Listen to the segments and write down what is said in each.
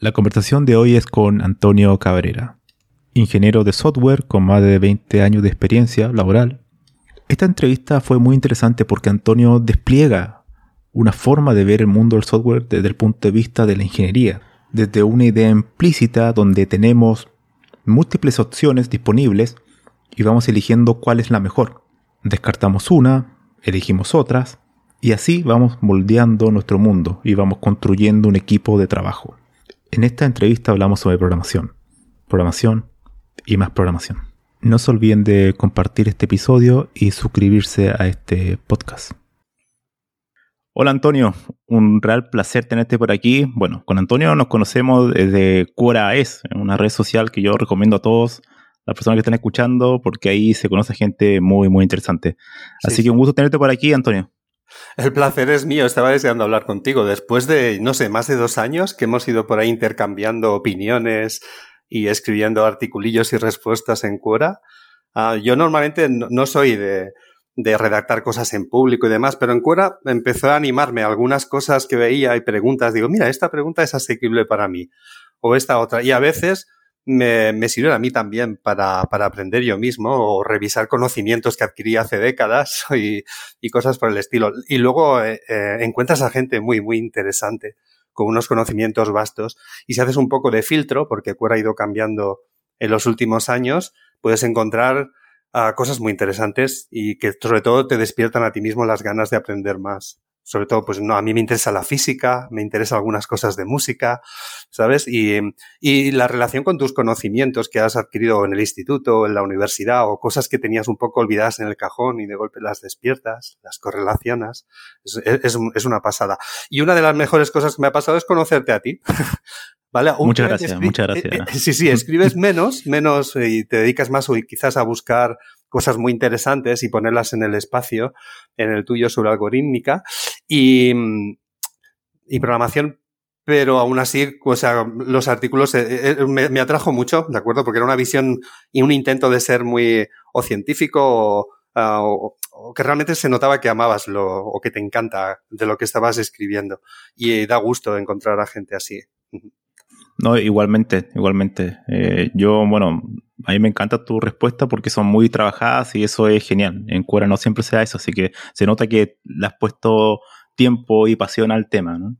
La conversación de hoy es con Antonio Cabrera, ingeniero de software con más de 20 años de experiencia laboral. Esta entrevista fue muy interesante porque Antonio despliega una forma de ver el mundo del software desde el punto de vista de la ingeniería, desde una idea implícita donde tenemos múltiples opciones disponibles y vamos eligiendo cuál es la mejor. Descartamos una, elegimos otras y así vamos moldeando nuestro mundo y vamos construyendo un equipo de trabajo. En esta entrevista hablamos sobre programación, programación y más programación. No se olviden de compartir este episodio y suscribirse a este podcast. Hola Antonio, un real placer tenerte por aquí. Bueno, con Antonio nos conocemos desde Quora.es, una red social que yo recomiendo a todos las personas que están escuchando porque ahí se conoce gente muy, muy interesante. Así que un gusto tenerte por aquí, Antonio. El placer es mío, estaba deseando hablar contigo. Después de, no sé, más de dos años que hemos ido por ahí intercambiando opiniones y escribiendo articulillos y respuestas en Quora. Ah, yo normalmente no, soy de, redactar cosas en público y demás, pero en Quora empezó a animarme algunas cosas que veía y preguntas. Digo, mira, esta pregunta es asequible para mí. O esta otra. Y a veces me, me sirven a mí también para, para, aprender yo mismo o revisar conocimientos que adquirí hace décadas y, y cosas por el estilo. Y luego eh, eh, encuentras a gente muy, muy interesante con unos conocimientos vastos y si haces un poco de filtro, porque Quora ha ido cambiando en los últimos años, puedes encontrar uh, cosas muy interesantes y que sobre todo te despiertan a ti mismo las ganas de aprender más sobre todo, pues no, a mí me interesa la física, me interesa algunas cosas de música, ¿sabes? Y, y, la relación con tus conocimientos que has adquirido en el instituto, en la universidad, o cosas que tenías un poco olvidadas en el cajón y de golpe las despiertas, las correlacionas, es, es, es una pasada. Y una de las mejores cosas que me ha pasado es conocerte a ti. ¿Vale? muchas gracias, muchas gracias. Eh, eh, sí, sí, escribes menos, menos eh, y te dedicas más quizás a buscar cosas muy interesantes y ponerlas en el espacio, en el tuyo sobre algorítmica y, y programación, pero aún así, o sea, los artículos me, me, atrajo mucho, ¿de acuerdo? Porque era una visión y un intento de ser muy o científico o, o, o, que realmente se notaba que amabas lo, o que te encanta de lo que estabas escribiendo. Y da gusto encontrar a gente así. No, igualmente, igualmente. Eh, yo, bueno, a mí me encanta tu respuesta porque son muy trabajadas y eso es genial. En Cuera no siempre se da eso, así que se nota que le has puesto tiempo y pasión al tema. ¿no?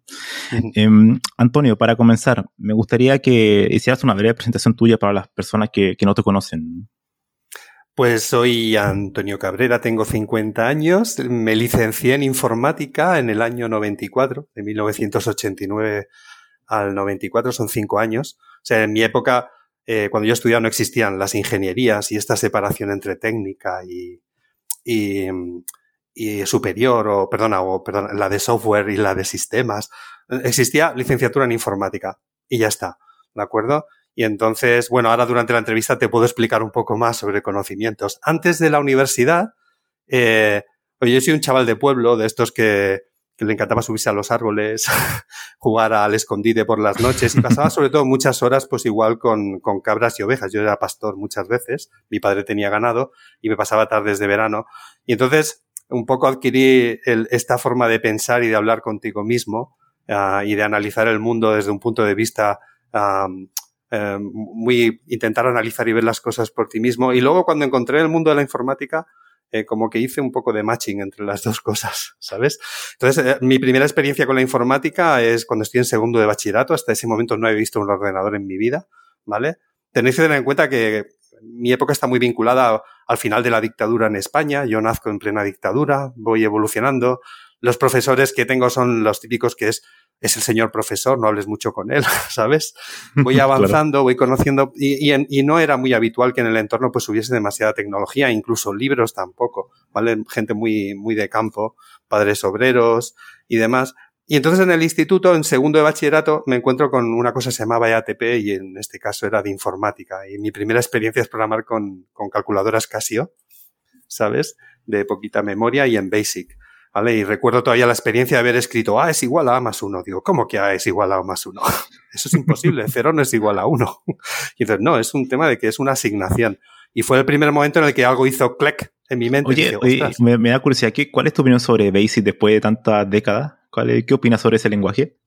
eh, Antonio, para comenzar, me gustaría que hicieras una breve presentación tuya para las personas que, que no te conocen. Pues soy Antonio Cabrera, tengo 50 años, me licencié en informática en el año 94, de 1989 al 94, son cinco años. O sea, en mi época, eh, cuando yo estudiaba, no existían las ingenierías y esta separación entre técnica y, y, superior, o perdona, o perdona, la de software y la de sistemas. Existía licenciatura en informática y ya está, ¿de acuerdo? Y entonces, bueno, ahora durante la entrevista te puedo explicar un poco más sobre conocimientos. Antes de la universidad, eh, yo soy un chaval de pueblo, de estos que, que le encantaba subirse a los árboles, jugar al escondite por las noches y pasaba sobre todo muchas horas pues igual con, con, cabras y ovejas. Yo era pastor muchas veces, mi padre tenía ganado y me pasaba tardes de verano. Y entonces un poco adquirí esta forma de pensar y de hablar contigo mismo uh, y de analizar el mundo desde un punto de vista uh, muy intentar analizar y ver las cosas por ti mismo. Y luego cuando encontré el mundo de la informática, eh, como que hice un poco de matching entre las dos cosas, ¿sabes? Entonces, eh, mi primera experiencia con la informática es cuando estoy en segundo de bachillerato. Hasta ese momento no he visto un ordenador en mi vida, ¿vale? Tenéis que tener en cuenta que mi época está muy vinculada al final de la dictadura en España. Yo nazco en plena dictadura, voy evolucionando. Los profesores que tengo son los típicos que es es el señor profesor, no hables mucho con él, ¿sabes? Voy avanzando, voy conociendo y, y, no era muy habitual que en el entorno pues hubiese demasiada tecnología, incluso libros tampoco, ¿vale? Gente muy, muy de campo, padres obreros y demás. Y entonces en el instituto, en segundo de bachillerato, me encuentro con una cosa que se llamaba EATP y en este caso era de informática. Y mi primera experiencia es programar con, con calculadoras Casio, ¿sabes? De poquita memoria y en Basic. ¿Vale? Y recuerdo todavía la experiencia de haber escrito A es igual a A más 1. Digo, ¿cómo que A es igual a A más 1? Eso es imposible, cero no es igual a 1. Y entonces, no, es un tema de que es una asignación. Y fue el primer momento en el que algo hizo click en mi mente. Oye, oye me, da curiosidad, ¿cuál es tu opinión sobre BASIC después de tantas décadas? ¿Qué opinas sobre ese lenguaje?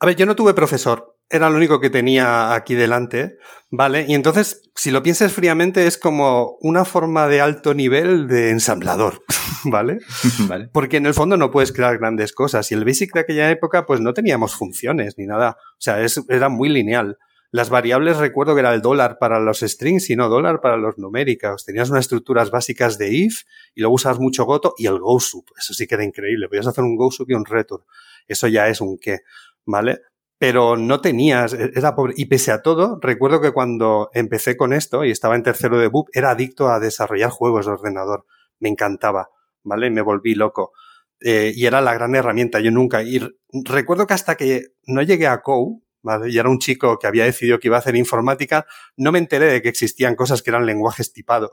A ver, yo no tuve profesor, era lo único que tenía aquí delante, ¿vale? Y entonces, si lo piensas fríamente, es como una forma de alto nivel de ensamblador, ¿vale? ¿vale? Porque en el fondo no puedes crear grandes cosas. Y el Basic de aquella época, pues no teníamos funciones ni nada. O sea, es, era muy lineal. Las variables recuerdo que era el dólar para los strings y no dólar para los numéricos. Tenías unas estructuras básicas de if y luego usabas mucho goto y el goSUB. Eso sí que era increíble. Podías hacer un goSUB y un return. Eso ya es un qué, ¿vale? Pero no tenías, e-, era pobre. Y pese a todo, recuerdo que cuando empecé con esto y estaba en tercero de BUP, era adicto a desarrollar juegos de ordenador. Me encantaba, ¿vale? Me volví loco. Eh, y era la gran herramienta. Yo nunca, y recuerdo que hasta que no llegué a COU, ¿vale? Y era un chico que había decidido que iba a hacer informática, no me enteré de que existían cosas que eran lenguajes tipados.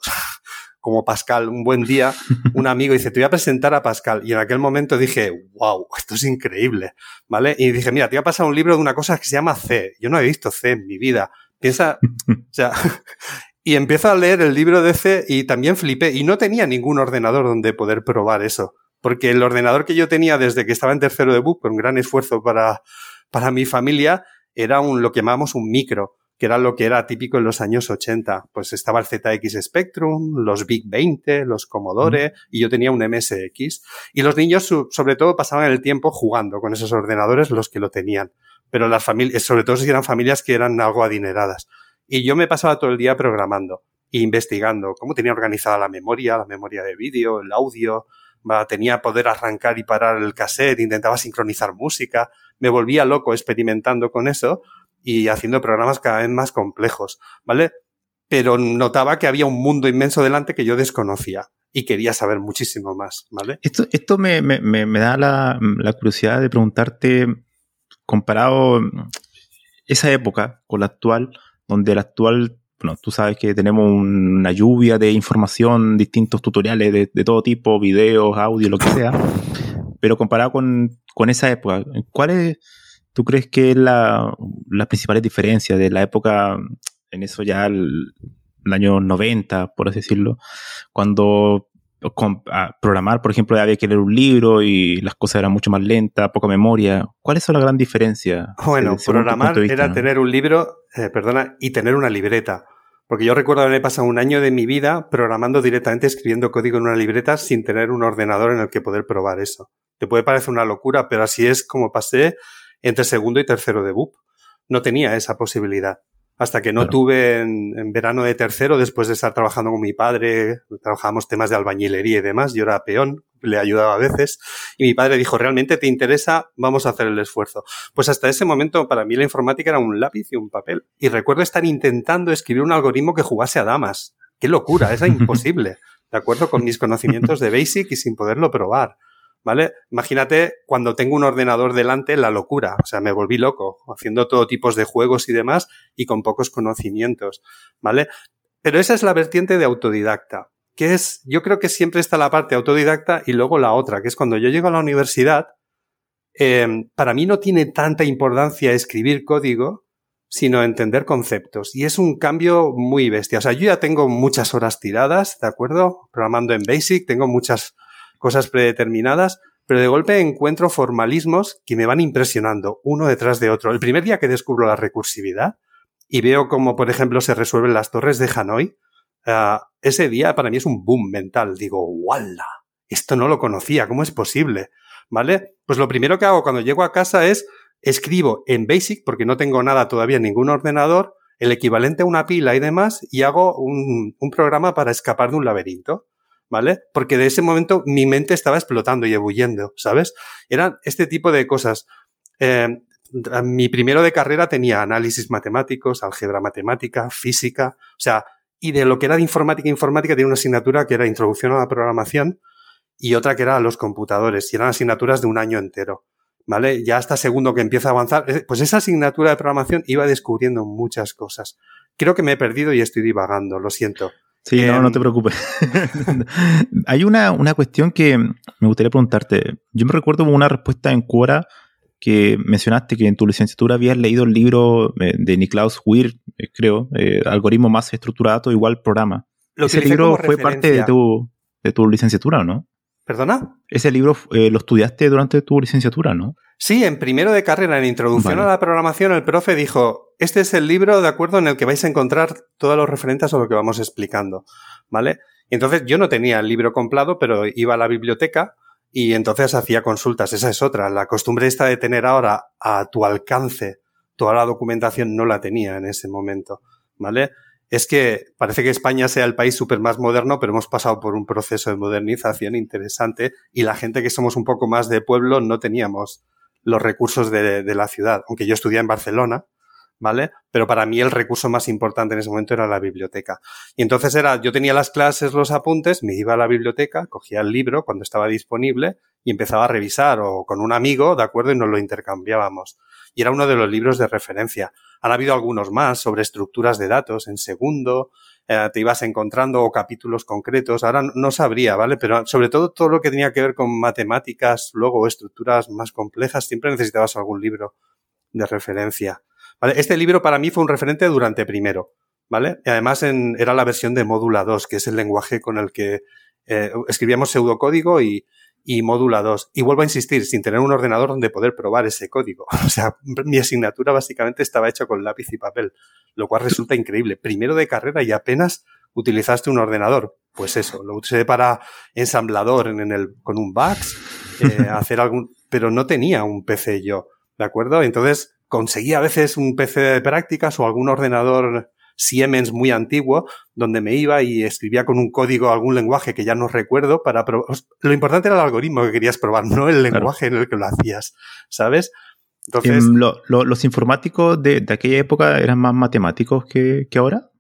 Como Pascal. Un buen día, un amigo dice, te voy a presentar a Pascal. Y en aquel momento dije, wow, esto es increíble, ¿vale? Y dije, mira, te voy a pasar un libro de una cosa que se llama C. Yo no he visto C en mi vida. Piensa, o sea, y empiezo a leer el libro de C y también flipé. Y no tenía ningún ordenador donde poder probar eso. Porque el ordenador que yo tenía desde que estaba en tercero de book, con gran esfuerzo para, para mi familia, era un, lo que llamamos un micro que era lo que era típico en los años 80. Pues estaba el ZX Spectrum, los Big 20, los Commodore, y yo tenía un MSX. Y los niños, sobre todo, pasaban el tiempo jugando con esos ordenadores, los que lo tenían. Pero las familias, sobre todo si eran familias que eran algo adineradas. Y yo me pasaba todo el día programando e investigando cómo tenía organizada la memoria, la memoria de vídeo, el audio, tenía poder arrancar y parar el cassette, intentaba sincronizar música, me volvía loco experimentando con eso y haciendo programas cada vez más complejos, ¿vale? Pero notaba que había un mundo inmenso delante que yo desconocía y quería saber muchísimo más, ¿vale? Esto, esto me, me, me da la, la, curiosidad de preguntarte, comparado esa época con la actual, donde la actual, bueno, tú sabes que tenemos una lluvia de información, distintos tutoriales de, de todo tipo, videos, audio, lo que sea, pero comparado con, con esa época, ¿cuál es ¿Tú crees que la, las principales diferencias de la época, en eso ya el, año 90, por así decirlo, cuando programar, por ejemplo, había que leer un libro y las cosas eran mucho más lentas, poca memoria. ¿Cuáles son las grandes diferencias? Bueno, programar era tener un libro, eh, perdona, y tener una libreta. Porque yo recuerdo haber pasado un año de mi vida programando directamente, escribiendo código en una libreta sin tener un ordenador en el que poder probar eso. Te puede parecer una locura, pero así es como pasé entre segundo y tercero de BUP. No tenía esa posibilidad. Hasta que no tuve en, verano de tercero, después de estar trabajando con mi padre, trabajábamos temas de albañilería y demás, yo era peón, le ayudaba a veces, y mi padre dijo, ¿realmente te interesa? Vamos a hacer el esfuerzo. Pues hasta ese momento para mí la informática era un lápiz y un papel. Y recuerdo estar intentando escribir un algoritmo que jugase a damas. ¡Qué locura! Era imposible. ¿De acuerdo? Con mis conocimientos de Basic y sin poderlo probar. ¿Vale? Imagínate cuando tengo un ordenador delante, la locura, o sea, me volví loco, haciendo todo tipos de juegos y demás y con pocos conocimientos, ¿vale? Pero esa es la vertiente de autodidacta, que es, yo creo que siempre está la parte autodidacta y luego la otra, que es cuando yo llego a la universidad, eh, para mí no tiene tanta importancia escribir código, sino entender conceptos. Y es un cambio muy bestia. O sea, yo ya tengo muchas horas tiradas, ¿de acuerdo? Programando en Basic, tengo muchas cosas predeterminadas, pero de golpe encuentro formalismos que me van impresionando uno detrás de otro. El primer día que descubro la recursividad y veo cómo, por ejemplo, se resuelven las torres de Hanoi, Uh, ese día para mí es un boom mental. Digo, ¡wala! Esto no lo conocía, ¿cómo es posible? ¿Vale? Pues lo primero que hago cuando llego a casa es escribo en Basic, porque no tengo nada todavía ningún ordenador, el equivalente a una pila y demás, y hago un programa para escapar de un laberinto. ¿Vale? Porque de ese momento mi mente estaba explotando y ebulliendo, ¿sabes? Eran este tipo de cosas. Eh, mi primero de carrera tenía análisis matemáticos, álgebra matemática, física, o sea, y de lo que era de informática, informática tenía una asignatura que era introducción a la programación y otra que era a los computadores, y eran asignaturas de un año entero. ¿Vale? Ya hasta segundo que empieza a avanzar, eh, pues esa asignatura de programación iba descubriendo muchas cosas. Creo que me he perdido y estoy divagando, lo siento. Sí, no, no te em, preocupes. Hay una, una cuestión que me gustaría preguntarte. Yo me recuerdo una respuesta en Quora que mencionaste que en tu licenciatura habías leído el libro eh, de Niklaus Weir, eh, creo, eh, Algoritmo más estructurado igual programa. Ese libro fue parte de tu, de tu licenciatura, ¿no? ¿Perdona? Ese libro lo estudiaste durante tu licenciatura, ¿no? Sí, en primero de carrera, en Introducción a la Programación, el profe dijo, este es el libro, de acuerdo, en el que vais a encontrar todos los referentes a lo que vamos explicando, ¿vale? Entonces yo no tenía el libro comprado, pero iba a la biblioteca y entonces hacía consultas. Esa es otra. La costumbre esta de tener ahora a tu alcance toda la documentación no la tenía en ese momento, ¿vale? Es que parece que España sea el país súper más moderno, pero hemos pasado por un proceso de modernización interesante y la gente que somos un poco más de pueblo no teníamos los recursos de, de la ciudad. Aunque yo estudié en Barcelona, ¿vale? Pero para mí el recurso más importante en ese momento era la biblioteca. Y entonces era, yo tenía las clases, los apuntes, me iba a la biblioteca, cogía el libro cuando estaba disponible y empezaba a revisar o con un amigo, ¿de acuerdo? Y nos lo intercambiábamos. Y era uno de los libros de referencia. Han habido algunos más sobre estructuras de datos en segundo, eh, te ibas encontrando o capítulos concretos. Ahora no sabría, ¿vale? Pero sobre todo todo lo que tenía que ver con matemáticas, luego estructuras más complejas, siempre necesitabas algún libro de referencia. Este libro para mí fue un referente durante primero, ¿vale? Y además era la versión de Módula 2, que es el lenguaje con el que eh, escribíamos pseudocódigo y, y Módula 2. Y vuelvo a insistir, sin tener un ordenador donde poder probar ese código. O sea, mi asignatura básicamente estaba hecha con lápiz y papel, lo cual resulta increíble. Primero de carrera y apenas utilizaste un ordenador. Pues eso, lo usé para ensamblador en, el, con un VAX, eh, hacer algún, pero no tenía un PC yo, ¿de acuerdo? Entonces, conseguía a veces un PC de prácticas o algún ordenador Siemens muy antiguo, donde me iba y escribía con un código algún lenguaje que ya no recuerdo para probar. Lo importante era el algoritmo que querías probar, no el lenguaje en el que lo hacías, ¿sabes? Entonces. Em, ¿Los informáticos de, aquella época eran más matemáticos que, ahora?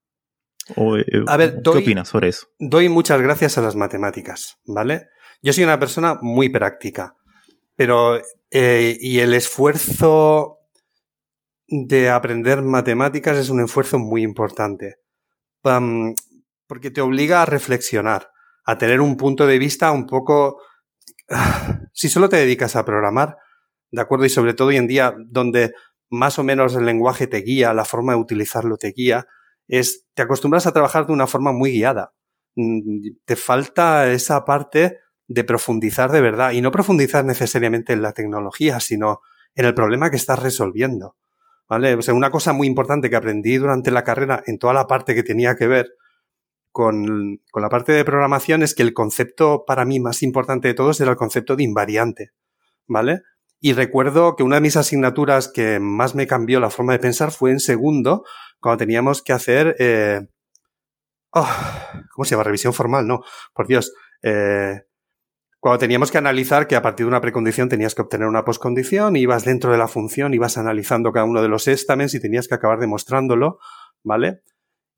Eh, a ver, ¿Qué opinas sobre eso? Doy muchas gracias a las matemáticas, ¿vale? Yo soy una persona muy práctica, pero. Eh, y el esfuerzo de aprender matemáticas es un esfuerzo muy importante, porque te obliga a reflexionar, a tener un punto de vista un poco... Si solo te dedicas a programar, ¿de acuerdo? Y sobre todo hoy en día, donde más o menos el lenguaje te guía, la forma de utilizarlo te guía, es, te acostumbras a trabajar de una forma muy guiada. Mm, te falta esa parte de profundizar de verdad, y no profundizar necesariamente en la tecnología, sino en el problema que estás resolviendo. ¿Vale? O sea, una cosa muy importante que aprendí durante la carrera en toda la parte que tenía que ver con, con, la parte de programación es que el concepto para mí más importante de todos era el concepto de invariante. ¿Vale? Y recuerdo que una de mis asignaturas que más me cambió la forma de pensar fue en segundo, cuando teníamos que hacer. Eh, oh, ¿Cómo se llama? Revisión formal, no. Por Dios. Eh, cuando teníamos que analizar que a partir de una precondición tenías que obtener una postcondición, ibas dentro de la función, ibas analizando cada uno de los estamens y tenías que acabar demostrándolo, ¿vale?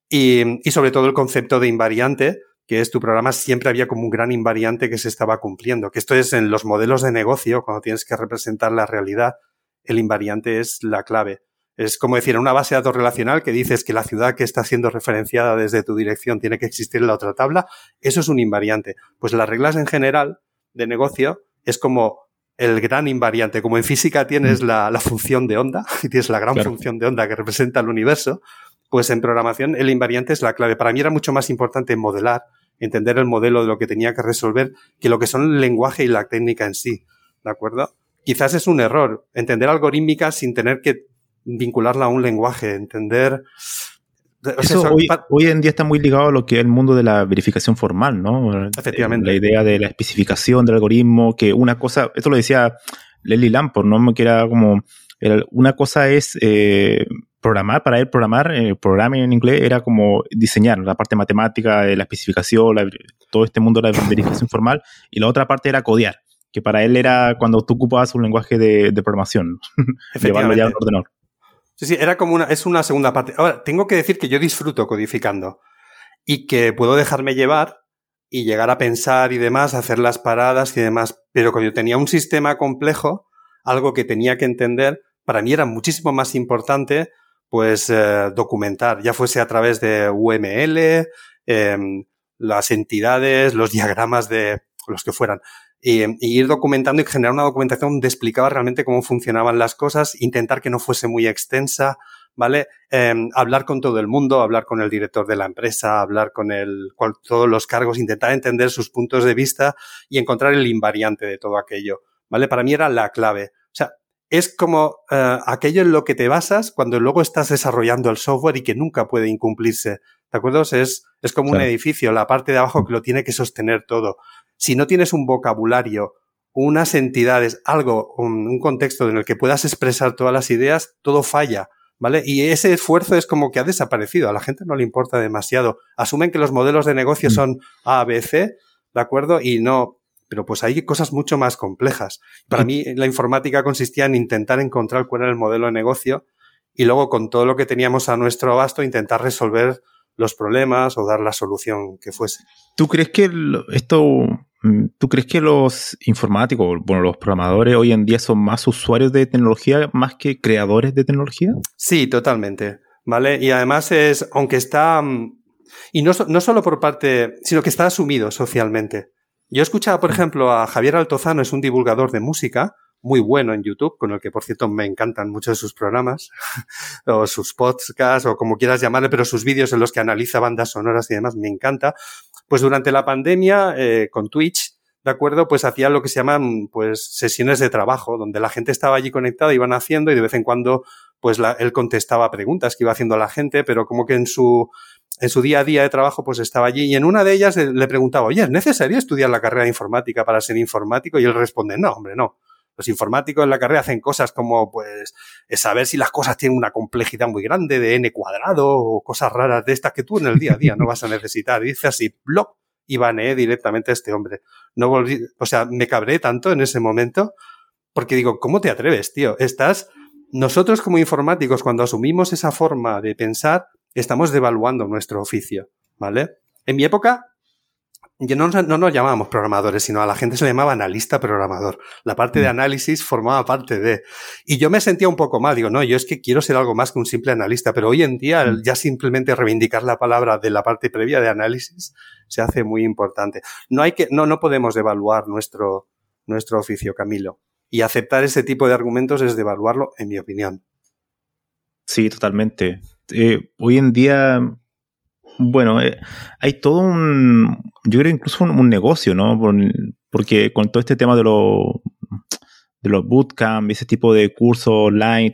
Y, y, sobre todo el concepto de invariante, que es tu programa siempre había como un gran invariante que se estaba cumpliendo, que esto es en los modelos de negocio, cuando tienes que representar la realidad, el invariante es la clave. Es como decir, en una base de datos relacional que dices que la ciudad que está siendo referenciada desde tu dirección tiene que existir en la otra tabla, eso es un invariante. Pues las reglas en general de negocio es como el gran invariante. Como en física tienes mm. la, función de onda y tienes la gran función de onda que representa el universo, pues en programación el invariante es la clave. Para mí era mucho más importante modelar, entender el modelo de lo que tenía que resolver que lo que son el lenguaje y la técnica en sí. ¿De acuerdo? Quizás es un error entender algorítmica sin tener que vincularla a un lenguaje, entender hoy, en día está muy ligado a lo que es el mundo de la verificación formal, ¿no? Efectivamente. La idea de la especificación del algoritmo, que una cosa, esto lo decía Leslie Lamport, ¿no? Que era como, una cosa es eh, programar, para él programar, el programming en inglés era como diseñar la parte matemática de la especificación, todo este mundo de la verificación formal, y la otra parte era codear, que para él era cuando tú ocupabas un lenguaje de, programación, llevarlo ya a un ordenador. Sí, sí, era como una, es una segunda parte. Ahora, tengo que decir que yo disfruto codificando y que puedo dejarme llevar y llegar a pensar y demás, hacer las paradas y demás, pero cuando yo tenía un sistema complejo, algo que tenía que entender, para mí era muchísimo más importante pues eh, documentar, ya fuese a través de UML, em, las entidades, los diagramas de los que fueran, y, ir documentando y generar una documentación donde explicaba realmente cómo funcionaban las cosas, intentar que no fuese muy extensa, ¿vale? Em, hablar con todo el mundo, hablar con el director de la empresa, hablar con el, con todos los cargos, intentar entender sus puntos de vista y encontrar el invariante de todo aquello, ¿vale? Para mí era la clave es como eh, aquello en lo que te basas cuando luego estás desarrollando el software y que nunca puede incumplirse. ¿De acuerdo? Es, es como un edificio, la parte de abajo que lo tiene que sostener todo. Si no tienes un vocabulario, unas entidades, algo, un, un contexto en el que puedas expresar todas las ideas, todo falla. ¿Vale? Y ese esfuerzo es como que ha desaparecido. A la gente no le importa demasiado. Asumen que los modelos de negocio mm. son A, B, C, ¿de acuerdo? Y no, pero pues hay cosas mucho más complejas. Para mí la informática consistía en intentar encontrar cuál era el modelo de negocio y luego con todo lo que teníamos a nuestro abasto intentar resolver los problemas o dar la solución que fuese. ¿Tú crees que esto, mm, tú crees que los informáticos, bueno, los programadores hoy en día son más usuarios de tecnología más que creadores de tecnología? Sí, totalmente. ¿Vale? Y además es, aunque está, mm, y no, no solo por parte, sino que está asumido socialmente. Yo escuchaba, por ejemplo, a Javier Altozano, es un divulgador de música, muy bueno en YouTube, con el que, por cierto, me encantan muchos de sus programas, o sus podcasts, o como quieras llamarle, pero sus vídeos en los que analiza bandas sonoras y demás, me encanta. Pues durante la pandemia, eh, con Twitch, ¿de acuerdo? Pues hacía lo que se llaman, pues, sesiones de trabajo, donde la gente estaba allí conectada, iban haciendo, y de vez en cuando, pues, él contestaba preguntas que iba haciendo la gente, pero como que en su, en su día a día de trabajo, pues estaba allí y en una de ellas le preguntaba, oye, ¿es necesario estudiar la carrera de informática para ser informático? Y él responde, no, hombre, no. Los informáticos en la carrera hacen cosas como, pues, saber si las cosas tienen una complejidad muy grande de n cuadrado o cosas raras de estas que tú en el día a día no vas a necesitar. Y dice así, blog, y baneé directamente a este hombre. No volví, o sea, me cabré tanto en ese momento porque digo, ¿cómo te atreves, tío? Estás, nosotros como informáticos, cuando asumimos esa forma de pensar, estamos devaluando nuestro oficio, ¿vale? En mi época, no, no, nos llamábamos programadores, sino a la gente se le llamaba analista programador. La parte de mm. análisis formaba parte de. Y yo me sentía un poco mal. Digo, no, yo es que quiero ser algo más que un simple analista, pero hoy en día mm. ya simplemente reivindicar la palabra de la parte previa de análisis se hace muy importante. No hay que, no, no podemos devaluar nuestro, nuestro oficio, Camilo. Y aceptar ese tipo de argumentos es devaluarlo, en mi opinión. Sí, totalmente. Eh, hoy en día, bueno, eh, hay todo un, yo creo incluso un, negocio, ¿no? porque con todo este tema de, los de los bootcamp, ese tipo de cursos online,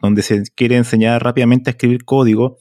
donde se quiere enseñar rápidamente a escribir código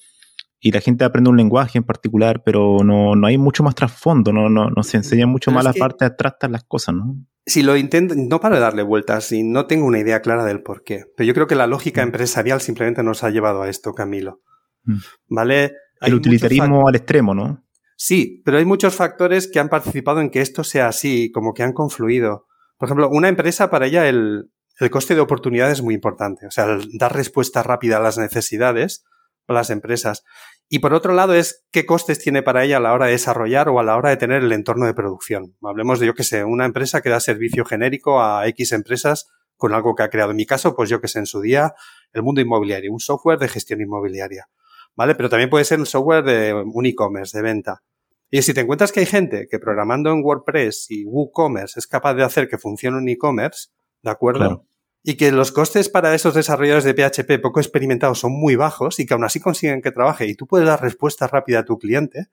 y la gente aprende un lenguaje en particular, pero no, no hay mucho más trasfondo, no, no, no se enseña mucho más la parte atrás de las cosas, ¿no? si lo intento, no para darle vueltas y no tengo una idea clara del por qué, pero yo creo que la lógica mm. empresarial simplemente nos ha llevado a esto, Camilo. Mm. ¿Vale? El utilitarismo al extremo, ¿no? Sí, pero hay muchos factores que han participado en que esto sea así, como que han confluido. Por ejemplo, una empresa para ella el, el coste de oportunidad es muy importante. O sea, dar respuesta rápida a las necesidades para las empresas. Y por otro lado es qué costes tiene para ella a la hora de desarrollar o a la hora de tener el entorno de producción. Hablemos de, yo que sé, una empresa que da servicio genérico a X empresas con algo que ha creado. En mi caso, pues yo que sé, en su día, el mundo inmobiliario, un software de gestión inmobiliaria. ¿Vale? Pero también puede ser el software de un e-commerce, de venta. Y si te encuentras que hay gente que programando en WordPress y WooCommerce es capaz de hacer que funcione un e-commerce, ¿de acuerdo? y que los costes para esos desarrolladores de PHP poco experimentados son muy bajos y que aún así consiguen que trabaje y tú puedes dar respuesta rápida a tu cliente,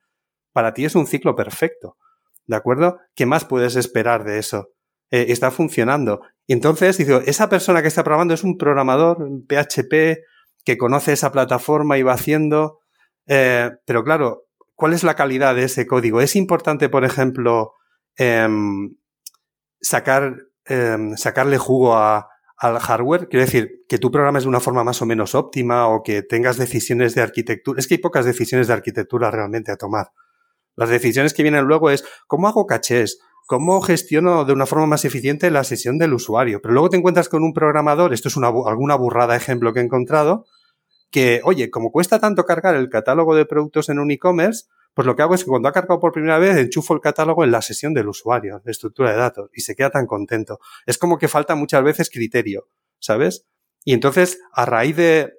para ti es un ciclo perfecto. ¿De acuerdo? ¿Qué más puedes esperar de eso? Eh, está funcionando. Y entonces, digo, esa persona que está programando es un programador, PHP, que conoce esa plataforma y va haciendo, Eh, pero claro, ¿cuál es la calidad de ese código? Es importante, por ejemplo, em, sacar, em, sacarle jugo a, al hardware. Quiero decir, que tú programes de una forma más o menos óptima o que tengas decisiones de arquitectura. Es que hay pocas decisiones de arquitectura realmente a tomar. Las decisiones que vienen luego es cómo hago cachés, cómo gestiono de una forma más eficiente la sesión del usuario. Pero luego te encuentras con un programador, esto es una, alguna burrada ejemplo que he encontrado, que, oye, como cuesta tanto cargar el catálogo de productos en un e-commerce, pues lo que hago es que cuando ha cargado por primera vez, enchufo el catálogo en la sesión del usuario, de estructura de datos, y se queda tan contento. Es como que falta muchas veces criterio, ¿sabes? Y entonces, a raíz de,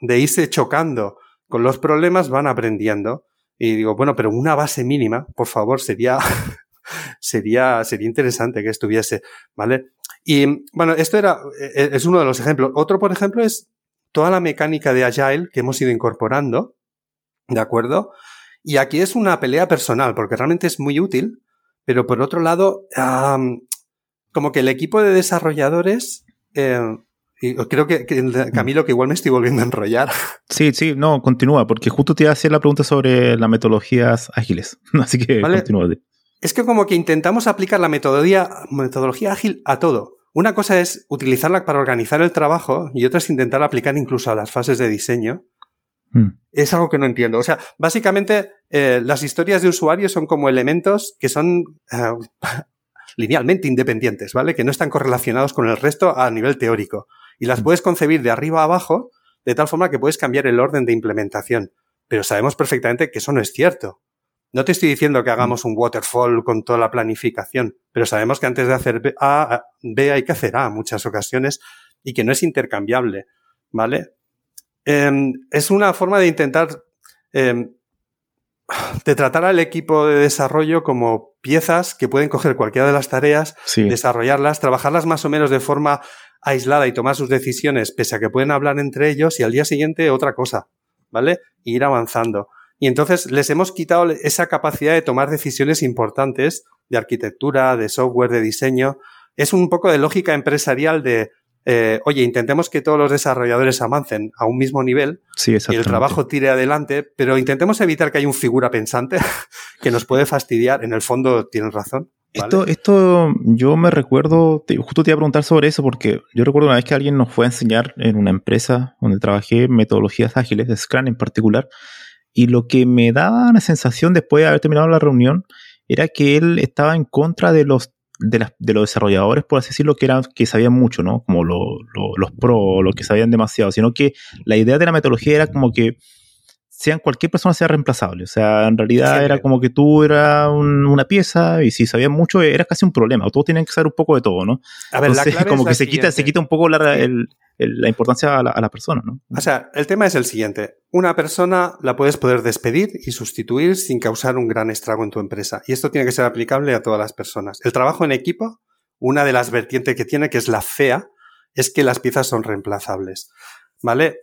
de irse chocando con los problemas, van aprendiendo. Y digo, bueno, pero una base mínima, por favor, sería, sería, sería interesante que estuviese, ¿vale? Y bueno, esto era, e, es uno de los ejemplos. Otro, por ejemplo, es toda la mecánica de Agile que hemos ido incorporando, ¿de acuerdo? Y aquí es una pelea personal, porque realmente es muy útil, pero por otro lado, como que el equipo de desarrolladores, eh, y creo que, mm. Camilo, que igual me estoy volviendo a enrollar. Sí, sí, no, continúa, porque justo te iba a hacer la pregunta sobre las metodologías ágiles. Así que continúa. Es que como que intentamos aplicar la metodología, metodología ágil a todo. Una cosa es utilizarla para organizar el trabajo y otra es intentar aplicar incluso a las fases de diseño. Mm. Es algo que no entiendo. O sea, básicamente eh, las historias de usuarios son como elementos que son eh, linealmente independientes, ¿vale? Que no están correlacionados con el resto a nivel teórico y las puedes concebir de arriba a abajo de tal forma que puedes cambiar el orden de implementación. Pero sabemos perfectamente que eso no es cierto. No te estoy diciendo que hagamos un waterfall con toda la planificación, pero sabemos que antes de hacer A, B hay que hacer A en muchas ocasiones y que no es intercambiable, ¿vale? Em, es una forma de intentar em, de tratar al equipo de desarrollo como piezas que pueden coger cualquiera de las tareas, desarrollarlas, trabajarlas más o menos de forma aislada y tomar sus decisiones, pese a que pueden hablar entre ellos y al día siguiente otra cosa, ¿vale? E ir avanzando. Y entonces les hemos quitado esa capacidad de tomar decisiones importantes de arquitectura, de software, de diseño. Es un poco de lógica empresarial de, eh, oye, intentemos que todos los desarrolladores avancen a un mismo nivel y el trabajo tire adelante, pero intentemos evitar que haya un figura pensante que nos puede fastidiar. En el fondo tienen razón. Esto, esto, yo me recuerdo, justo te iba a preguntar sobre eso porque yo recuerdo una vez que alguien nos fue a enseñar en una empresa donde trabajé metodologías ágiles, de Scrum en particular, y lo que me daba la sensación después de haber terminado la reunión era que él estaba en contra de los de, los desarrolladores, por así decirlo, que eran que sabían mucho, ¿no? Como los pro, los que sabían demasiado, sino que la idea de la metodología era como que sean cualquier persona sea reemplazable. O sea, en realidad era como que tú eras una pieza y si sabías mucho era casi un problema. Todos tienen que saber un poco de todo, ¿no? A ver, Entonces, como que se quita, se quita un poco la, la importancia a la, persona, ¿no? O sea, el tema es el siguiente. Una persona la puedes poder despedir y sustituir sin causar un gran estrago en tu empresa. Y esto tiene que ser aplicable a todas las personas. El trabajo en equipo, una de las vertientes que tiene, que es la fea, es que las piezas son reemplazables. ¿Vale?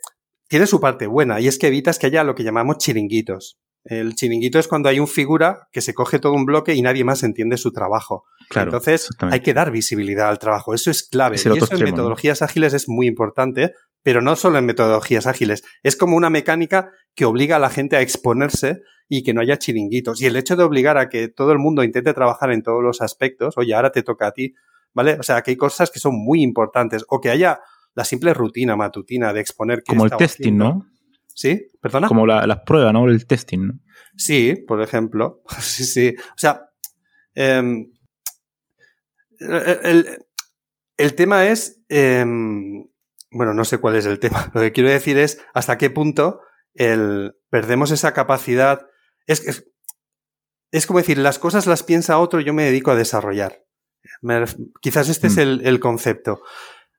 tiene su parte buena y es que evitas que haya lo que llamamos chiringuitos. El chiringuito es cuando hay un figura que se coge todo un bloque y nadie más entiende su trabajo. Claro, Entonces hay que dar visibilidad al trabajo. Eso es clave. y eso en metodologías ágiles es muy importante, pero no solo en metodologías ágiles. Es como una mecánica que obliga a la gente a exponerse y que no haya chiringuitos. Y el hecho de obligar a que todo el mundo intente trabajar en todos los aspectos, oye, ahora te toca a ti, ¿vale? O sea, que hay cosas que son muy importantes. O que haya la simple rutina matutina de exponer Como el testing, ¿no? Sí, perdona. Como las pruebas, ¿no? El testing, ¿no? Sí, por ejemplo. sí, sí. O sea, em, el, tema es, em, bueno, no sé cuál es el tema. Lo que quiero decir es hasta qué punto el, perdemos esa capacidad. Es, es, como decir, las cosas las piensa otro, yo me dedico a desarrollar. quizás este es mm. el concepto.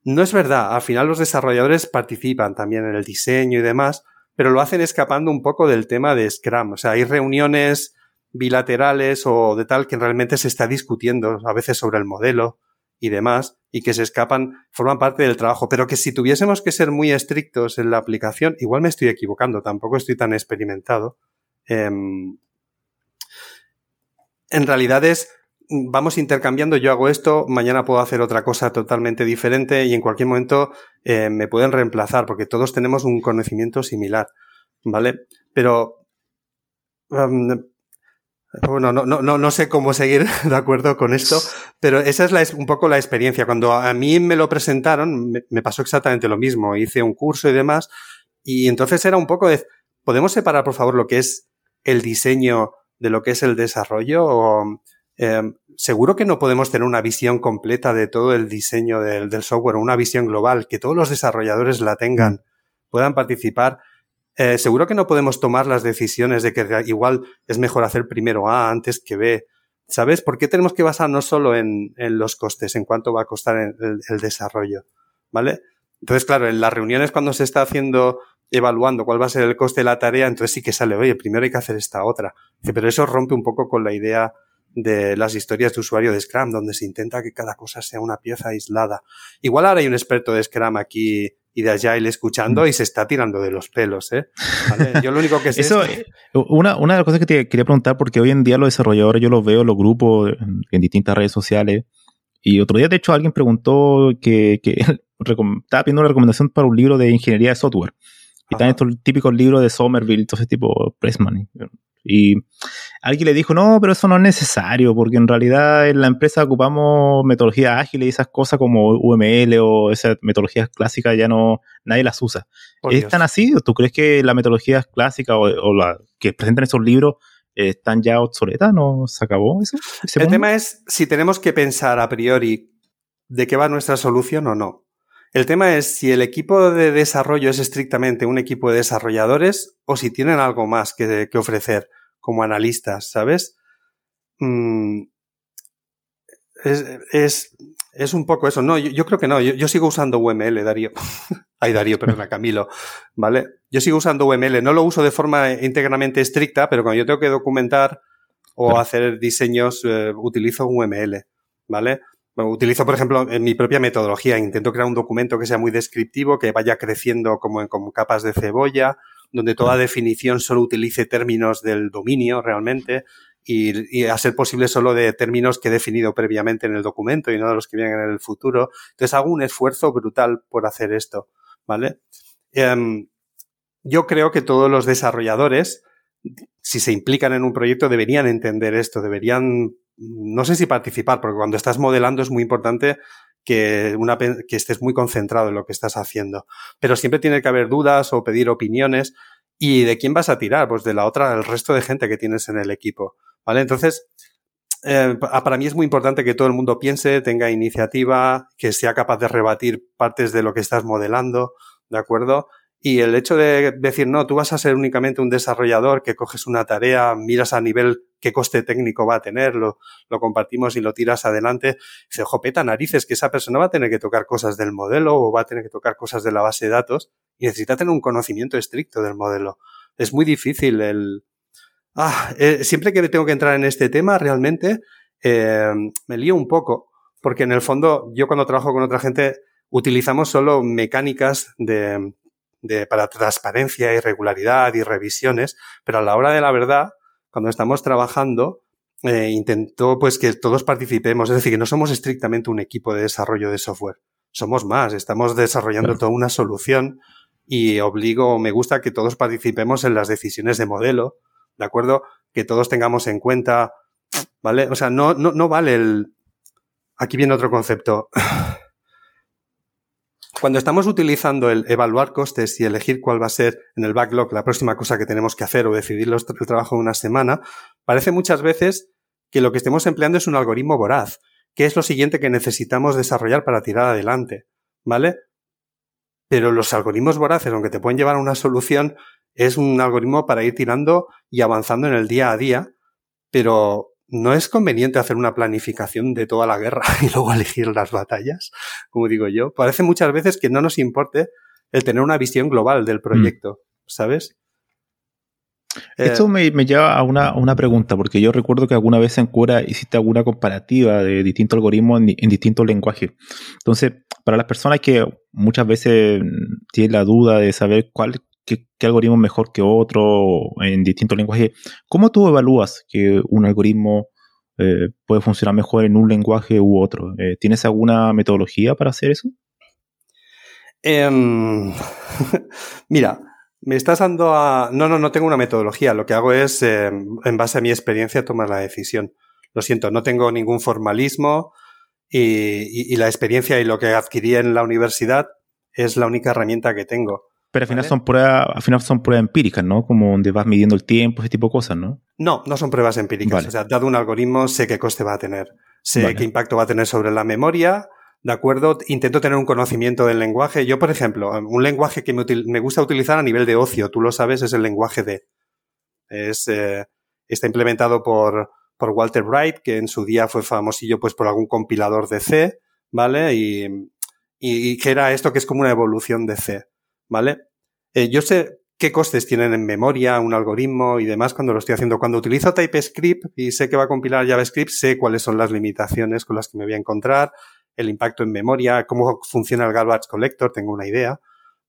No es verdad, al final los desarrolladores participan también en el diseño y demás, pero lo hacen escapando un poco del tema de Scrum. O sea, hay reuniones bilaterales o de tal que realmente se está discutiendo a veces sobre el modelo y demás, y que se escapan, forman parte del trabajo, pero que si tuviésemos que ser muy estrictos en la aplicación, igual me estoy equivocando, tampoco estoy tan experimentado. Em, en realidad es vamos intercambiando, yo hago esto, mañana puedo hacer otra cosa totalmente diferente y en cualquier momento eh, me pueden reemplazar porque todos tenemos un conocimiento similar, ¿vale? pero bueno, no, no, no, sé cómo seguir de acuerdo con esto, pero esa es la, un poco la experiencia. Cuando a mí me lo presentaron, me, pasó exactamente lo mismo. Hice un curso y demás, y entonces era un poco de, ¿podemos separar, por favor, lo que es el diseño de lo que es el desarrollo? Em, seguro que no podemos tener una visión completa de todo el diseño del, software, una visión global, que todos los desarrolladores la tengan, puedan participar eh, seguro que no podemos tomar las decisiones de que igual es mejor hacer primero A antes que B. ¿Sabes? ¿Por qué tenemos que basarnos solo en, los costes, en cuánto va a costar el, desarrollo? ¿Vale? Entonces, claro, en las reuniones cuando se está haciendo, evaluando cuál va a ser el coste de la tarea, entonces sí que sale, oye, primero hay que hacer esta otra. Pero eso rompe un poco con la idea de las historias de usuario de Scrum, donde se intenta que cada cosa sea una pieza aislada. Igual ahora hay un experto de Scrum aquí y de Agile escuchando y se está tirando de los pelos, ¿eh? Yo lo único que sé Eso, es una, una de las cosas que te quería preguntar, porque hoy en día los desarrolladores yo los veo los grupos, en, distintas redes sociales, y otro día, de hecho, alguien preguntó que, que estaba pidiendo una recomendación para un libro de ingeniería de software. Y están estos típicos libros de Somerville, todo ese tipo, Pressman. Y alguien le dijo, no, pero eso no es necesario, porque en realidad en la empresa ocupamos metodologías ágiles y esas cosas como UML o esas metodologías clásicas ya no, nadie las usa. ¿Es tan así? ¿Tú crees que las metodologías clásicas o, o las que presentan esos libros están ya obsoletas? ¿No se acabó eso? El tema es si tenemos que pensar a priori de qué va nuestra solución o no. El tema es si el equipo de desarrollo es estrictamente un equipo de desarrolladores o si tienen algo más que, ofrecer como analistas, ¿sabes? Mm, es, es, un poco eso. No, yo, creo que no. Yo, sigo usando UML, Darío. Ay, Darío, perdona, Camilo. ¿Vale? Yo sigo usando UML. No lo uso de forma íntegramente estricta, pero cuando yo tengo que documentar o hacer diseños, eh, utilizo UML. ¿Vale? utilizo, por ejemplo, en mi propia metodología. Intento crear un documento que sea muy descriptivo, que vaya creciendo como en como capas de cebolla, donde toda definición solo utilice términos del dominio realmente y, a ser posible solo de términos que he definido previamente en el documento y no de los que vienen en el futuro. Entonces hago un esfuerzo brutal por hacer esto, ¿vale? Em, yo creo que todos los desarrolladores, si se implican en un proyecto, deberían entender esto, deberían no sé si participar, porque cuando estás modelando es muy importante que, estés muy concentrado en lo que estás haciendo. Pero siempre tiene que haber dudas o pedir opiniones. ¿Y de quién vas a tirar? Pues de la otra, el resto de gente que tienes en el equipo. ¿Vale? Entonces, eh, para mí es muy importante que todo el mundo piense, tenga iniciativa, que sea capaz de rebatir partes de lo que estás modelando, ¿de acuerdo? Y el hecho de decir, no, tú vas a ser únicamente un desarrollador que coges una tarea, miras a nivel qué coste técnico va a tener, lo, lo compartimos y lo tiras adelante, dice, jopeta narices, que esa persona va a tener que tocar cosas del modelo o va a tener que tocar cosas de la base de datos y necesita tener un conocimiento estricto del modelo. Es muy difícil el... Ah, eh, siempre que tengo que entrar en este tema, realmente eh, me lío un poco, porque en el fondo yo cuando trabajo con otra gente utilizamos solo mecánicas de, para transparencia y regularidad y revisiones, pero a la hora de la verdad, cuando estamos trabajando, eh, intentó pues que todos participemos, es decir, que no somos estrictamente un equipo de desarrollo de software, somos más, estamos desarrollando toda una solución y obligo, me gusta que todos participemos en las decisiones de modelo, ¿de acuerdo? Que todos tengamos en cuenta, ¿vale? O sea, no, no, no vale el... Aquí viene otro concepto. Cuando estamos utilizando el evaluar costes y elegir cuál va a ser en el backlog la próxima cosa que tenemos que hacer o decidir el trabajo de una semana, parece muchas veces que lo que estemos empleando es un algoritmo voraz, que es lo siguiente que necesitamos desarrollar para tirar adelante, ¿vale? Pero los algoritmos voraces, aunque te pueden llevar a una solución, es un algoritmo para ir tirando y avanzando en el día a día, pero no es conveniente hacer una planificación de toda la guerra y luego elegir las batallas, como digo yo. Parece muchas veces que no nos importe el tener una visión global del proyecto, ¿sabes? Esto eh, me, lleva a una, pregunta, porque yo recuerdo que alguna vez en Cura hiciste alguna comparativa de distintos algoritmos en, distintos lenguajes. Entonces, para las personas que muchas veces tienen la duda de saber cuál, qué, algoritmo es mejor que otro en distintos lenguajes. ¿Cómo tú evalúas que un algoritmo eh, puede funcionar mejor en un lenguaje u otro? Eh, ¿Tienes alguna metodología para hacer eso? Em, mira, Me estás dando a... No, no, no tengo una metodología. Lo que hago es, eh, en base a mi experiencia, tomar la decisión. Lo siento, no tengo ningún formalismo y, la experiencia y lo que adquirí en la universidad es la única herramienta que tengo. Pero al final son pruebas, al final son pruebas empíricas, ¿no? Como donde vas midiendo el tiempo, ese tipo de cosas, ¿no? No, no son pruebas empíricas. O sea, dado un algoritmo, sé qué coste va a tener, sé qué impacto va a tener sobre la memoria, ¿de acuerdo? Intento tener un conocimiento del lenguaje. Yo, por ejemplo, un lenguaje que me, gusta utilizar a nivel de ocio, tú lo sabes, es el lenguaje D. Es, eh, está implementado por, por Walter Wright, que en su día fue famosillo pues por algún compilador de C, ¿vale? Y, y, que era esto que es como una evolución de C, ¿vale? Eh, yo sé qué costes tienen en memoria un algoritmo y demás cuando lo estoy haciendo. Cuando utilizo TypeScript y sé que va a compilar JavaScript, sé cuáles son las limitaciones con las que me voy a encontrar, el impacto en memoria, cómo funciona el garbage collector, tengo una idea,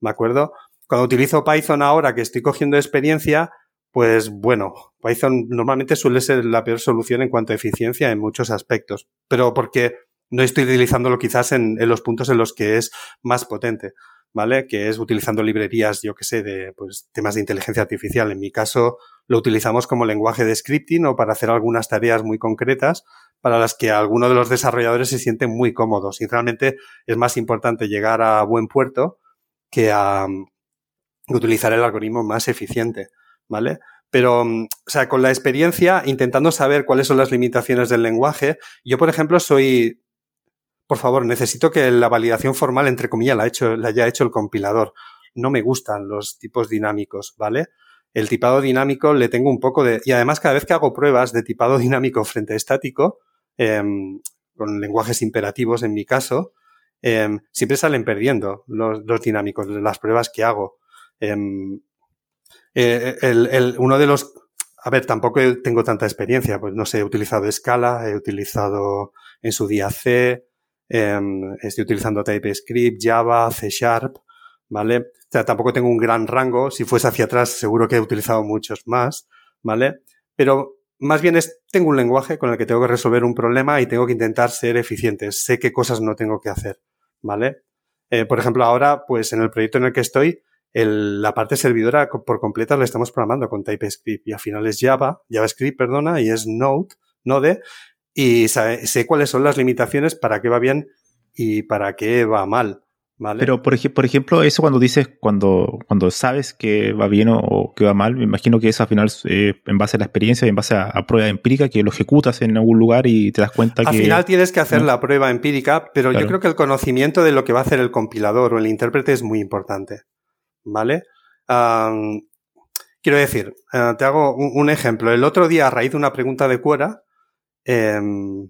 ¿me acuerdo? Cuando utilizo Python ahora que estoy cogiendo experiencia, pues bueno, Python normalmente suele ser la peor solución en cuanto a eficiencia en muchos aspectos, pero porque no estoy utilizándolo quizás en, los puntos en los que es más potente, ¿vale? Que es utilizando librerías, yo que sé, de pues, temas de inteligencia artificial. En mi caso, lo utilizamos como lenguaje de scripting o para hacer algunas tareas muy concretas para las que algunos de los desarrolladores se sienten muy cómodos. Y realmente es más importante llegar a buen puerto que a utilizar el algoritmo más eficiente. ¿vale? Pero, mm, o sea, con la experiencia, intentando saber cuáles son las limitaciones del lenguaje, yo, por ejemplo, soy, por favor, necesito que la validación formal, entre comillas, la, haya hecho el compilador. No me gustan los tipos dinámicos, ¿vale? El tipado dinámico le tengo un poco de... Y además, cada vez que hago pruebas de tipado dinámico frente a estático, em, con lenguajes imperativos en mi caso, em, siempre salen perdiendo los, dinámicos, las pruebas que hago. Em, eh, el, uno de los, a ver, tampoco tengo tanta experiencia, pues no sé, he utilizado Scala, he utilizado en su día C, em, estoy utilizando TypeScript, Java, C Sharp, ¿vale? O sea, tampoco tengo un gran rango, si fuese hacia atrás seguro que he utilizado muchos más, ¿vale? Pero más bien es, tengo un lenguaje con el que tengo que resolver un problema y tengo que intentar ser eficiente, sé qué cosas no tengo que hacer, ¿vale? Eh, por ejemplo, ahora, pues en el proyecto en el que estoy, la parte servidora por completa la estamos programando con TypeScript y al final es Java, JavaScript, perdona, y es Node, Node, y sé, cuáles son las limitaciones, para qué va bien y para qué va mal. ¿Vale? Pero, por, por, ejemplo, eso cuando dices, cuando, cuando sabes que va bien o, que va mal, me imagino que eso al final, eh, en base a la experiencia, en base a, prueba empírica, que lo ejecutas en algún lugar y te das cuenta que... Al final tienes que hacer la prueba empírica, pero yo creo que el conocimiento de lo que va a hacer el compilador o el intérprete es muy importante. ¿vale? quiero decir, eh, te hago un, ejemplo. El otro día, a raíz de una pregunta de Cuera, em,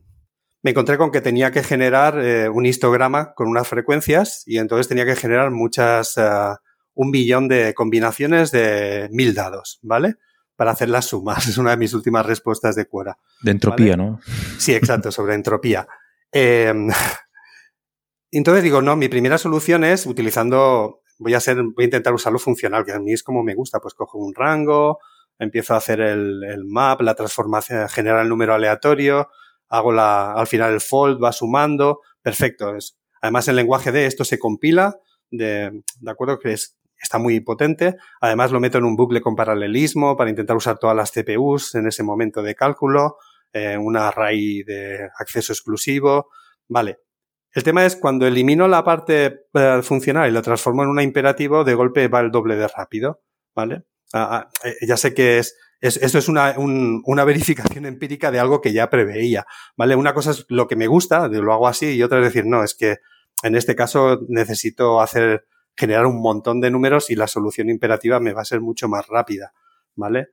me encontré con que tenía que generar eh, un histograma con unas frecuencias y entonces tenía que generar muchas, eh, un billón de combinaciones de mil dados, ¿vale? Para hacer las sumas. Es una de mis últimas respuestas de Cuera. De entropía, ¿no? Sí, exacto, sobre entropía. Em, entonces digo, no, mi primera solución es utilizando voy a ser, voy a intentar usarlo funcional, que a mí es como me gusta, pues cojo un rango, empiezo a hacer el, map, la transformación, generar el número aleatorio, hago la, al final el fold, va sumando, perfecto. Además, el lenguaje de esto se compila, de, de acuerdo, que es, está muy potente. Además, lo meto en un bucle con paralelismo para intentar usar todas las CPUs en ese momento de cálculo, eh, una array de acceso exclusivo. Vale, el tema es cuando elimino la parte eh, funcional y la transformo en una imperativo, de golpe va el doble de rápido, ¿vale? Ah, ah, eh, ya sé que es, es es una, una verificación empírica de algo que ya preveía, ¿vale? Una cosa es lo que me gusta, lo hago así, y otra es decir, no, es que en este caso necesito hacer, generar un montón de números y la solución imperativa me va a ser mucho más rápida, ¿vale?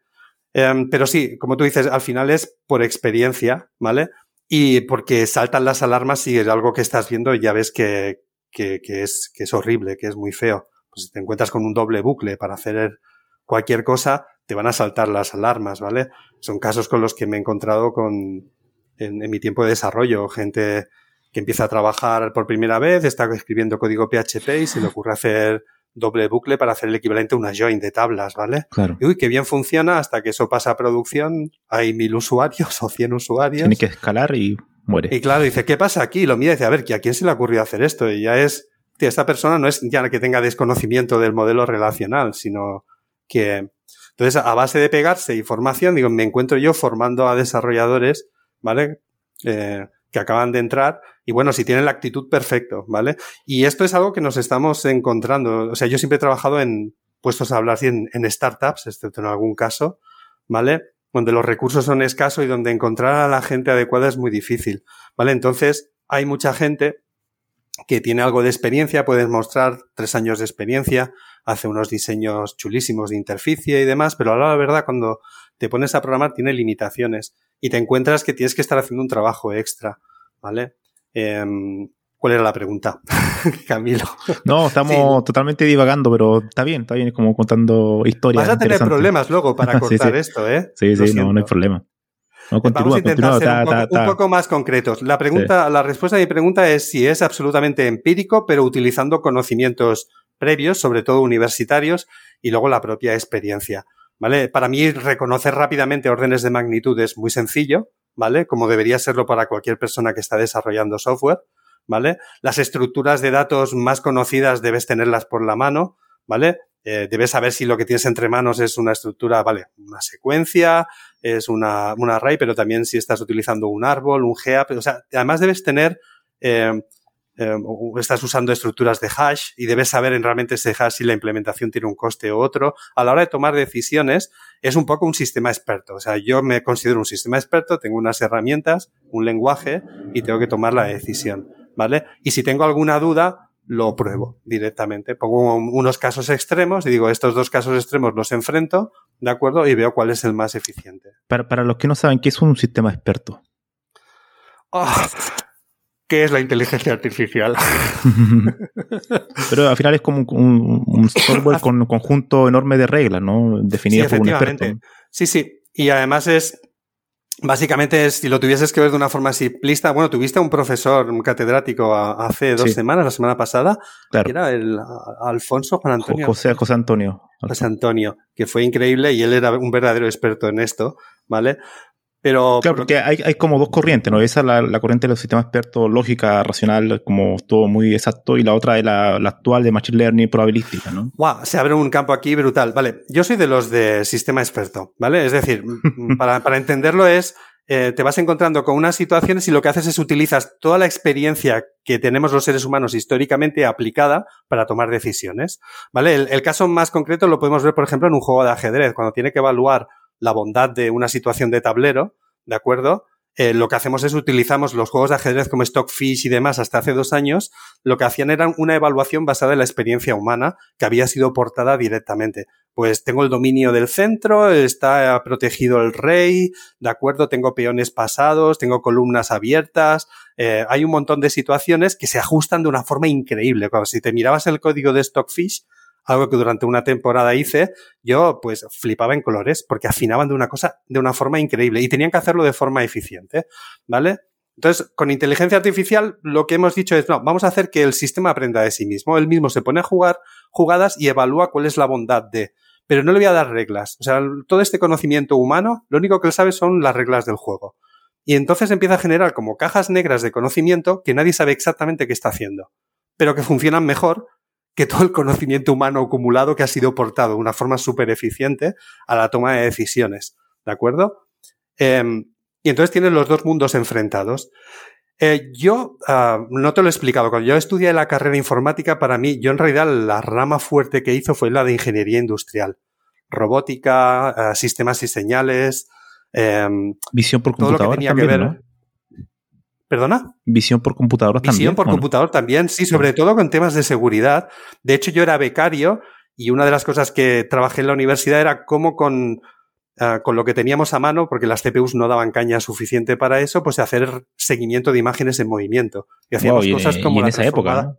Em, pero sí, como tú dices, al final es por experiencia, ¿vale? y porque saltan las alarmas si es algo que estás viendo y ya ves que, que, que, es, que es horrible, que es muy feo. Pues si te encuentras con un doble bucle para hacer cualquier cosa, te van a saltar las alarmas, ¿vale? Son casos con los que me he encontrado con, en, en mi tiempo de desarrollo, gente que empieza a trabajar por primera vez, está escribiendo código PHP y se le ocurre hacer doble bucle para hacer el equivalente a una join de tablas, ¿vale? Claro. Y uy, qué bien funciona hasta que eso pasa a producción, hay mil usuarios o cien usuarios. Tiene que escalar y muere. Y claro, dice, ¿qué pasa aquí? lo mira y dice, a ver, ¿a quién se le ha ocurrido hacer esto? Y ya es, tío, esta persona no es ya que tenga desconocimiento del modelo relacional, sino que, entonces, a base de pegarse y formación, digo, me encuentro yo formando a desarrolladores, ¿vale? Eh, que acaban de entrar y bueno, si tienen la actitud, perfecto, ¿vale? Y esto es algo que nos estamos encontrando. O sea, yo siempre he trabajado en puestos a hablar en, en startups, excepto en algún caso, ¿vale? Donde los recursos son escasos y donde encontrar a la gente adecuada es muy difícil, ¿vale? Entonces, hay mucha gente que tiene algo de experiencia, puedes mostrar tres años de experiencia, hace unos diseños chulísimos de interficie y demás, pero ahora la verdad cuando te pones a programar tiene limitaciones y te encuentras que tienes que estar haciendo un trabajo extra, ¿vale? Em, ¿Cuál era la pregunta, Camilo? No, estamos totalmente divagando, pero está bien, está bien, como contando historias. Vas a tener problemas luego para cortar esto, ¿eh? Sí, sí, no, no hay problema. Vamos a intentar ser un, poco, más concretos. La pregunta, la respuesta a mi pregunta es si es absolutamente empírico, pero utilizando conocimientos previos, sobre todo universitarios, y luego la propia experiencia. ¿Vale? Para mí, reconocer rápidamente órdenes de magnitud es muy sencillo, ¿vale? Como debería serlo para cualquier persona que está desarrollando software, ¿vale? Las estructuras de datos más conocidas debes tenerlas por la mano, ¿vale? Eh, debes saber si lo que tienes entre manos es una estructura, vale, una secuencia, es una, un array, pero también si estás utilizando un árbol, un heap, o sea, además debes tener, eh, eh, estás usando estructuras de hash y debes saber en realmente ese hash si la implementación tiene un coste u otro. A la hora de tomar decisiones, es un poco un sistema experto. O sea, yo me considero un sistema experto, tengo unas herramientas, un lenguaje y tengo que tomar la decisión, ¿vale? Y si tengo alguna duda, lo pruebo directamente. Pongo unos casos extremos y digo, estos dos casos extremos los enfrento, ¿de acuerdo? Y veo cuál es el más eficiente. Para, para los que no saben, ¿qué es un sistema experto? Ah, ¿Qué es la inteligencia artificial? Pero al final es como un, software con un conjunto enorme de reglas, ¿no? Definidas por un experto. Sí, sí. Y además es Básicamente, si lo tuvieses que ver de una forma simplista, bueno, tuviste un profesor, un catedrático hace dos semanas, la semana pasada, que era el Alfonso Juan Antonio. José, José Antonio. José Antonio, que fue increíble y él era un verdadero experto en esto, ¿vale? Pero, claro, porque hay, hay como dos corrientes, ¿no? Esa es la, la, corriente de los sistemas expertos, lógica, racional, como todo muy exacto, y la otra es la, la, actual de Machine Learning probabilística, ¿no? Wow, se abre un campo aquí brutal. Vale, yo soy de los de sistema experto, ¿vale? Es decir, para, para entenderlo es, eh, te vas encontrando con unas situaciones y lo que haces es utilizas toda la experiencia que tenemos los seres humanos históricamente aplicada para tomar decisiones, ¿vale? El, el caso más concreto lo podemos ver, por ejemplo, en un juego de ajedrez, cuando tiene que evaluar la bondad de una situación de tablero, ¿de acuerdo? Eh, lo que hacemos es utilizamos los juegos de ajedrez como Stockfish y demás hasta hace dos años, lo que hacían era una evaluación basada en la experiencia humana que había sido portada directamente. Pues tengo el dominio del centro, está protegido el rey, de acuerdo, tengo peones pasados, tengo columnas abiertas, eh, hay un montón de situaciones que se ajustan de una forma increíble. Si te mirabas el código de Stockfish, algo que durante una temporada hice, yo pues flipaba en colores porque afinaban de una cosa de una forma increíble y tenían que hacerlo de forma eficiente, ¿vale? Entonces, con inteligencia artificial, lo que hemos dicho es, no, vamos a hacer que el sistema aprenda de sí mismo. Él mismo se pone a jugar jugadas y evalúa cuál es la bondad de. Pero no le voy a dar reglas. O sea, todo este conocimiento humano, lo único que él sabe son las reglas del juego. Y entonces empieza a generar como cajas negras de conocimiento que nadie sabe exactamente qué está haciendo, pero que funcionan mejor que todo el conocimiento humano acumulado que ha sido portado de una forma súper eficiente a la toma de decisiones. ¿De acuerdo? Em, y entonces tienes los dos mundos enfrentados. Eh, yo uh, no te lo he explicado. Cuando yo estudié la carrera informática, para mí, yo en realidad la rama fuerte que hizo fue la de ingeniería industrial. Robótica, uh, sistemas y señales. Um, Visión por computadora. Todo lo que tenía también, que ver. ¿no? ¿Perdona? Visión por computador también. Visión por computador también, sí, sobre todo con temas de seguridad. De hecho, yo era becario y una de las cosas que trabajé en la universidad era cómo con, uh, con lo que teníamos a mano, porque las CPUs no daban caña suficiente para eso, pues hacer seguimiento de imágenes en movimiento. Y hacíamos wow, y cosas como y en la esa época, ¿no?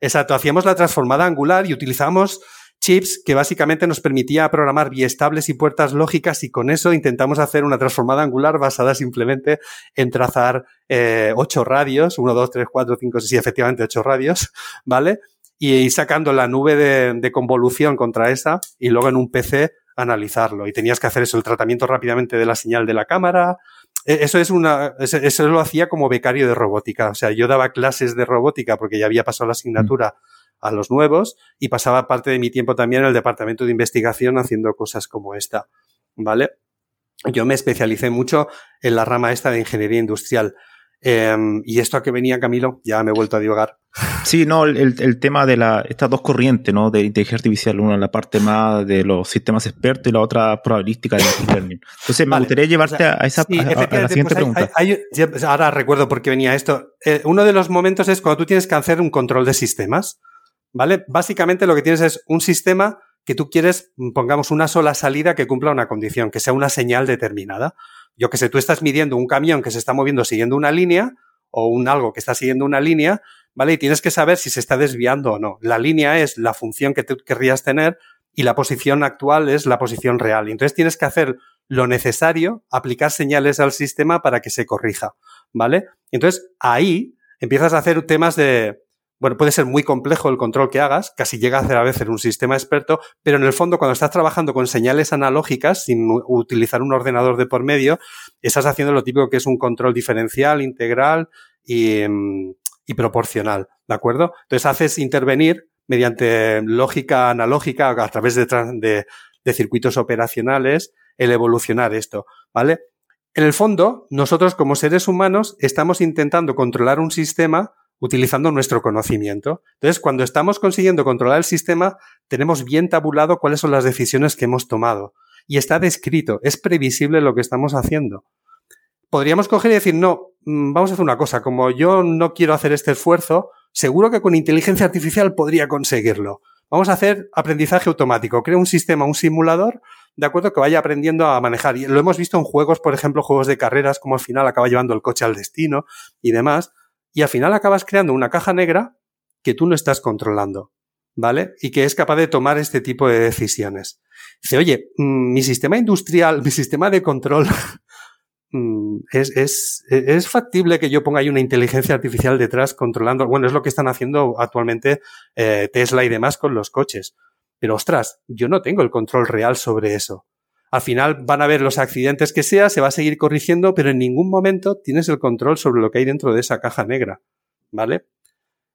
Exacto, hacíamos la transformada angular y utilizábamos chips que básicamente nos permitía programar biestables y puertas lógicas y con eso intentamos hacer una transformada angular basada simplemente en trazar eh, ocho radios, 1, 2, 3, 4, 5, 6, efectivamente ocho radios, ¿vale? Y sacando la nube de, de convolución contra esa y luego en un PC analizarlo. Y tenías que hacer eso, el tratamiento rápidamente de la señal de la cámara. Eso es una, eso lo hacía como becario de robótica. O sea, yo daba clases de robótica porque ya había pasado la asignatura a los nuevos y pasaba parte de mi tiempo también en el departamento de investigación haciendo cosas como esta, ¿vale? Yo me especialicé mucho en la rama esta de ingeniería industrial. Em, y esto a que venía Camilo, ya me he vuelto a divagar. Sí, no, el, el, tema de la, estas dos corrientes, ¿no? De inteligencia artificial, una la parte más de los sistemas expertos y la otra probabilística de learning. Entonces, me gustaría llevarte a esa a, la siguiente pues pregunta. ahora recuerdo por qué venía esto. Eh, uno de los momentos es cuando tú tienes que hacer un control de sistemas, ¿vale? Básicamente lo que tienes es un sistema que tú quieres, pongamos, una sola salida que cumpla una condición, que sea una señal determinada yo que sé, tú estás midiendo un camión que se está moviendo siguiendo una línea o un algo que está siguiendo una línea, ¿vale? Y tienes que saber si se está desviando o no. La línea es la función que tú querrías tener y la posición actual es la posición real. entonces tienes que hacer lo necesario, aplicar señales al sistema para que se corrija, ¿vale? Entonces ahí empiezas a hacer temas de, bueno, puede ser muy complejo el control que hagas, casi llega a hacer a veces un sistema experto, pero en el fondo cuando estás trabajando con señales analógicas sin utilizar un ordenador de por medio, estás haciendo lo típico que es un control diferencial, integral y, mm, proporcional, ¿de acuerdo? Entonces haces intervenir mediante lógica analógica a través de, de circuitos operacionales el evolucionar esto, ¿vale? En el fondo, nosotros como seres humanos estamos intentando controlar un sistema utilizando nuestro conocimiento. Entonces, cuando estamos consiguiendo controlar el sistema, tenemos bien tabulado cuáles son las decisiones que hemos tomado. Y está descrito, es previsible lo que estamos haciendo. Podríamos coger y decir, no, mm, vamos a hacer una cosa, como yo no quiero hacer este esfuerzo, seguro que con inteligencia artificial podría conseguirlo. Vamos a hacer aprendizaje automático. Creo un sistema, un simulador, de acuerdo, que vaya aprendiendo a manejar. Y lo hemos visto en juegos, por ejemplo, juegos de carreras, como al final acaba llevando el coche al destino y demás y al final acabas creando una caja negra que tú no estás controlando, ¿vale? Y que es capaz de tomar este tipo de decisiones. Dice, oye, mm, mi sistema industrial, mi sistema de control, mm, es, factible que yo ponga ahí una inteligencia artificial detrás controlando, bueno, es lo que están haciendo actualmente eh, Tesla y demás con los coches. Pero ostras, yo no tengo el control real sobre eso. Al final van a ver los accidentes que sea, se va a seguir corrigiendo, pero en ningún momento tienes el control sobre lo que hay dentro de esa caja negra. ¿Vale?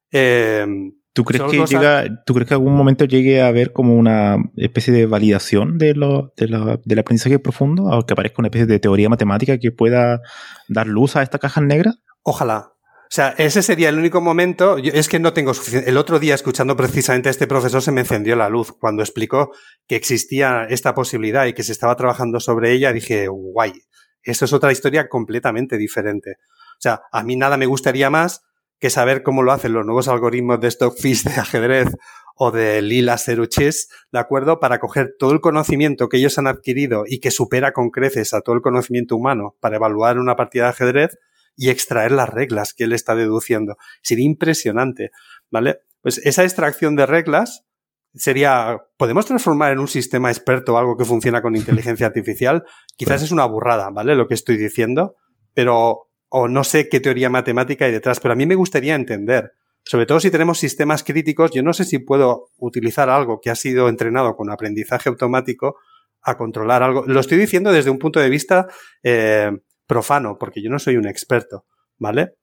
Em, ¿Tú crees, que llega, ¿Tú crees que algún momento llegue a haber como una especie de validación de lo, de la, del aprendizaje profundo? O que aparezca una especie de teoría matemática que pueda dar luz a esta caja negra? Ojalá, o sea, ese sería el único momento. es que no tengo suficiente. El otro día, escuchando precisamente a este profesor, se me encendió la luz cuando explicó que existía esta posibilidad y que se estaba trabajando sobre ella. Dije, guay, esto es otra historia completamente diferente. O sea, a mí nada me gustaría más que saber cómo lo hacen los nuevos algoritmos de Stockfish de ajedrez o de Lila Seruchis, ¿de acuerdo? Para coger todo el conocimiento que ellos han adquirido y que supera con creces a todo el conocimiento humano para evaluar una partida de ajedrez y extraer las reglas que él está deduciendo. Sería impresionante, ¿vale? Pues esa extracción de reglas sería, ¿podemos transformar en un sistema experto algo que funciona con inteligencia artificial? Quizás es una burrada, ¿vale? Lo que estoy diciendo, pero, o no sé qué teoría matemática hay detrás, pero a mí me gustaría entender. Sobre todo si tenemos sistemas críticos, yo no sé si puedo utilizar algo que ha sido entrenado con aprendizaje automático a controlar algo. Lo estoy diciendo desde un punto de vista eh, profano, porque yo no soy un experto, ¿vale?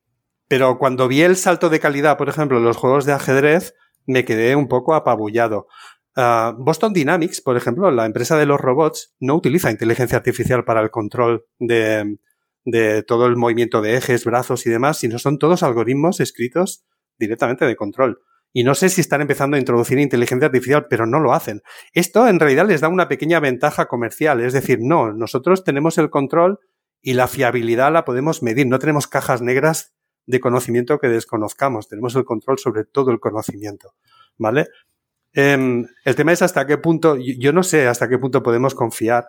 Pero cuando vi el salto de calidad, por ejemplo, en los juegos de ajedrez, me quedé un poco apabullado. Ah, Boston Dynamics, por ejemplo, la empresa de los robots, no utiliza inteligencia artificial para el control de, de todo el movimiento de ejes, brazos y demás, sino son todos algoritmos escritos directamente de control. Y no sé si están empezando a introducir inteligencia artificial, pero no lo hacen. Esto en realidad les da una pequeña ventaja comercial, es decir, no, nosotros tenemos el control y la fiabilidad la podemos medir. No tenemos cajas negras de conocimiento que desconozcamos. Tenemos el control sobre todo el conocimiento. ¿Vale? Em, el tema es hasta qué punto, yo no sé hasta qué punto podemos confiar.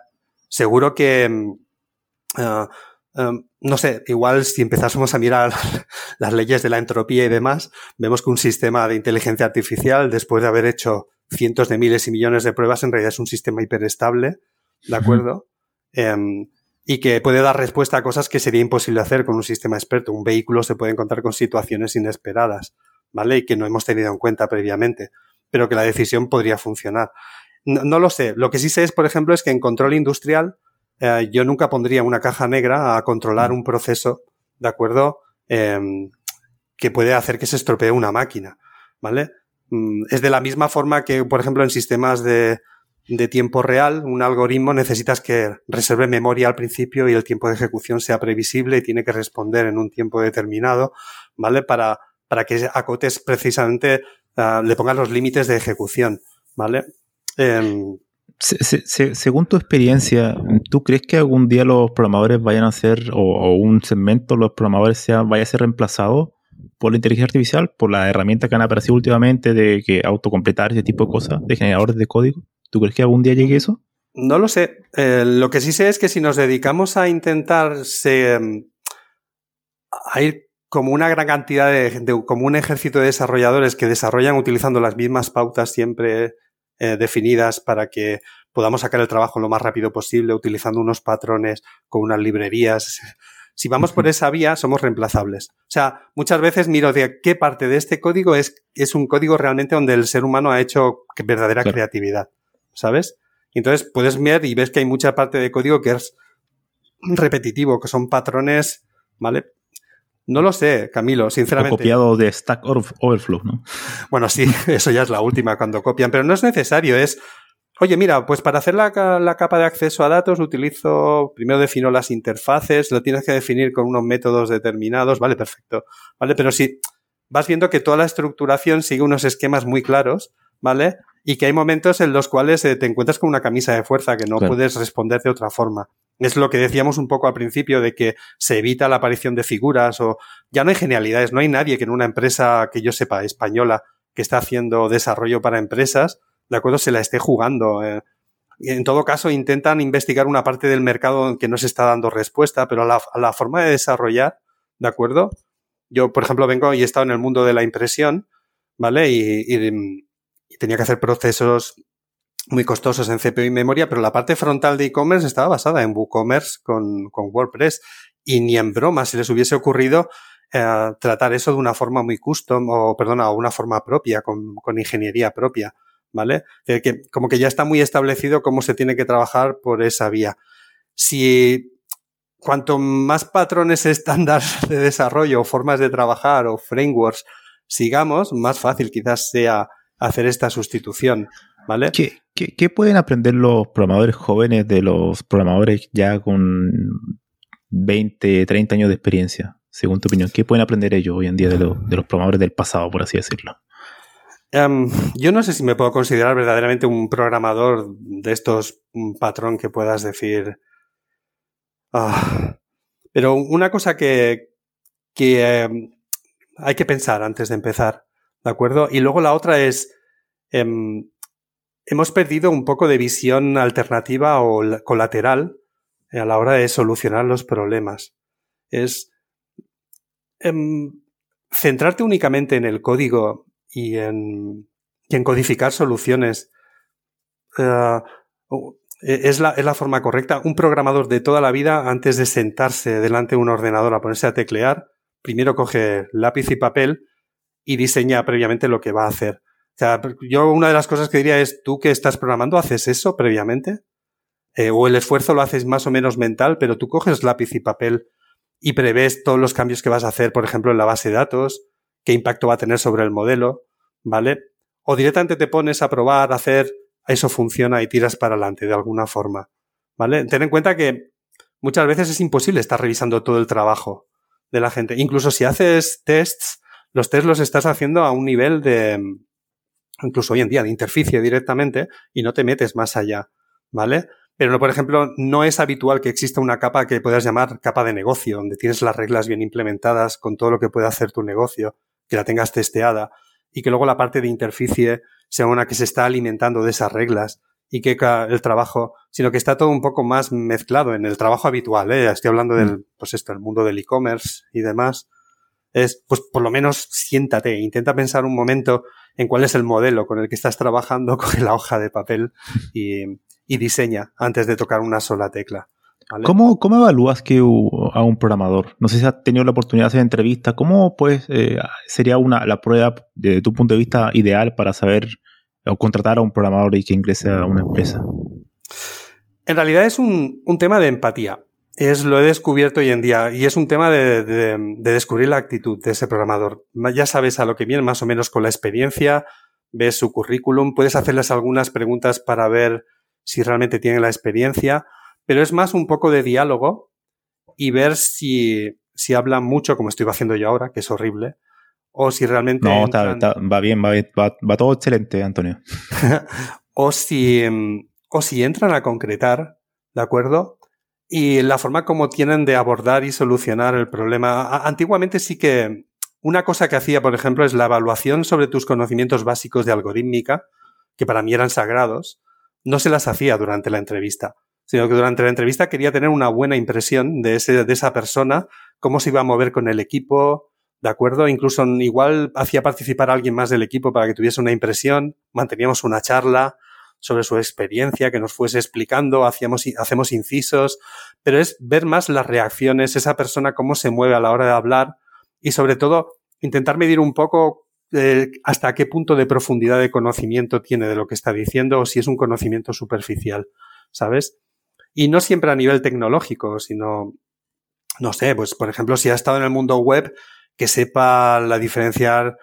Seguro que, em, ah, em, no sé, igual si empezásemos a mirar las leyes de la entropía y demás, vemos que un sistema de inteligencia artificial, después de haber hecho cientos de miles y millones de pruebas, en realidad es un sistema hiperestable, ¿de acuerdo? Y que puede dar respuesta a cosas que sería imposible hacer con un sistema experto. Un vehículo se puede encontrar con situaciones inesperadas, ¿vale? Y que no hemos tenido en cuenta previamente, pero que la decisión podría funcionar. No, lo sé. Lo que sí sé es, por ejemplo, es que en control industrial eh, yo nunca pondría una caja negra a controlar un proceso, ¿de acuerdo? Em, que puede hacer que se estropee una máquina, ¿vale? Mm, es de la misma forma que, por ejemplo, en sistemas de, de tiempo real, un algoritmo necesitas que reserve memoria al principio y el tiempo de ejecución sea previsible y tiene que responder en un tiempo determinado, ¿vale? Para, para que acotes precisamente, uh, le pongas los límites de ejecución, ¿vale? Se, según tu experiencia, ¿tú crees que algún día los programadores vayan a ser, o, un segmento los programadores sea, vaya a ser reemplazado por la inteligencia artificial, por la herramienta que han aparecido últimamente de que autocompletar ese tipo de cosas, de generadores de código? ¿Tú crees que algún día llegue eso? No lo sé. Eh, lo que sí sé es que si nos dedicamos a intentar se, a ir como una gran cantidad de, de, como un ejército de desarrolladores que desarrollan utilizando las mismas pautas siempre eh, definidas para que podamos sacar el trabajo lo más rápido posible, utilizando unos patrones con unas librerías. Si vamos por esa vía, somos reemplazables. O sea, muchas veces miro de qué parte de este código es, es un código realmente donde el ser humano ha hecho verdadera claro. creatividad. ¿Sabes? Y entonces puedes ver y ves que hay mucha parte de código que es repetitivo, que son patrones, ¿vale? No lo sé, Camilo, sinceramente. O copiado de Stack Overflow, ¿no? Bueno, sí, eso ya es la última cuando copian, pero no es necesario, es, oye, mira, pues para hacer la, la, capa de acceso a datos utilizo, primero defino las interfaces, lo tienes que definir con unos métodos determinados, vale, perfecto, vale, pero si vas viendo que toda la estructuración sigue unos esquemas muy claros, ¿vale? Y que hay momentos en los cuales eh, te encuentras con una camisa de fuerza que no claro. puedes responder de otra forma. Es lo que decíamos un poco al principio de que se evita la aparición de figuras o ya no hay genialidades, no hay nadie que en una empresa que yo sepa española que está haciendo desarrollo para empresas, de acuerdo, se la esté jugando. Eh. En todo caso, intentan investigar una parte del mercado que no se está dando respuesta, pero a la, a la forma de desarrollar, ¿de acuerdo? Yo, por ejemplo, vengo y he estado en el mundo de la impresión, ¿vale? Y tenía que hacer procesos muy costosos en CPU y memoria, pero la parte frontal de e-commerce estaba basada en WooCommerce con, con, WordPress y ni en broma se les hubiese ocurrido eh, tratar eso de una forma muy custom o, perdona, una forma propia, con, con ingeniería propia, ¿vale? Que, que, como que ya está muy establecido cómo se tiene que trabajar por esa vía. Si cuanto más patrones estándar de desarrollo o formas de trabajar o frameworks sigamos, más fácil quizás sea hacer esta sustitución. ¿Vale? ¿Qué, qué, qué pueden aprender los programadores jóvenes de los programadores ya con 20, 30 años de experiencia? Según tu opinión, ¿qué pueden aprender ellos hoy en día de, lo, de los programadores del pasado, por así decirlo? Um, yo no sé si me puedo considerar verdaderamente un programador de estos, un patrón que puedas decir. Uh, pero una cosa que, que um, hay que pensar antes de empezar, ¿de acuerdo? Y luego la otra es. Um, hemos perdido un poco de visión alternativa o colateral a la hora de solucionar los problemas. Es eh, centrarte únicamente en el código y en, codificar soluciones. Uh, es, la, es la forma correcta. Un programador de toda la vida, antes de sentarse delante de un ordenador a ponerse a teclear, primero coge lápiz y papel y diseña previamente lo que va a hacer. O sea, yo una de las cosas que diría es, tú que estás programando, ¿haces eso previamente? Eh, o el esfuerzo lo haces más o menos mental, pero tú coges lápiz y papel y prevés todos los cambios que vas a hacer, por ejemplo, en la base de datos, qué impacto va a tener sobre el modelo, ¿vale? O directamente te pones a probar, a hacer, eso funciona y tiras para adelante de alguna forma, ¿vale? Ten en cuenta que muchas veces es imposible estar revisando todo el trabajo de la gente. Incluso si haces tests, los tests los estás haciendo a un nivel de, incluso hoy en día de interficie directamente y no te metes más allá, ¿vale? Pero, por ejemplo, no es habitual que exista una capa que puedas llamar capa de negocio, donde tienes las reglas bien implementadas con todo lo que puede hacer tu negocio, que la tengas testeada y que luego la parte de interficie sea una que se está alimentando de esas reglas y que el trabajo, sino que está todo un poco más mezclado en el trabajo habitual, ¿eh? Estoy hablando del, pues esto, el mundo del e-commerce y demás. Es, pues por lo menos siéntate, intenta pensar un momento en cuál es el modelo con el que estás trabajando, coge la hoja de papel y, y diseña antes de tocar una sola tecla. ¿vale? ¿Cómo, ¿Cómo, evalúas que a un programador? No sé si has tenido la oportunidad de hacer entrevista. ¿Cómo pues eh, sería una, la prueba desde tu punto de vista ideal para saber o contratar a un programador y que ingrese a una empresa? En realidad es un, un tema de empatía. Es, lo he descubierto hoy en día y es un tema de, de, de, descubrir la actitud de ese programador. Ya sabes a lo que viene más o menos con la experiencia, ves su currículum, puedes hacerles algunas preguntas para ver si realmente tienen la experiencia, pero es más un poco de diálogo y ver si, si hablan mucho, como estoy haciendo yo ahora, que es horrible, o si realmente... No, va bien, va, va, va todo excelente, Antonio. o, si, o si entran a concretar, ¿de acuerdo? Y la forma como tienen de abordar y solucionar el problema. Antiguamente sí que una cosa que hacía, por ejemplo, es la evaluación sobre tus conocimientos básicos de algorítmica, que para mí eran sagrados, no se las hacía durante la entrevista, sino que durante la entrevista quería tener una buena impresión de, ese, de esa persona, cómo se iba a mover con el equipo, ¿de acuerdo? Incluso igual hacía participar a alguien más del equipo para que tuviese una impresión, manteníamos una charla sobre su experiencia, que nos fuese explicando, hacíamos, hacemos incisos, pero es ver más las reacciones, esa persona cómo se mueve a la hora de hablar y sobre todo intentar medir un poco eh, hasta qué punto de profundidad de conocimiento tiene de lo que está diciendo o si es un conocimiento superficial, ¿sabes? Y no siempre a nivel tecnológico, sino, no sé, pues por ejemplo, si ha estado en el mundo web, que sepa la diferenciar,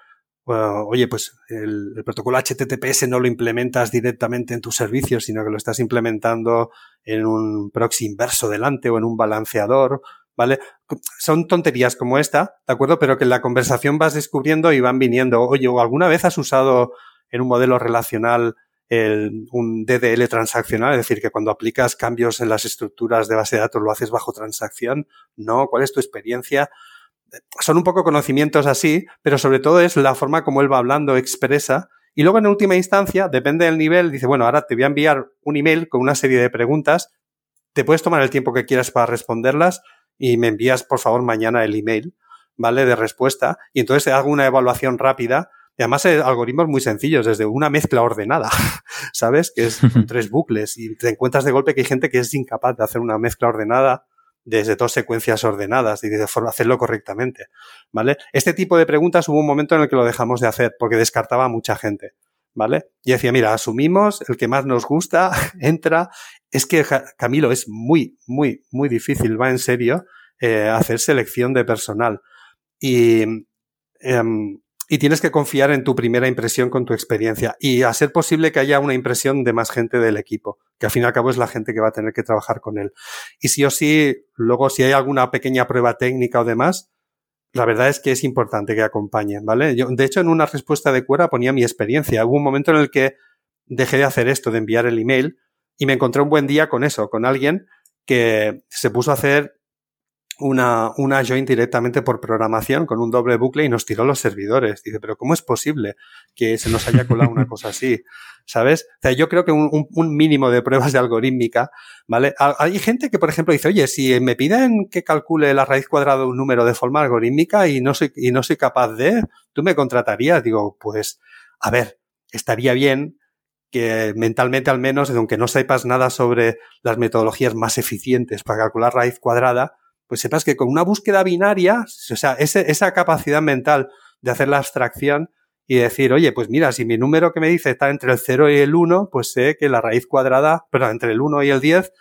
oye, pues el, el, protocolo HTTPS no lo implementas directamente en tus servicios, sino que lo estás implementando en un proxy inverso delante o en un balanceador, ¿vale? Son tonterías como esta, ¿de acuerdo? Pero que en la conversación vas descubriendo y van viniendo, oye, ¿alguna vez has usado en un modelo relacional el, un DDL transaccional, es decir, que cuando aplicas cambios en las estructuras de base de datos lo haces bajo transacción. No, ¿cuál es tu experiencia? Son un poco conocimientos así, pero sobre todo es la forma como él va hablando, expresa. Y luego en última instancia, depende del nivel, dice, bueno, ahora te voy a enviar un email con una serie de preguntas. Te puedes tomar el tiempo que quieras para responderlas y me envías, por favor, mañana el email, ¿vale? De respuesta. Y entonces hago una evaluación rápida y además algoritmos muy sencillos, desde una mezcla ordenada, ¿sabes? Que es tres bucles y te encuentras de golpe que hay gente que es incapaz de hacer una mezcla ordenada desde dos secuencias ordenadas y de hacerlo correctamente, ¿vale? Este tipo de preguntas hubo un momento en el que lo dejamos de hacer porque descartaba a mucha gente, ¿vale? Y decía, mira, asumimos, el que más nos gusta, entra. Es que, Camilo, es muy, muy, muy difícil, va en serio, eh, hacer selección de personal. Y em, y tienes que confiar en tu primera impresión con tu experiencia y a ser posible que haya una impresión de más gente del equipo, que al fin y al cabo es la gente que va a tener que trabajar con él. Y sí o sí, luego si hay alguna pequeña prueba técnica o demás, la verdad es que es importante que acompañen, ¿vale? Yo, de hecho, en una respuesta de cuera ponía mi experiencia. Hubo un momento en el que dejé de hacer esto, de enviar el email, y me encontré un buen día con eso, con alguien que se puso a hacer una, una join directamente por programación con un doble bucle y nos tiró los servidores. Dice, pero ¿cómo es posible que se nos haya colado una cosa así? ¿Sabes? O sea, yo creo que un, un, mínimo de pruebas de algorítmica, ¿vale? Hay gente que, por ejemplo, dice, oye, si me piden que calcule la raíz cuadrada de un número de forma algorítmica y no soy, y no soy capaz de, ¿tú me contratarías? Digo, pues, a ver, estaría bien que mentalmente al menos, aunque no sepas nada sobre las metodologías más eficientes para calcular raíz cuadrada, pues sepas que con una búsqueda binaria, o sea, esa capacidad mental de hacer la abstracción y decir, oye, pues mira, si mi número que me dice está entre el 0 y el 1, pues sé que la raíz cuadrada, perdón, entre el 1 y el 10,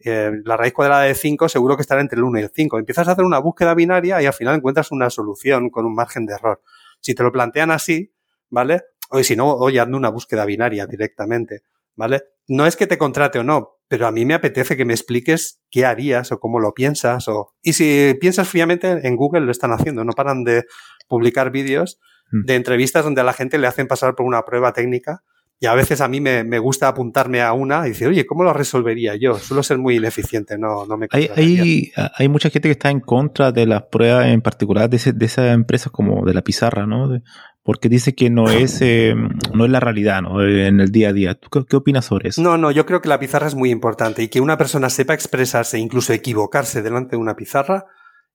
eh, la raíz cuadrada de 5 seguro que estará entre el 1 y el 5. Empiezas a hacer una búsqueda binaria y al final encuentras una solución con un margen de error. Si te lo plantean así, ¿vale? O si no, oye, hazme una búsqueda binaria directamente, ¿vale? No es que te contrate o no, pero a mí me apetece que me expliques qué harías o cómo lo piensas. O... Y si piensas fríamente, en Google lo están haciendo, no paran de publicar vídeos mm. de entrevistas donde a la gente le hacen pasar por una prueba técnica. Y a veces a mí me, me gusta apuntarme a una y decir, oye, ¿cómo lo resolvería yo? Suelo ser muy ineficiente, no, no me hay, hay, hay, mucha gente que está en contra de las pruebas, en particular de, de esas empresas como de la pizarra, ¿no? De, porque dice que no es, eh, no es la realidad, ¿no? En el día a día. ¿Tú qué, opinas sobre eso? No, no, yo creo que la pizarra es muy importante y que una persona sepa expresarse, incluso equivocarse delante de una pizarra,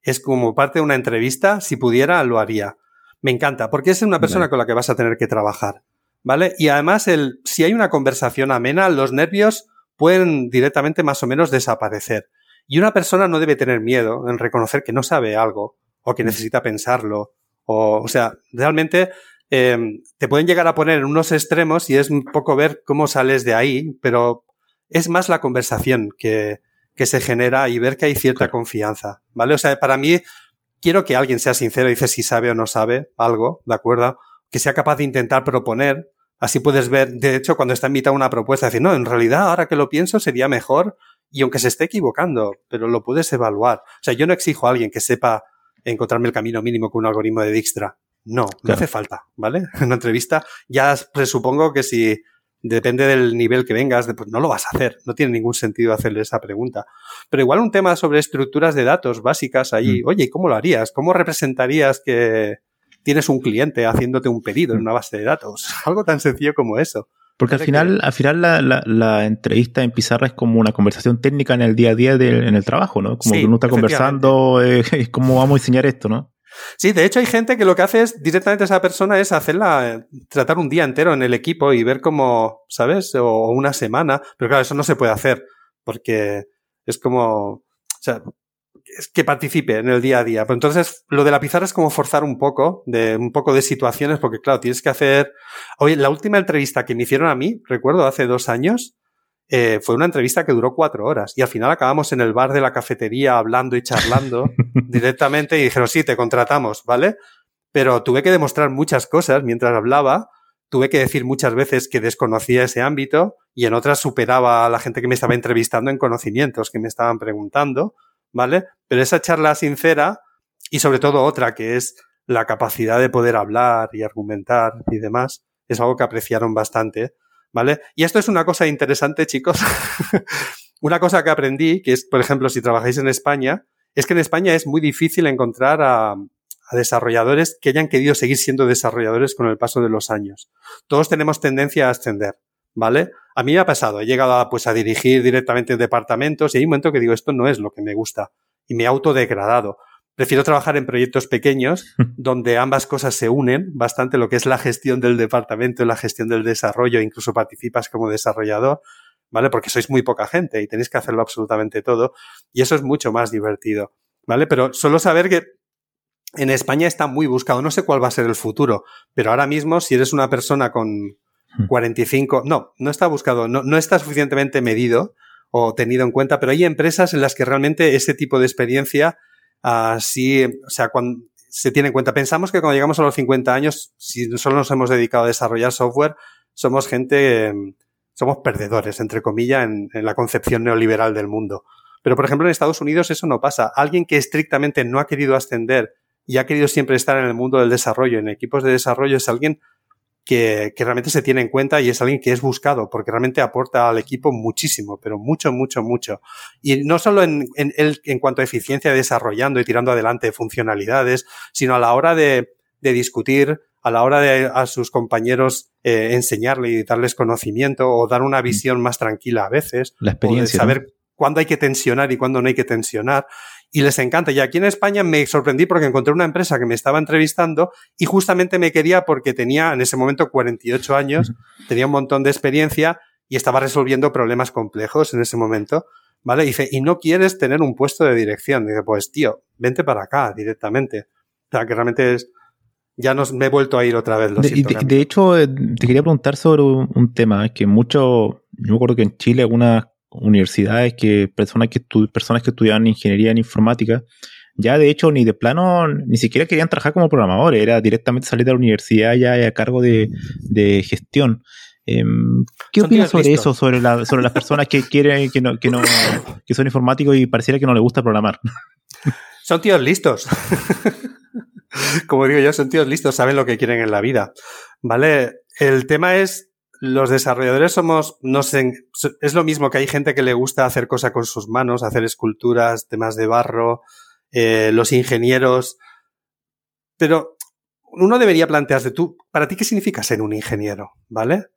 es como parte de una entrevista, si pudiera, lo haría. Me encanta, porque es una persona con la que vas a tener que trabajar, ¿vale? Y además, el, si hay una conversación amena, los nervios pueden directamente más o menos desaparecer. Y una persona no debe tener miedo en reconocer que no sabe algo o que mm. necesita pensarlo o, o sea, realmente eh, te pueden llegar a poner en unos extremos y es un poco ver cómo sales de ahí, pero es más la conversación que, que se genera y ver que hay cierta confianza, ¿vale? O sea, para mí, quiero que alguien sea sincero y dice si sabe o no sabe algo, ¿de acuerdo? Que sea capaz de intentar proponer, Así puedes ver, de hecho, cuando está invitado a una propuesta, decir, no, en realidad, ahora que lo pienso, sería mejor, y aunque se esté equivocando, pero lo puedes evaluar. O sea, yo no exijo a alguien que sepa encontrarme el camino mínimo con un algoritmo de Dijkstra. No, no hace falta, ¿vale? En una entrevista ya presupongo que si depende del nivel que vengas, pues no lo vas a hacer. No tiene ningún sentido hacerle esa pregunta. Pero igual un tema sobre estructuras de datos básicas ahí, mm. oye, ¿cómo lo harías? ¿Cómo representarías que tienes un cliente haciéndote un pedido en una base de datos? Algo tan sencillo como eso. Porque al final, al final la, entrevista en pizarra es como una conversación técnica en el día a día en el trabajo, ¿no? Como que uno está conversando, eh, cómo vamos a diseñar esto, ¿no? Sí, de hecho hay gente que lo que hace es directamente a esa persona es hacerla, tratar un día entero en el equipo y ver cómo, ¿sabes? O una semana. Pero claro, eso no se puede hacer porque es como, o sea, que participe en el día a día. Pero entonces, lo de la pizarra es como forzar un poco de, un poco de situaciones porque claro, tienes que hacer, oye, la última entrevista que me hicieron a mí, recuerdo hace dos años, eh, fue una entrevista que duró cuatro horas y al final acabamos en el bar de la cafetería hablando y charlando directamente y dijeron, sí, te contratamos, ¿vale? Pero tuve que demostrar muchas cosas mientras hablaba, tuve que decir muchas veces que desconocía ese ámbito y en otras superaba a la gente que me estaba entrevistando en conocimientos que me estaban preguntando, ¿vale? Pero esa charla sincera y sobre todo otra que es la capacidad de poder hablar y argumentar y demás, es algo que apreciaron bastante ¿vale? Y esto es una cosa interesante, chicos. una cosa que aprendí, que es, por ejemplo, si trabajáis en España, es que en España es muy difícil encontrar a, desarrolladores que hayan querido seguir siendo desarrolladores con el paso de los años. Todos tenemos tendencia a ascender, ¿vale? A mí me ha pasado, he llegado a, pues, a dirigir directamente departamentos y hay un momento que digo, esto no es lo que me gusta y me he autodegradado. Prefiero trabajar en proyectos pequeños donde ambas cosas se unen bastante, lo que es la gestión del departamento y la gestión del desarrollo, incluso participas como desarrollador, ¿vale? Porque sois muy poca gente y tenéis que hacerlo absolutamente todo y eso es mucho más divertido, ¿vale? Pero solo saber que en España está muy buscado, no sé cuál va a ser el futuro, pero ahora mismo si eres una persona con 45, no, no está buscado, no, no está suficientemente medido o tenido en cuenta, pero hay empresas en las que realmente ese tipo de experiencia Así, o sea, cuando se tiene en cuenta, pensamos que cuando llegamos a los 50 años, si solo nos hemos dedicado a desarrollar software, somos gente, somos perdedores, entre comillas, en, la concepción neoliberal del mundo. Pero, por ejemplo, en Estados Unidos eso no pasa. Alguien que estrictamente no ha querido ascender y ha querido siempre estar en el mundo del desarrollo, en equipos de desarrollo, es alguien que, realmente se tiene en cuenta y es alguien que es buscado porque realmente aporta al equipo muchísimo, pero mucho, mucho, mucho. Y no solo en, en, en cuanto a eficiencia desarrollando y tirando adelante funcionalidades, sino a la hora de, de discutir, a la hora de a sus compañeros eh, enseñarle y darles conocimiento o dar una mm. visión más tranquila a veces. La experiencia. saber cuándo hay que tensionar y cuándo no hay que tensionar y les encanta. Y aquí en España me sorprendí porque encontré una empresa que me estaba entrevistando y justamente me quería porque tenía en ese momento 48 años, tenía un montón de experiencia y estaba resolviendo problemas complejos en ese momento. ¿Vale? Y dice, ¿y no quieres tener un puesto de dirección? Dice, pues tío, vente para acá directamente. O sea, que realmente es, ya nos, me he vuelto a ir otra vez. de, hecho, eh, te quería preguntar sobre un, tema que mucho, yo me acuerdo que en Chile algunas universidades que personas que personas que estudiaban ingeniería en informática ya de hecho ni de plano ni siquiera querían trabajar como programadores era directamente salir de la universidad ya a cargo de, gestión em, ¿Qué opinas sobre eso, sobre, la, sobre las personas que quieren, que no, que no, que son informáticos y pareciera que no les gusta programar? Son tíos listos. Como digo yo, son tíos listos, saben lo que quieren en la vida. ¿Vale? El tema es los desarrolladores somos, no sé, es lo mismo que hay gente que le gusta hacer cosas con sus manos, hacer esculturas, temas de barro, eh, los ingenieros. Pero uno debería plantearse tú, ¿para ti qué significa ser un ingeniero? ¿Vale?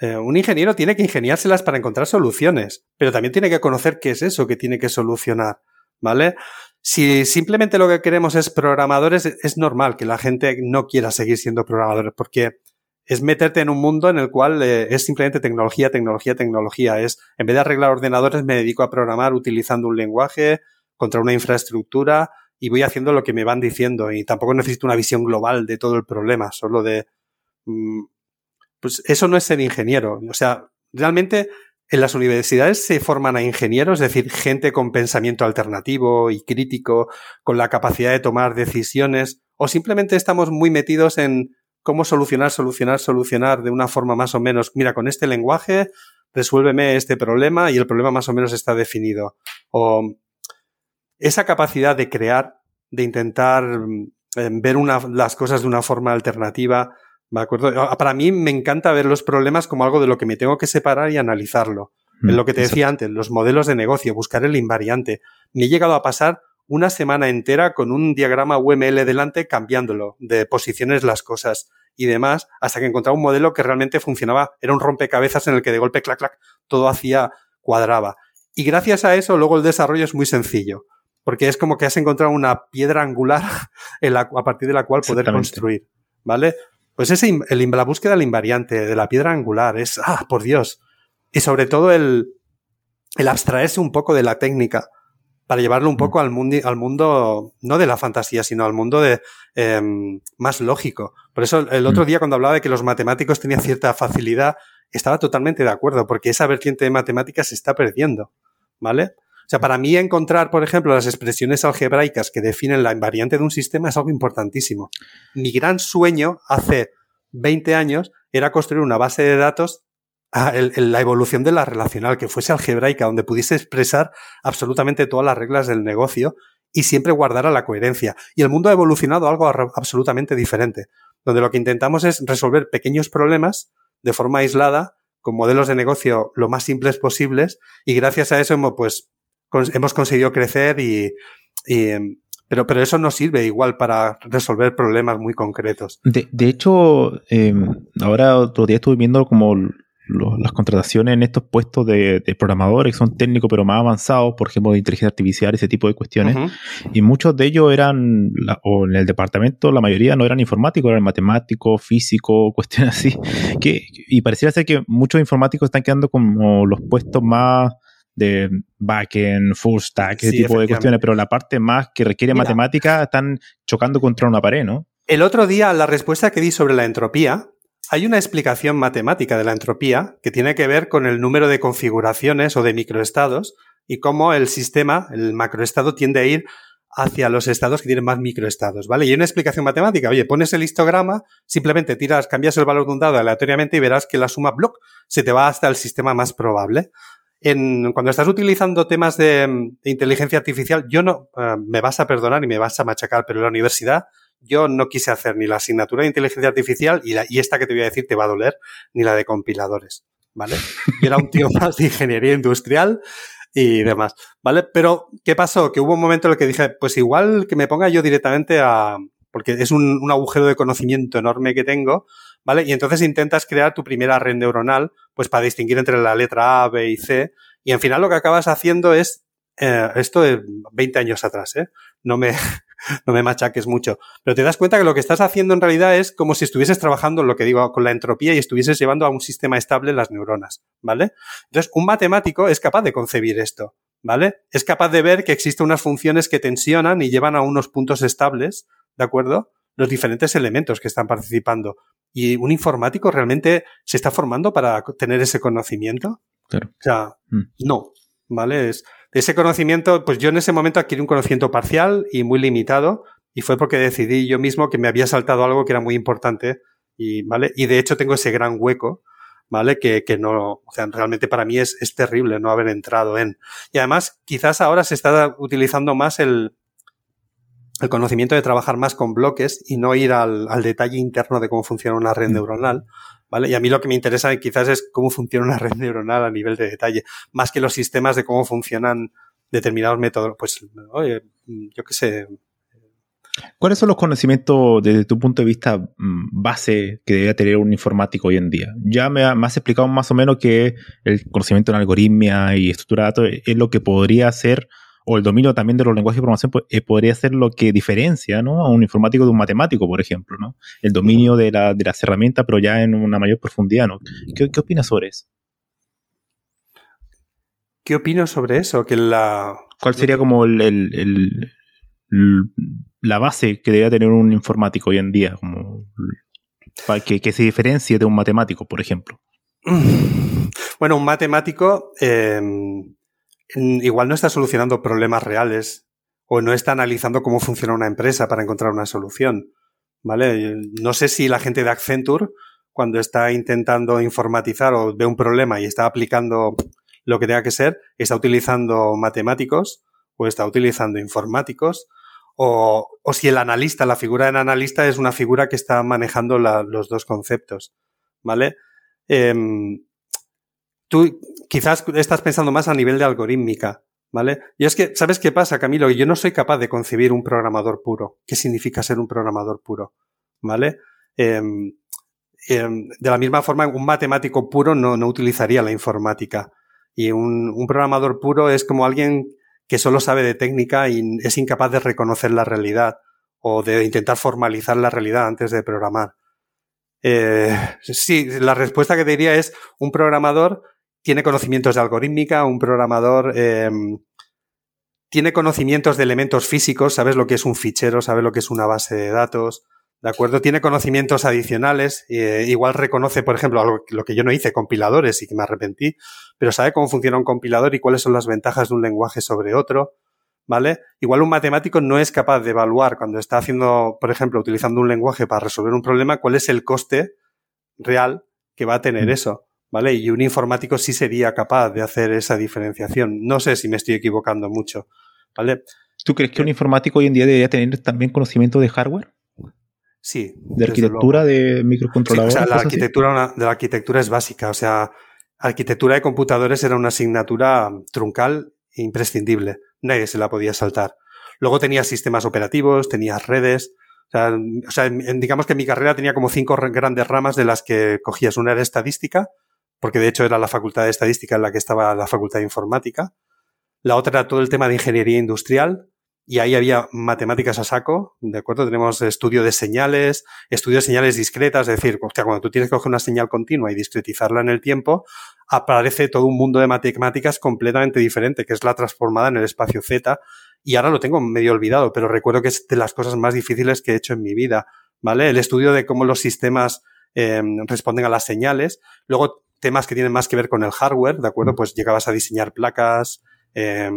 Eh, un ingeniero tiene que ingeniárselas para encontrar soluciones, pero también tiene que conocer qué es eso que tiene que solucionar. ¿Vale? Si simplemente lo que queremos es programadores, es normal que la gente no quiera seguir siendo programadores, porque es meterte en un mundo en el cual eh, es simplemente tecnología, tecnología, tecnología. Es, en vez de arreglar ordenadores, me dedico a programar utilizando un lenguaje contra una infraestructura y voy haciendo lo que me van diciendo. Y tampoco necesito una visión global de todo el problema, solo de... Mm, pues eso no es ser ingeniero. O sea, realmente en las universidades se forman a ingenieros, es decir, gente con pensamiento alternativo y crítico, con la capacidad de tomar decisiones, o simplemente estamos muy metidos en cómo solucionar, solucionar, solucionar de una forma más o menos, mira, con este lenguaje, resuélveme este problema y el problema más o menos está definido. O esa capacidad de crear, de intentar eh, ver las cosas de una forma alternativa, ¿me acuerdo? Para mí me encanta ver los problemas como algo de lo que me tengo que separar y analizarlo. en lo que te decía antes, los modelos de negocio, buscar el invariante. Me he llegado a pasar una semana entera con un diagrama UML delante cambiándolo de posiciones las cosas y demás hasta que encontraba un modelo que realmente funcionaba. Era un rompecabezas en el que de golpe, clac, clac, todo hacía, cuadraba. Y gracias a eso luego el desarrollo es muy sencillo porque es como que has encontrado una piedra angular a partir de la cual poder construir, ¿vale? Pues ese, el, la búsqueda del invariante, de la piedra angular, es, ah, por Dios. Y sobre todo el, el abstraerse un poco de la técnica para llevarlo un poco al, mundo, al mundo, no de la fantasía, sino al mundo de, em, más lógico. Por eso el otro día cuando hablaba de que los matemáticos tenían cierta facilidad, estaba totalmente de acuerdo, porque esa vertiente de matemáticas se está perdiendo, ¿vale? O sea, para mí encontrar, por ejemplo, las expresiones algebraicas que definen la invariante de un sistema es algo importantísimo. Mi gran sueño hace 20 años era construir una base de datos Ah, la evolución de la relacional, que fuese algebraica, donde pudiese expresar absolutamente todas las reglas del negocio y siempre guardara la coherencia. Y el mundo ha evolucionado a algo absolutamente diferente, donde lo que intentamos es resolver pequeños problemas de forma aislada, con modelos de negocio lo más simples posibles, y gracias a eso hemos, pues, hemos conseguido crecer y, pero, pero eso no sirve igual para resolver problemas muy concretos. De, de hecho, em, ahora otro día estuve viendo como las contrataciones en estos puestos de, programadores que son técnicos pero más avanzados, por ejemplo, de inteligencia artificial, ese tipo de cuestiones. Y muchos de ellos eran, o en el departamento, la mayoría no eran informáticos, eran matemáticos, físicos, cuestiones así. Que, y pareciera ser que muchos informáticos están quedando como los puestos más de backend, full stack, ese tipo de cuestiones, pero la parte más que requiere matemática están chocando contra una pared, ¿no? El otro día, la respuesta que di sobre la entropía, hay una explicación matemática de la entropía que tiene que ver con el número de configuraciones o de microestados y cómo el sistema, el macroestado, tiende a ir hacia los estados que tienen más microestados, ¿vale? Y hay una explicación matemática. Oye, pones el histograma, simplemente tiras, cambias el valor de un dado aleatoriamente y verás que la suma block se te va hasta el sistema más probable. En, cuando estás utilizando temas de, inteligencia artificial, yo no, eh, me vas a perdonar y me vas a machacar, pero en la universidad yo no quise hacer ni la asignatura de inteligencia artificial y, la, y esta que te voy a decir te va a doler, ni la de compiladores, ¿vale? Yo era un tío más de ingeniería industrial y demás, ¿vale? Pero, ¿qué pasó? Que hubo un momento en el que dije, pues igual que me ponga yo directamente a... porque es un, un agujero de conocimiento enorme que tengo, ¿vale? Y entonces intentas crear tu primera red neuronal, pues para distinguir entre la letra A, B y C, y al final lo que acabas haciendo es eh, esto de 20 años atrás, ¿eh? No me, no me machaques mucho. Pero te das cuenta que lo que estás haciendo en realidad es como si estuvieses trabajando, lo que digo, con la entropía y estuvieses llevando a un sistema estable las neuronas, ¿vale? Entonces, un matemático es capaz de concebir esto, ¿vale? Es capaz de ver que existen unas funciones que tensionan y llevan a unos puntos estables, ¿de acuerdo? Los diferentes elementos que están participando. ¿Y un informático realmente se está formando para tener ese conocimiento? Claro. O sea, mm. no, ¿vale? Es, ese conocimiento, pues yo en ese momento adquirí un conocimiento parcial y muy limitado y fue porque decidí yo mismo que me había saltado algo que era muy importante y, ¿vale? Y de hecho tengo ese gran hueco, ¿vale? Que, que no, o sea, realmente para mí es, es terrible no haber entrado en. Y además, quizás ahora se está utilizando más el, el conocimiento de trabajar más con bloques y no ir al, al detalle interno de cómo funciona una red mm. neuronal, ¿vale? Y a mí lo que me interesa quizás es cómo funciona una red neuronal a nivel de detalle, más que los sistemas de cómo funcionan determinados métodos. Pues, oye, yo qué sé. ¿Cuáles son los conocimientos desde tu punto de vista mm, base que debería tener un informático hoy en día? Ya me, has explicado más o menos que el conocimiento en algoritmia y estructura de datos es lo que podría ser o el dominio también de los lenguajes de programación pues, eh, podría ser lo que diferencia ¿no? a un informático de un matemático, por ejemplo, ¿no? El dominio de, la, de las herramientas, pero ya en una mayor profundidad, ¿no? ¿Qué, opinas sobre eso? ¿Qué opino sobre eso? Que la... ¿Cuál sería como el, la base que debería tener un informático hoy en día? Como, para que, que se diferencie de un matemático, por ejemplo. Bueno, un matemático eh, igual no está solucionando problemas reales o no está analizando cómo funciona una empresa para encontrar una solución. ¿vale? No sé si la gente de Accenture, cuando está intentando informatizar o ve un problema y está aplicando lo que tenga que ser, está utilizando matemáticos o está utilizando informáticos o, o si el analista, la figura del analista es una figura que está manejando los dos conceptos, ¿vale? Em, tú quizás estás pensando más a nivel de algorítmica, ¿vale? Y es que, ¿sabes qué pasa, Camilo? Yo no soy capaz de concebir un programador puro. ¿Qué significa ser un programador puro? ¿Vale? Em, em, de la misma forma, un matemático puro no, no utilizaría la informática. Y un, un, programador puro es como alguien que solo sabe de técnica y es incapaz de reconocer la realidad o de intentar formalizar la realidad antes de programar. Eh, sí, la respuesta que te diría es un programador tiene conocimientos de algorítmica, un programador eh, tiene conocimientos de elementos físicos, sabes lo que es un fichero, sabes lo que es una base de datos, ¿de acuerdo? Tiene conocimientos adicionales, eh, igual reconoce, por ejemplo, algo, lo que yo no hice, compiladores y que me arrepentí, pero sabe cómo funciona un compilador y cuáles son las ventajas de un lenguaje sobre otro, ¿vale? Igual un matemático no es capaz de evaluar cuando está haciendo, por ejemplo, utilizando un lenguaje para resolver un problema, cuál es el coste real que va a tener mm. eso. ¿Vale? Y un informático sí sería capaz de hacer esa diferenciación. No sé si me estoy equivocando mucho, ¿vale? ¿Tú crees que un informático hoy en día debería tener también conocimiento de hardware? Sí. ¿De arquitectura, de microcontroladores? o sea, la arquitectura de la arquitectura es básica. O sea, arquitectura de computadores era una asignatura truncal e imprescindible. Nadie se la podía saltar. Luego tenía sistemas operativos, tenías redes. O sea, o sea digamos que mi carrera tenía como cinco grandes ramas de las que cogías. Una era estadística, porque de hecho era la facultad de estadística en la que estaba la facultad de informática. La otra era todo el tema de ingeniería industrial, y ahí había matemáticas a saco, ¿de acuerdo? Tenemos estudio de señales, estudio de señales discretas, es decir, cuando tú tienes que coger una señal continua y discretizarla en el tiempo, aparece todo un mundo de matemáticas completamente diferente, que es la transformada en el espacio Z, y ahora lo tengo medio olvidado, pero recuerdo que es de las cosas más difíciles que he hecho en mi vida, ¿vale? El estudio de cómo los sistemas eh, responden a las señales, luego temas que tienen más que ver con el hardware, ¿de acuerdo? Pues llegabas a diseñar placas, eh,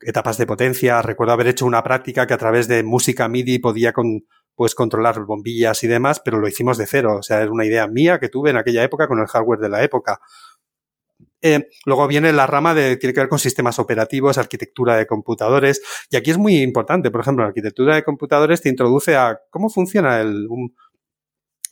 etapas de potencia. Recuerdo haber hecho una práctica que a través de música MIDI podía con, pues controlar bombillas y demás, pero lo hicimos de cero. O sea, es una idea mía que tuve en aquella época con el hardware de la época. Eh, luego viene la rama de, tiene que ver con sistemas operativos, arquitectura de computadores. Y aquí es muy importante, por ejemplo, la arquitectura de computadores te introduce a cómo funciona el, un,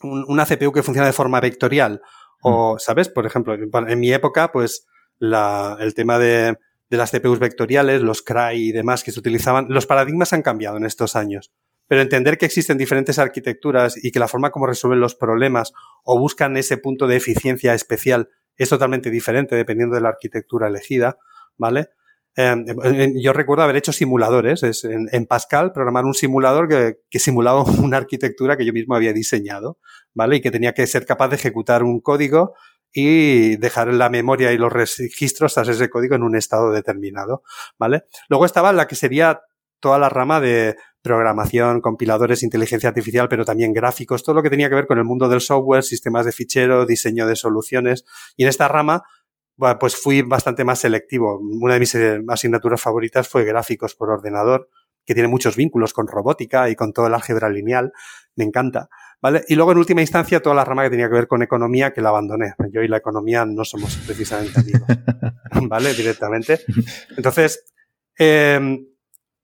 un, una CPU que funciona de forma vectorial o, ¿sabes? Por ejemplo, en mi época, pues la, el tema de, de las CPUs vectoriales, los CRY y demás que se utilizaban, los paradigmas han cambiado en estos años. Pero entender que existen diferentes arquitecturas y que la forma como resuelven los problemas o buscan ese punto de eficiencia especial es totalmente diferente dependiendo de la arquitectura elegida, ¿vale? Eh, yo recuerdo haber hecho simuladores es en, en, Pascal, programar un simulador que, que, simulaba una arquitectura que yo mismo había diseñado, ¿vale? Y que tenía que ser capaz de ejecutar un código y dejar la memoria y los registros tras ese código en un estado determinado, ¿vale? Luego estaba la que sería toda la rama de programación, compiladores, inteligencia artificial, pero también gráficos, todo lo que tenía que ver con el mundo del software, sistemas de fichero, diseño de soluciones. Y en esta rama pues fui bastante más selectivo. Una de mis eh, asignaturas favoritas fue gráficos por ordenador, que tiene muchos vínculos con robótica y con todo el álgebra lineal. Me encanta. ¿Vale? Y luego, en última instancia, toda la rama que tenía que ver con economía, que la abandoné. Yo y la economía no somos precisamente amigos. ¿Vale? Directamente. Entonces, eh,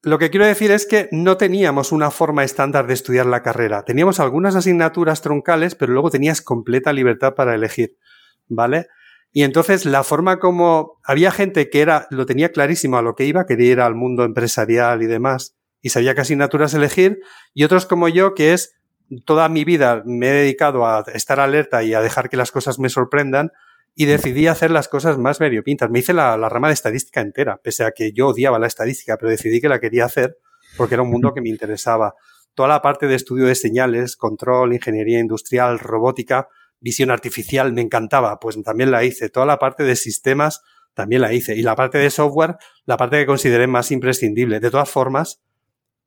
lo que quiero decir es que no teníamos una forma estándar de estudiar la carrera. Teníamos algunas asignaturas troncales, pero luego tenías completa libertad para elegir. ¿Vale? Y entonces la forma como había gente que era, lo tenía clarísimo a lo que iba, quería ir al mundo empresarial y demás, y sabía qué asignaturas elegir, y otros como yo, que es toda mi vida me he dedicado a estar alerta y a dejar que las cosas me sorprendan, y decidí hacer las cosas más variopintas. Me hice la, la rama de estadística entera, pese a que yo odiaba la estadística, pero decidí que la quería hacer porque era un mundo que me interesaba. Toda la parte de estudio de señales, control, ingeniería industrial, robótica, visión artificial me encantaba, pues también la hice. Toda la parte de sistemas también la hice. Y la parte de software, la parte que consideré más imprescindible. De todas formas,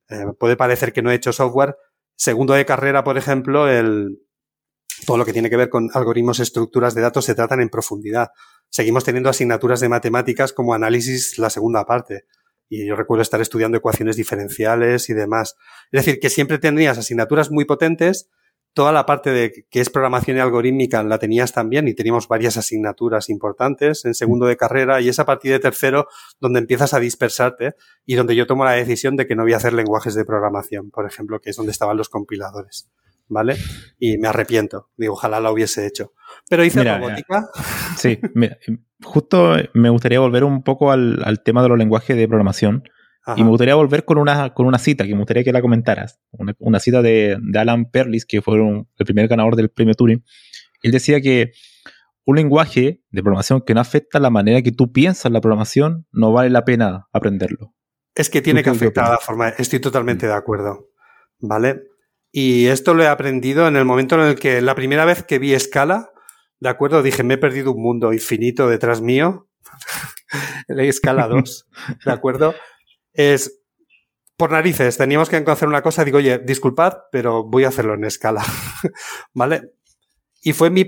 eh, puede parecer que no he hecho software. Segundo de carrera, por ejemplo, el, todo lo que tiene que ver con algoritmos, estructuras de datos se tratan en profundidad. Seguimos teniendo asignaturas de matemáticas como análisis, la segunda parte. y yo recuerdo estar estudiando ecuaciones diferenciales y demás. Es decir, que siempre tenías asignaturas muy potentes, toda la parte de que es programación y algorítmica la tenías también y teníamos varias asignaturas importantes en segundo de carrera y es a partir de tercero donde empiezas a dispersarte y donde yo tomo la decisión de que no voy a hacer lenguajes de programación, por ejemplo, que es donde estaban los compiladores. ¿Vale? Y me arrepiento. Digo, ojalá la hubiese hecho. Pero hice robótica. Sí, justo me gustaría volver un poco al, al tema de los lenguajes de programación. Y me gustaría volver con una, con una cita que me gustaría que la comentaras. Una, cita de, Alan Perlis, que fue el primer ganador del premio Turing. Él decía que un lenguaje de programación que no afecta la manera que tú piensas la programación, no vale la pena aprenderlo. Es que tiene que afectar la forma. Estoy totalmente de acuerdo. ¿Vale? Y esto lo he aprendido en el momento en el que la primera vez que vi escala, ¿de acuerdo? Dije, me he perdido un mundo infinito detrás mío. la escala 2, ¿de acuerdo? Es por narices, teníamos que hacer una cosa, digo, oye, disculpad, pero voy a hacerlo en escala, ¿vale? Y fue mi...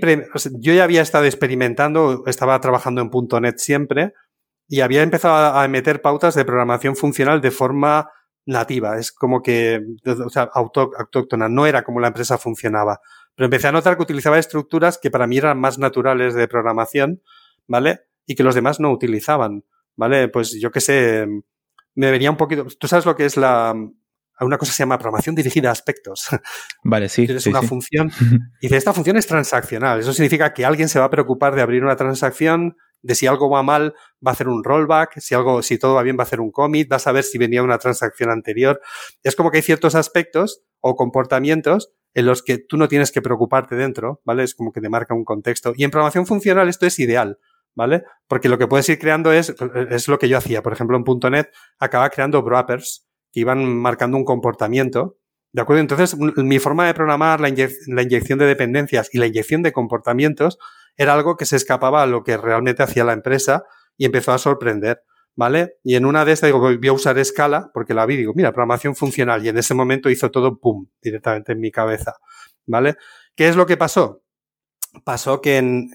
yo ya había estado experimentando, estaba trabajando en .NET siempre, y había empezado a meter pautas de programación funcional de forma nativa, es como que, o sea, autóctona, no era como la empresa funcionaba. Pero empecé a notar que utilizaba estructuras que para mí eran más naturales de programación, ¿vale? Y que los demás no utilizaban, ¿vale? Pues yo qué sé, me venía un poquito. Tú sabes lo que es la. Una cosa se llama programación dirigida a aspectos. Vale, sí. Tienes una función. Y dice, esta función es transaccional. Eso significa que alguien se va a preocupar de abrir una transacción, de si algo va mal, va a hacer un rollback, si algo, si todo va bien, va a hacer un commit, va a saber si venía una transacción anterior. Es como que hay ciertos aspectos o comportamientos en los que tú no tienes que preocuparte dentro, ¿vale? Es como que te marca un contexto. Y en programación funcional esto es ideal. ¿Vale? Porque lo que puedes ir creando es, es lo que yo hacía. Por ejemplo, en .NET acababa creando wrappers que iban marcando un comportamiento. ¿De acuerdo? Entonces, mi forma de programar la, la inyección de dependencias y la inyección de comportamientos era algo que se escapaba a lo que realmente hacía la empresa y empezó a sorprender. ¿Vale? Y en una de estas digo, voy a usar escala, porque la vi, digo, mira, programación funcional, y en ese momento hizo todo pum, directamente en mi cabeza. ¿Vale? ¿Qué es lo que pasó? Pasó que en,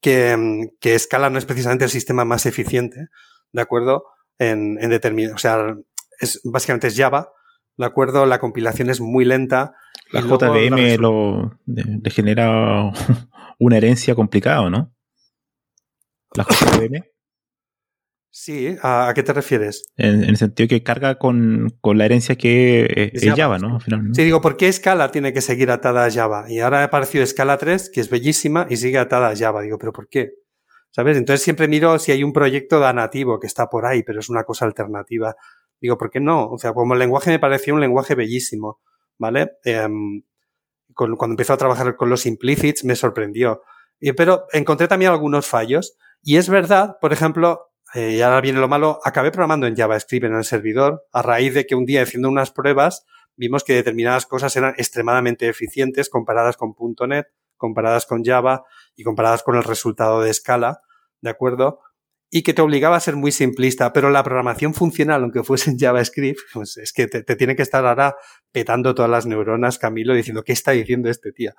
que, que Scala no es precisamente el sistema más eficiente, ¿de acuerdo? En, en determinado, o sea, es, básicamente es Java, ¿de acuerdo? La compilación es muy lenta. La JVM lo, le genera una herencia complicada, ¿no? La JVM. Sí, ¿a, qué te refieres? En, el sentido que carga con, la herencia que es, Java, ¿no? Sí, digo, ¿por qué Scala tiene que seguir atada a Java? Y ahora ha aparecido Scala 3, que es bellísima, y sigue atada a Java. Digo, ¿pero por qué? ¿Sabes? Entonces siempre miro si hay un proyecto de nativo que está por ahí, pero es una cosa alternativa. Digo, ¿por qué no? O sea, como el lenguaje me pareció un lenguaje bellísimo, ¿vale? Em, cuando empezó a trabajar con los implicits me sorprendió. pero encontré también algunos fallos. Y es verdad, por ejemplo, eh, y ahora viene lo malo, acabé programando en JavaScript en el servidor a raíz de que un día haciendo unas pruebas vimos que determinadas cosas eran extremadamente eficientes comparadas con .NET, comparadas con Java y comparadas con el resultado de escala, ¿de acuerdo? Y que te obligaba a ser muy simplista, pero la programación funcional, aunque fuese en JavaScript, pues es que te, te tiene que estar ahora petando todas las neuronas, Camilo, diciendo, ¿qué está diciendo este tío?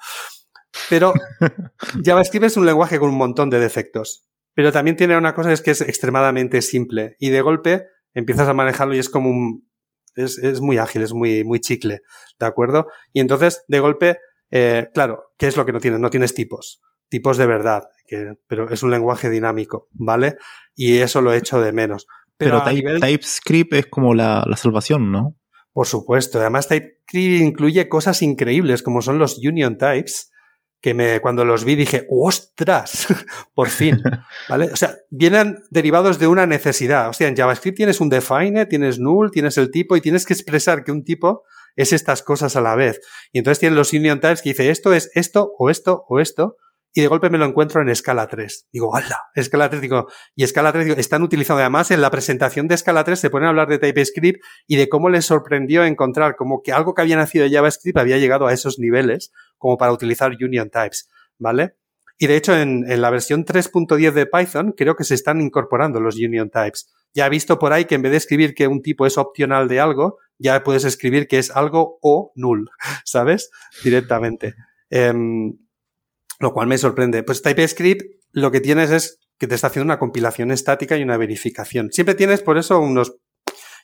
Pero JavaScript es un lenguaje con un montón de defectos. Pero también tiene una cosa, es que es extremadamente simple y de golpe empiezas a manejarlo y es como un... Es, es muy ágil, es muy, muy chicle, ¿de acuerdo? Y entonces, de golpe, eh, claro, ¿qué es lo que no tienes? No tienes tipos, tipos de verdad, que, pero es un lenguaje dinámico, ¿vale? Y eso lo echo de menos. Pero, TypeScript es como la, la salvación, ¿no? Por supuesto. Además, TypeScript incluye cosas increíbles como son los union types, que me, cuando los vi dije, ¡ostras! Por fin. ¿Vale? O sea, vienen derivados de una necesidad. O sea, en JavaScript tienes un define, tienes null, tienes el tipo y tienes que expresar que un tipo es estas cosas a la vez. Y entonces tienes los union types que dice esto es esto o esto o esto y de golpe me lo encuentro en escala 3. Digo, ¡hala! Escala 3, digo, y escala 3, digo, están utilizando además en la presentación de escala 3 se ponen a hablar de TypeScript y de cómo les sorprendió encontrar como que algo que había nacido de JavaScript había llegado a esos niveles como para utilizar union types, ¿vale? Y de hecho en, la versión 3.10 de Python creo que se están incorporando los union types. Ya he visto por ahí que en vez de escribir que un tipo es opcional de algo, ya puedes escribir que es algo o null, ¿sabes? Directamente. Eh, lo cual me sorprende. Pues TypeScript lo que tienes es que te está haciendo una compilación estática y una verificación. Siempre tienes por eso unos...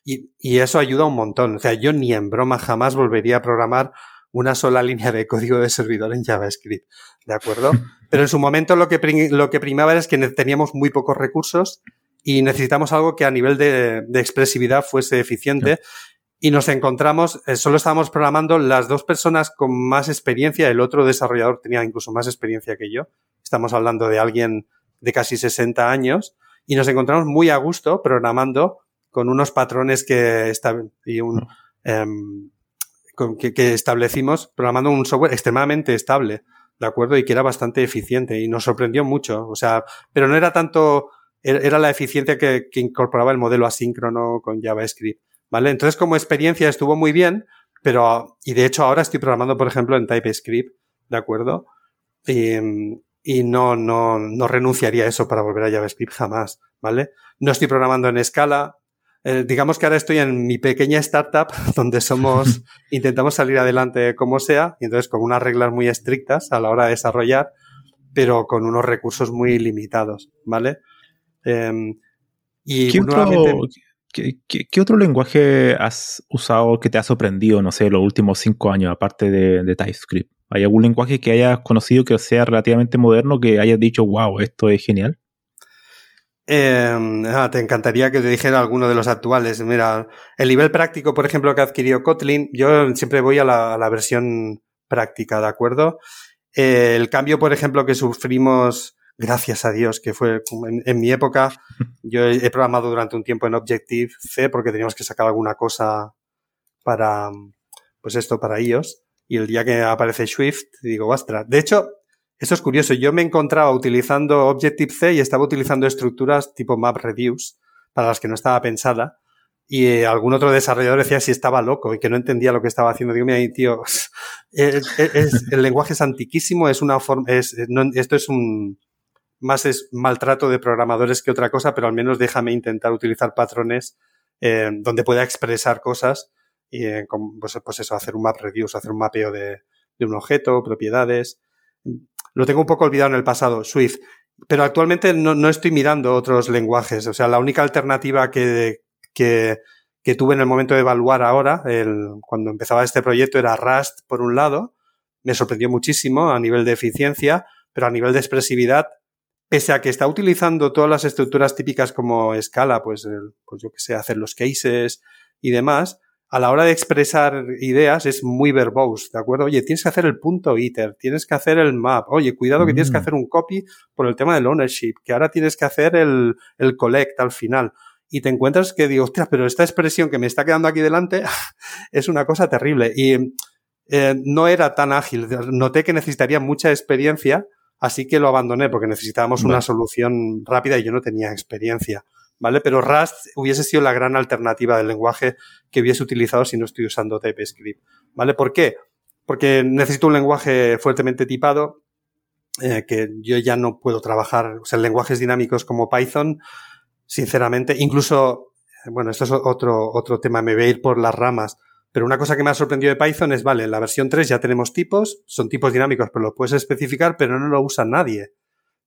Y, y eso ayuda un montón. O sea, yo ni en broma jamás volvería a programar una sola línea de código de servidor en JavaScript, ¿de acuerdo? Pero en su momento lo que, lo que primaba es que teníamos muy pocos recursos y necesitamos algo que a nivel de, de expresividad fuese eficiente. Y nos encontramos, eh, solo estábamos programando las dos personas con más experiencia, el otro desarrollador tenía incluso más experiencia que yo. Estamos hablando de alguien de casi 60 años y nos encontramos muy a gusto programando con unos patrones que, y un, em, que, que, establecimos, programando un software extremadamente estable, ¿de acuerdo? Y que era bastante eficiente y nos sorprendió mucho. O sea, pero no era tanto, era la eficiencia que, que incorporaba el modelo asíncrono con JavaScript, ¿vale? Entonces, como experiencia estuvo muy bien, pero, y de hecho ahora estoy programando, por ejemplo, en TypeScript, ¿de acuerdo? Y, y no, no, no renunciaría a eso para volver a JavaScript jamás, ¿vale? No estoy programando en escala, eh, digamos que ahora estoy en mi pequeña startup donde somos, intentamos salir adelante como sea, y entonces con unas reglas muy estrictas a la hora de desarrollar, pero con unos recursos muy limitados, ¿vale? Eh, y ¿Qué otro, ¿qué, otro lenguaje has usado que te ha sorprendido, no sé, los últimos cinco años, aparte de, TypeScript? ¿Hay algún lenguaje que hayas conocido que sea relativamente moderno que hayas dicho, wow, esto es genial? Eh, ah, te encantaría que te dijera alguno de los actuales. Mira, el nivel práctico, por ejemplo, que ha adquirido Kotlin, yo siempre voy a la, a la versión práctica, ¿de acuerdo? Eh, el cambio, por ejemplo, que sufrimos, gracias a Dios, que fue en, en mi época, yo he, he, programado durante un tiempo en Objective-C porque teníamos que sacar alguna cosa para, pues esto, para iOS. Y el día que aparece Swift, digo, ostras. De hecho, eso es curioso. Yo me encontraba utilizando Objective-C y estaba utilizando estructuras tipo MapReduce, para las que no estaba pensada. Y eh, algún otro desarrollador decía si estaba loco y que no entendía lo que estaba haciendo. Digo, mira, tío, es, es, el lenguaje es antiquísimo, es una forma, es, no, esto es un, más es maltrato de programadores que otra cosa, pero al menos déjame intentar utilizar patrones eh, donde pueda expresar cosas y eh, pues, pues, eso, hacer un map reduce, hacer un mapeo de, un objeto, propiedades, lo tengo un poco olvidado en el pasado, Swift. Pero actualmente no, no estoy mirando otros lenguajes. O sea, la única alternativa que, que, que tuve en el momento de evaluar ahora, el, cuando empezaba este proyecto, era Rust, por un lado. Me sorprendió muchísimo a nivel de eficiencia, pero a nivel de expresividad, pese a que está utilizando todas las estructuras típicas como escala, pues, el, pues yo que sé, hacer los cases y demás, a la hora de expresar ideas es muy verbose, ¿de acuerdo? Oye, tienes que hacer el punto iter, tienes que hacer el map, oye, cuidado que tienes que mm. hacer un copy por el tema del ownership, que ahora tienes que hacer el, el collect al final. Y te encuentras que digo, hostia, pero esta expresión que me está quedando aquí delante es una cosa terrible. Y eh, no era tan ágil. Noté que necesitaría mucha experiencia, así que lo abandoné porque necesitábamos una solución rápida y yo no tenía experiencia. ¿vale? Pero Rust hubiese sido la gran alternativa del lenguaje que hubiese utilizado si no estoy usando TypeScript, ¿vale? ¿Por qué? Porque necesito un lenguaje fuertemente tipado, eh, que yo ya no puedo trabajar, o sea, lenguajes dinámicos como Python, sinceramente, incluso, bueno, esto es otro, otro tema, me voy a ir por las ramas, pero una cosa que me ha sorprendido de Python es, vale, en la versión 3 ya tenemos tipos, son tipos dinámicos, pero los puedes especificar, pero no lo usa nadie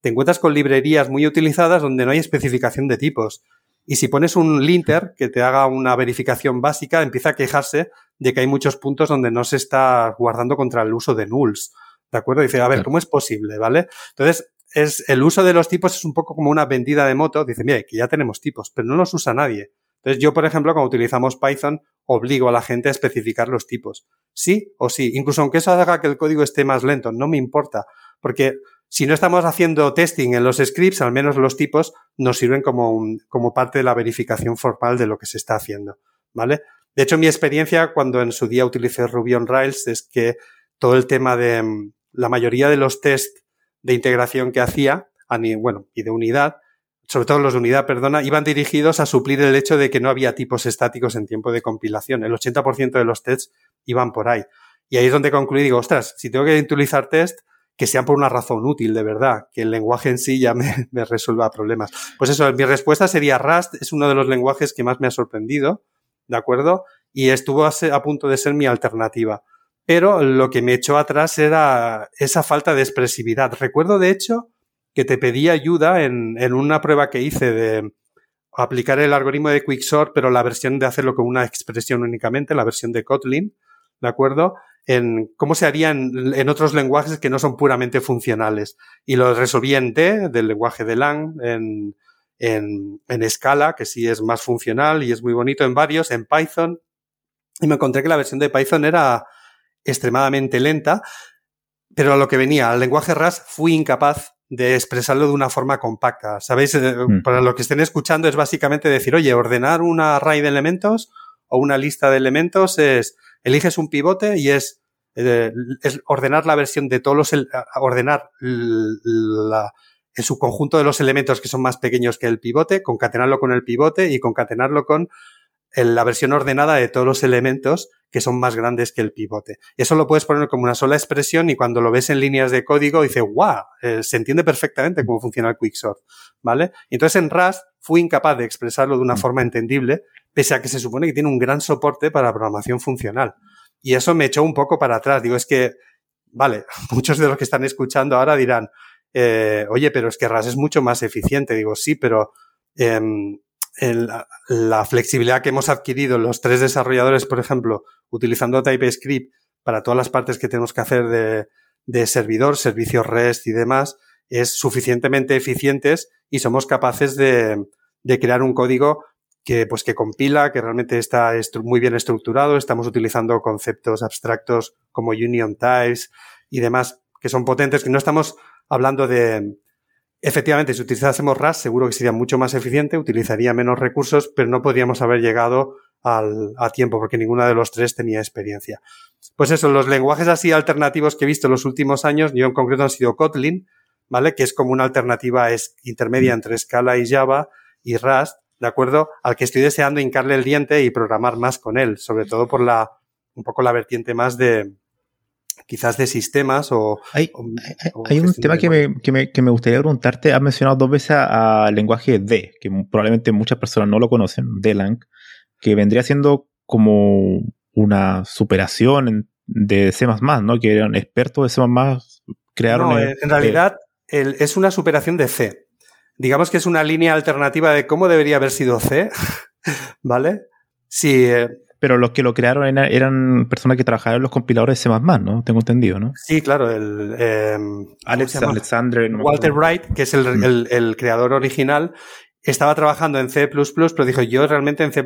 te encuentras con librerías muy utilizadas donde no hay especificación de tipos. Y si pones un linter que te haga una verificación básica, empieza a quejarse de que hay muchos puntos donde no se está guardando contra el uso de nulls. ¿De acuerdo? Dice, a ver, ¿cómo es posible? ¿Vale? Entonces, es, el uso de los tipos es un poco como una vendida de moto. Dice, mira, que ya tenemos tipos, pero no los usa nadie. Entonces, yo, por ejemplo, cuando utilizamos Python, obligo a la gente a especificar los tipos. Sí o sí. Incluso aunque eso haga que el código esté más lento, no me importa. Porque si no estamos haciendo testing en los scripts, al menos los tipos nos sirven como, como parte de la verificación formal de lo que se está haciendo, ¿vale? De hecho, mi experiencia cuando en su día utilicé Ruby on Rails es que todo el tema de mm, la mayoría de los test de integración que hacía, bueno, y de unidad, sobre todo los de unidad, perdona, iban dirigidos a suplir el hecho de que no había tipos estáticos en tiempo de compilación. El 80% de los tests iban por ahí. Y ahí es donde concluí, digo, ostras, si tengo que utilizar test, que sean por una razón útil, de verdad, que el lenguaje en sí ya me, me, resuelva problemas. Pues eso, mi respuesta sería Rust, es uno de los lenguajes que más me ha sorprendido, ¿de acuerdo? Y estuvo a, a punto de ser mi alternativa. Pero lo que me echó atrás era esa falta de expresividad. Recuerdo, de hecho, que te pedí ayuda en, en una prueba que hice de aplicar el algoritmo de Quicksort, pero la versión de hacerlo con una expresión únicamente, la versión de Kotlin, ¿de acuerdo? En cómo se haría en, otros lenguajes que no son puramente funcionales. Y lo resolví en D, del lenguaje de Lang, en, en, en Scala, que sí es más funcional y es muy bonito, en varios, en Python. Y me encontré que la versión de Python era extremadamente lenta, pero a lo que venía, al lenguaje RAS fui incapaz de expresarlo de una forma compacta. ¿Sabéis? Eh, mm. Para lo que estén escuchando es básicamente decir, oye, ordenar una array de elementos o una lista de elementos es, eliges un pivote y es, eh, es ordenar la versión de todos los, ordenar la, el subconjunto de los elementos que son más pequeños que el pivote, concatenarlo con el pivote y concatenarlo con la versión ordenada de todos los elementos que son más grandes que el pivote. Eso lo puedes poner como una sola expresión y cuando lo ves en líneas de código dices, wow, eh, se entiende perfectamente cómo funciona el quicksort, ¿vale? entonces en Rust fui incapaz de expresarlo de una mm. forma entendible, pese a que se supone que tiene un gran soporte para programación funcional. Y eso me echó un poco para atrás. Digo, es que, vale, muchos de los que están escuchando ahora dirán, eh, oye, pero es que Rust es mucho más eficiente. Digo, sí, pero em, la flexibilidad que hemos adquirido los tres desarrolladores, por ejemplo, utilizando TypeScript para todas las partes que tenemos que hacer de, de servidor, servicios REST y demás, es suficientemente eficientes y somos capaces de, de crear un código que, pues, que compila, que realmente está muy bien estructurado. Estamos utilizando conceptos abstractos como union types y demás que son potentes, que no estamos hablando de, Efectivamente, si utilizásemos RAS, seguro que sería mucho más eficiente, utilizaría menos recursos, pero no podríamos haber llegado al, a tiempo porque ninguno de los tres tenía experiencia. Pues eso, los lenguajes así alternativos que he visto en los últimos años, yo en concreto han sido Kotlin, ¿vale? Que es como una alternativa es, intermedia entre Scala y Java y Rust, ¿de acuerdo? Al que estoy deseando hincarle el diente y programar más con él, sobre todo por la, un poco la vertiente más de, quizás de sistemas o... Hay, hay, un tema que me, que, me, que me, gustaría preguntarte. Has mencionado dos veces al lenguaje D, que probablemente muchas personas no lo conocen, D-Lang, que vendría siendo como una superación de C++, ¿no? Que eran expertos de C++, crearon... No, en realidad es una superación de C. Digamos que es una línea alternativa de cómo debería haber sido C, ¿vale? Si, eh, pero los que lo crearon eran, personas que trabajaban en los compiladores de C++, ¿no? Tengo entendido, ¿no? Sí, claro. El, em, Alex, Alexander... Walter Wright, que es mm. el, el, creador original, estaba trabajando en C++, pero dijo, yo realmente en C++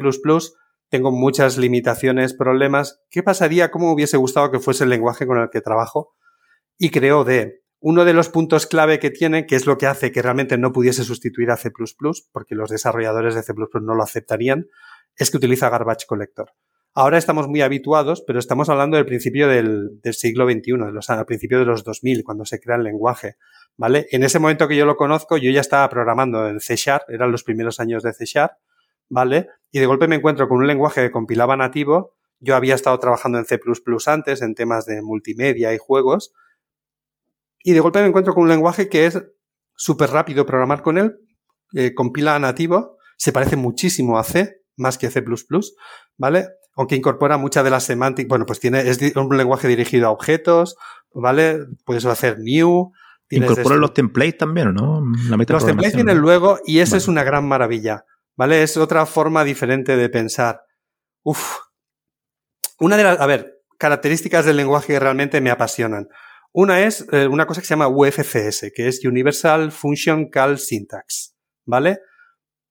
tengo muchas limitaciones, problemas. ¿Qué pasaría? ¿Cómo hubiese gustado que fuese el lenguaje con el que trabajo? Y creó D. Uno de los puntos clave que tiene, que es lo que hace que realmente no pudiese sustituir a C++, porque los desarrolladores de C++ no lo aceptarían, es que utiliza Garbage Collector. Ahora estamos muy habituados, pero estamos hablando del principio del, siglo XXI, de los, al principio de los 2000, cuando se crea el lenguaje, ¿vale? En ese momento que yo lo conozco, yo ya estaba programando en C Sharp, eran los primeros años de C Sharp, ¿vale? Y de golpe me encuentro con un lenguaje que compilaba nativo, yo había estado trabajando en C++ antes, en temas de multimedia y juegos, y de golpe me encuentro con un lenguaje que es súper rápido programar con él, eh, compila nativo, se parece muchísimo a C, más que C++, ¿vale? aunque incorpora mucha de la semántica, bueno, pues tiene, es un lenguaje dirigido a objetos, ¿vale? Puedes hacer new. Incorpora los templates también, ¿no? los templates vienen luego y esa es una gran maravilla, ¿vale? Es otra forma diferente de pensar. Uf. Una de las, a ver, características del lenguaje que realmente me apasionan. Una es eh, una cosa que se llama UFCS, que es Universal Function Call Syntax, ¿vale?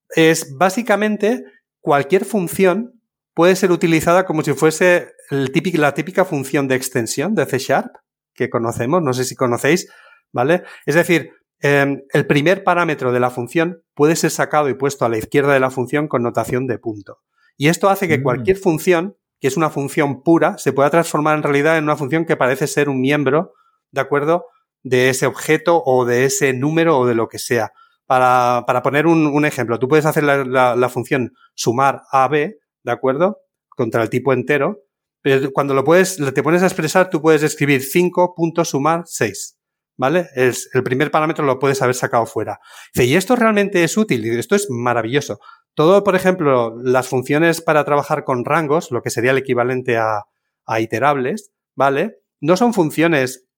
Es básicamente cualquier función puede ser utilizada como si fuese el típico, la típica función de extensión de C Sharp que conocemos, no sé si conocéis, ¿vale? Es decir, em, el primer parámetro de la función puede ser sacado y puesto a la izquierda de la función con notación de punto. Y esto hace que mm. cualquier función, que es una función pura, se pueda transformar en realidad en una función que parece ser un miembro, ¿de acuerdo? De ese objeto o de ese número o de lo que sea. Para, para poner un, ejemplo, tú puedes hacer la, la función sumar a b ¿de acuerdo? Contra el tipo entero. Pero cuando lo puedes, te pones a expresar, tú puedes escribir 5 puntos sumar 6. ¿Vale? El primer parámetro lo puedes haber sacado fuera. y esto realmente es útil y esto es maravilloso. Todo, por ejemplo, las funciones para trabajar con rangos, lo que sería el equivalente a, a iterables, ¿vale? No son funciones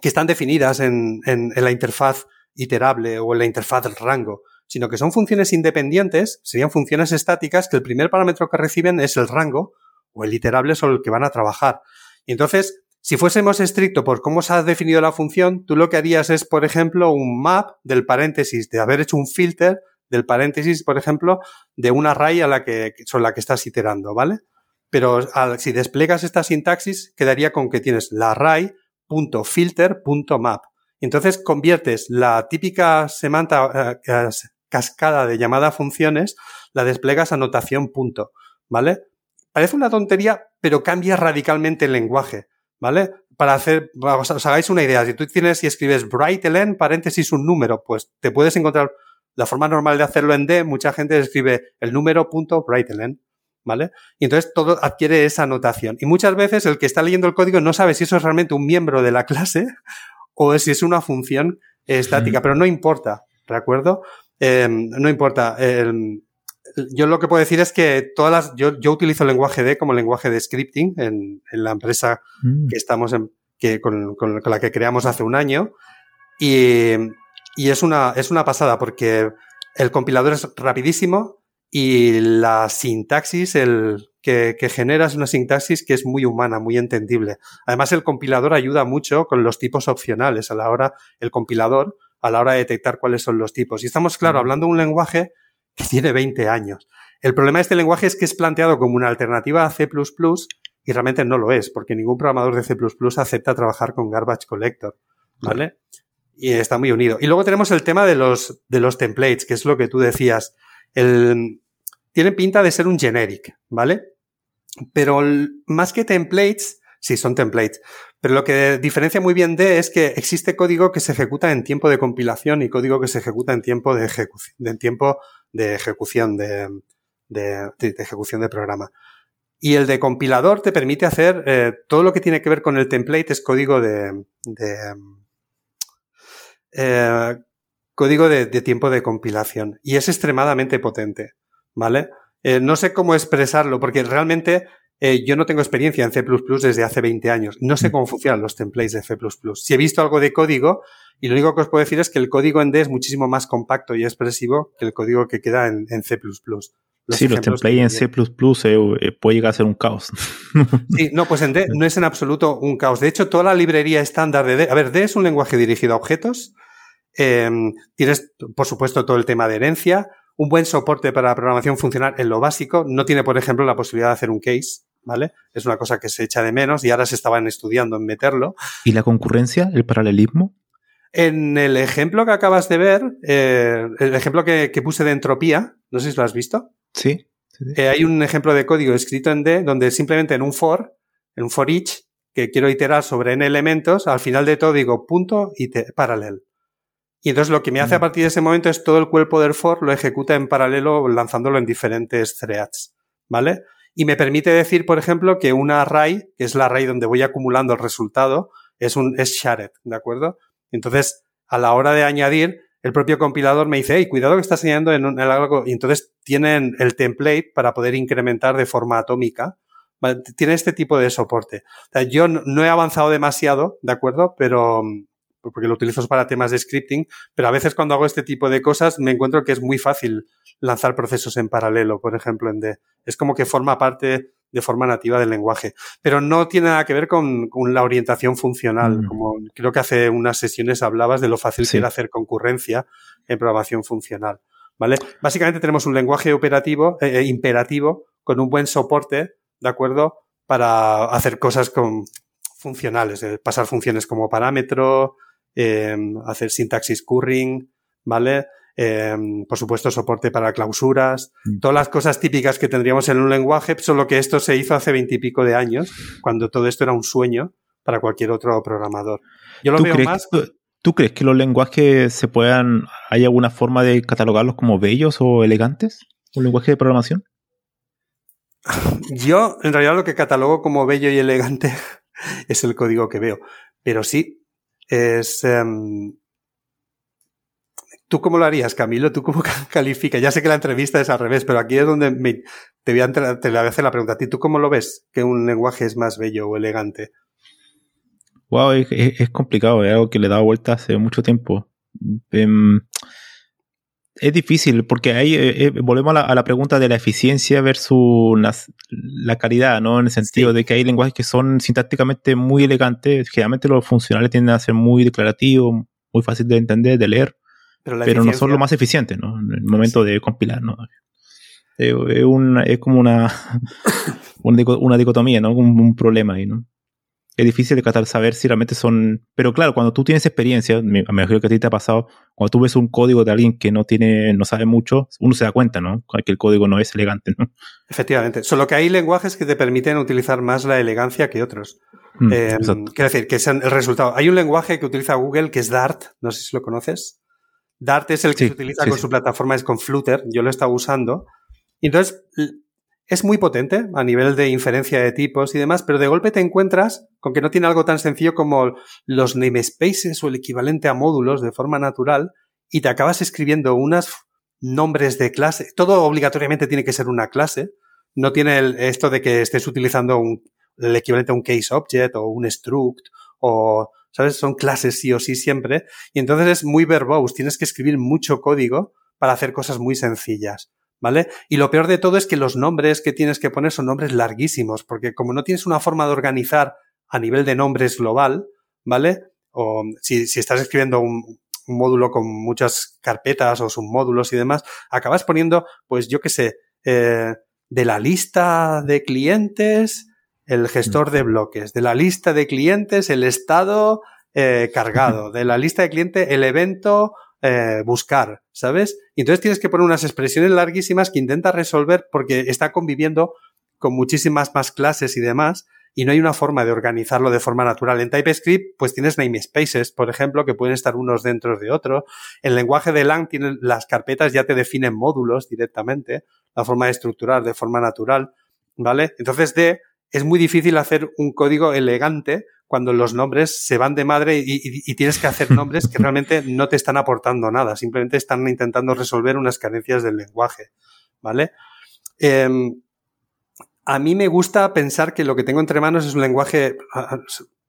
que están definidas en, en, la interfaz iterable o en la interfaz rango, sino que son funciones independientes, serían funciones estáticas que el primer parámetro que reciben es el rango o el iterable sobre el que van a trabajar. Y entonces, si fuésemos estricto por cómo se ha definido la función, tú lo que harías es, por ejemplo, un map del paréntesis, de haber hecho un filter del paréntesis, por ejemplo, de una array a la que, sobre la que estás iterando, ¿vale? Pero si desplegas esta sintaxis, quedaría con que tienes la array.filter.map. Entonces conviertes la típica semanta, eh, cascada de llamada a funciones, la desplegas a notación punto, ¿vale? Parece una tontería, pero cambia radicalmente el lenguaje, ¿vale? Para hacer, os hagáis una idea, si tú tienes y escribes brightlen, paréntesis, un número, pues te puedes encontrar la forma normal de hacerlo en D, mucha gente escribe el número punto brightlen, ¿vale? Y entonces todo adquiere esa notación. Y muchas veces el que está leyendo el código no sabe si eso es realmente un miembro de la clase o si es una función estática, pero no importa, ¿de acuerdo? Em, no importa. Em, yo lo que puedo decir es que todas las, yo, yo utilizo el lenguaje D como lenguaje de scripting en, en la empresa mm. que estamos en, que, con, con, la que creamos hace un año. Y, y es una, es una pasada porque el compilador es rapidísimo y la sintaxis el, que, que genera es una sintaxis que es muy humana, muy entendible. Además, el compilador ayuda mucho con los tipos opcionales. A la hora, el compilador a la hora de detectar cuáles son los tipos. Y estamos, claro, hablando de un lenguaje que tiene 20 años. El problema de este lenguaje es que es planteado como una alternativa a C++ y realmente no lo es, porque ningún programador de C++ acepta trabajar con Garbage Collector, ¿vale? Y está muy unido. Y luego tenemos el tema de los, de los templates, que es lo que tú decías. El, tiene pinta de ser un generic, ¿vale? Pero más que templates, sí, son templates. Pero lo que diferencia muy bien de es que existe código que se ejecuta en tiempo de compilación y código que se ejecuta en tiempo de tiempo de ejecución de, ejecución de programa. Y el de compilador te permite hacer eh, todo lo que tiene que ver con el template es código de, de eh, código de, tiempo de compilación y es extremadamente potente, ¿vale? Eh, no sé cómo expresarlo porque realmente eh, yo no tengo experiencia en C++ desde hace 20 años. No sé mm. cómo funcionan los templates de C++. Si he visto algo de código, y lo único que os puedo decir es que el código en D es muchísimo más compacto y expresivo que el código que queda en, C++. sí, los templates en C++ eh, puede llegar a ser un caos. sí, no, pues en D no es en absoluto un caos. De hecho, toda la librería estándar de D, a ver, D es un lenguaje dirigido a objetos. Tienes, por supuesto, todo el tema de herencia, un buen soporte para la programación funcional en lo básico. No tiene, por ejemplo, la posibilidad de hacer un case. ¿vale? Es una cosa que se echa de menos y ahora se estaban estudiando en meterlo. ¿Y la concurrencia, el paralelismo? En el ejemplo que acabas de ver, eh, el ejemplo que, puse de entropía, no sé si lo has visto. Sí. Eh, hay un ejemplo de código escrito en D donde simplemente en un for, en un for each, que quiero iterar sobre n elementos, al final de todo digo punto y paralel. Y entonces lo que me hace a mm. partir de ese momento es todo el cuerpo del for lo ejecuta en paralelo lanzándolo en diferentes threads, ¿vale? y me permite decir, por ejemplo, que una array, que es la array donde voy acumulando el resultado, es un es shared, ¿de acuerdo? Entonces, a la hora de añadir, el propio compilador me dice, hey, cuidado que estás añadiendo en, un, algo, y entonces tienen el template para poder incrementar de forma atómica. Tiene este tipo de soporte. yo no he avanzado demasiado, ¿de acuerdo? Pero, porque lo utilizo para temas de scripting, pero a veces cuando hago este tipo de cosas me encuentro que es muy fácil lanzar procesos en paralelo, por ejemplo, en D. Es como que forma parte de forma nativa del lenguaje. Pero no tiene nada que ver con, la orientación funcional. Mm. Como creo que hace unas sesiones hablabas de lo fácil que era hacer concurrencia en programación funcional. ¿Vale? Básicamente tenemos un lenguaje operativo, eh, eh, imperativo, con un buen soporte, ¿de acuerdo? Para hacer cosas con funcionales, eh, pasar funciones como parámetro, hacer sintaxis curring, ¿vale? Em, por supuesto, soporte para clausuras, mm. todas las cosas típicas que tendríamos en un lenguaje, solo que esto se hizo hace veintipico de años, cuando todo esto era un sueño para cualquier otro programador. Yo lo veo más. ¿Tú crees que los lenguajes se puedan, hay alguna forma de catalogarlos como bellos o elegantes? ¿Un lenguaje de programación? Yo, en realidad, lo que catalogo como bello y elegante es el código que veo. Pero sí, es, em, ¿Tú cómo lo harías, Camilo? ¿Tú cómo calificas? Ya sé que la entrevista es al revés, pero aquí es donde te, voy a te hacer la pregunta ti. ¿Tú cómo lo ves que un lenguaje es más bello o elegante? Wow, es, complicado, es algo que le he dado vuelta hace mucho tiempo. Em, es difícil porque ahí eh, eh, volvemos a la, pregunta de la eficiencia versus la, calidad, ¿no? En el sentido de que hay lenguajes que son sintácticamente muy elegantes, generalmente los funcionales tienden a ser muy declarativos, muy fácil de entender, de leer, pero, no son los más eficientes, ¿no? En el momento de compilar, ¿no? Es, es como una, una, dicotomía, ¿no? Un, un problema ahí, ¿no? Es difícil de tratar saber si realmente son. Pero claro, cuando tú tienes experiencia, me imagino que a ti te ha pasado, cuando tú ves un código de alguien que no tiene, no sabe mucho, uno se da cuenta, ¿no? Que el código no es elegante, ¿no? Efectivamente. Solo que hay lenguajes que te permiten utilizar más la elegancia que otros. Mm, em, quiero decir, que es el resultado. Hay un lenguaje que utiliza Google que es Dart, no sé si lo conoces. Dart es el que se utiliza con su plataforma, es con Flutter, yo lo he estado usando. Y entonces, es muy potente a nivel de inferencia de tipos y demás, pero de golpe te encuentras con que no tiene algo tan sencillo como los namespaces o el equivalente a módulos de forma natural y te acabas escribiendo unos nombres de clase. Todo obligatoriamente tiene que ser una clase. No tiene esto de que estés utilizando el equivalente a un case object o un struct o, ¿sabes? Son clases sí o sí siempre. Y entonces es muy verbose. Tienes que escribir mucho código para hacer cosas muy sencillas. ¿Vale? Y lo peor de todo es que los nombres que tienes que poner son nombres larguísimos, porque como no tienes una forma de organizar a nivel de nombres global, ¿vale? O si, si estás escribiendo un, módulo con muchas carpetas o submódulos y demás, acabas poniendo, pues yo qué sé, eh, de la lista de clientes, el gestor de bloques, de la lista de clientes, el estado eh, cargado, de la lista de clientes, el evento eh, buscar, ¿sabes? Y entonces tienes que poner unas expresiones larguísimas que intenta resolver porque está conviviendo con muchísimas más clases y demás y no hay una forma de organizarlo de forma natural. En TypeScript, pues tienes namespaces, por ejemplo, que pueden estar unos dentro de otro. El lenguaje de Lang tiene las carpetas ya te definen módulos directamente, la forma de estructurar de forma natural, ¿vale? Entonces, D es muy difícil hacer un código elegante cuando los nombres se van de madre y, tienes que hacer nombres que realmente no te están aportando nada, simplemente están intentando resolver unas carencias del lenguaje, ¿vale? Em, a mí me gusta pensar que lo que tengo entre manos es un lenguaje,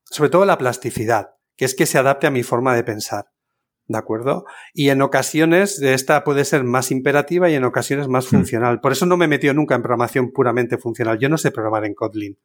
sobre todo la plasticidad, que es que se adapte a mi forma de pensar. ¿De acuerdo? Y en ocasiones esta puede ser más imperativa y en ocasiones más hmm. funcional. Por eso no me he metido nunca en programación puramente funcional. Yo no sé programar en Kotlin.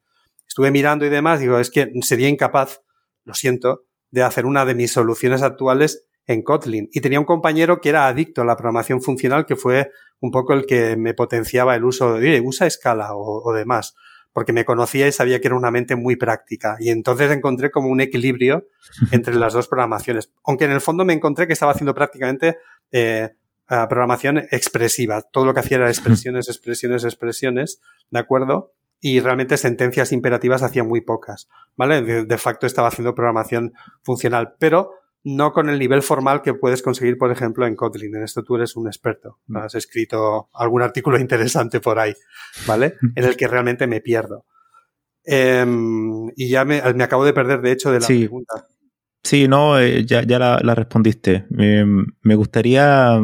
Estuve mirando y demás, digo, es que sería incapaz, lo siento, de hacer una de mis soluciones actuales en Kotlin. Y tenía un compañero que era adicto a la programación funcional, que fue un poco el que me potenciaba el uso de, usa escala o demás porque me conocía y sabía que era una mente muy práctica. Y entonces encontré como un equilibrio entre las dos programaciones. Aunque en el fondo me encontré que estaba haciendo prácticamente eh, programación expresiva. Todo lo que hacía era expresiones, expresiones, expresiones, ¿de acuerdo? Y realmente sentencias imperativas hacía muy pocas, ¿vale? De, de facto estaba haciendo programación funcional. Pero no con el nivel formal que puedes conseguir, por ejemplo, en Kotlin. En esto tú eres un experto. Mm. Has escrito algún artículo interesante por ahí, ¿vale? En el que realmente me pierdo. Em, y ya me, acabo de perder, de hecho, de la pregunta. Sí, no, eh, ya, ya la, respondiste. me gustaría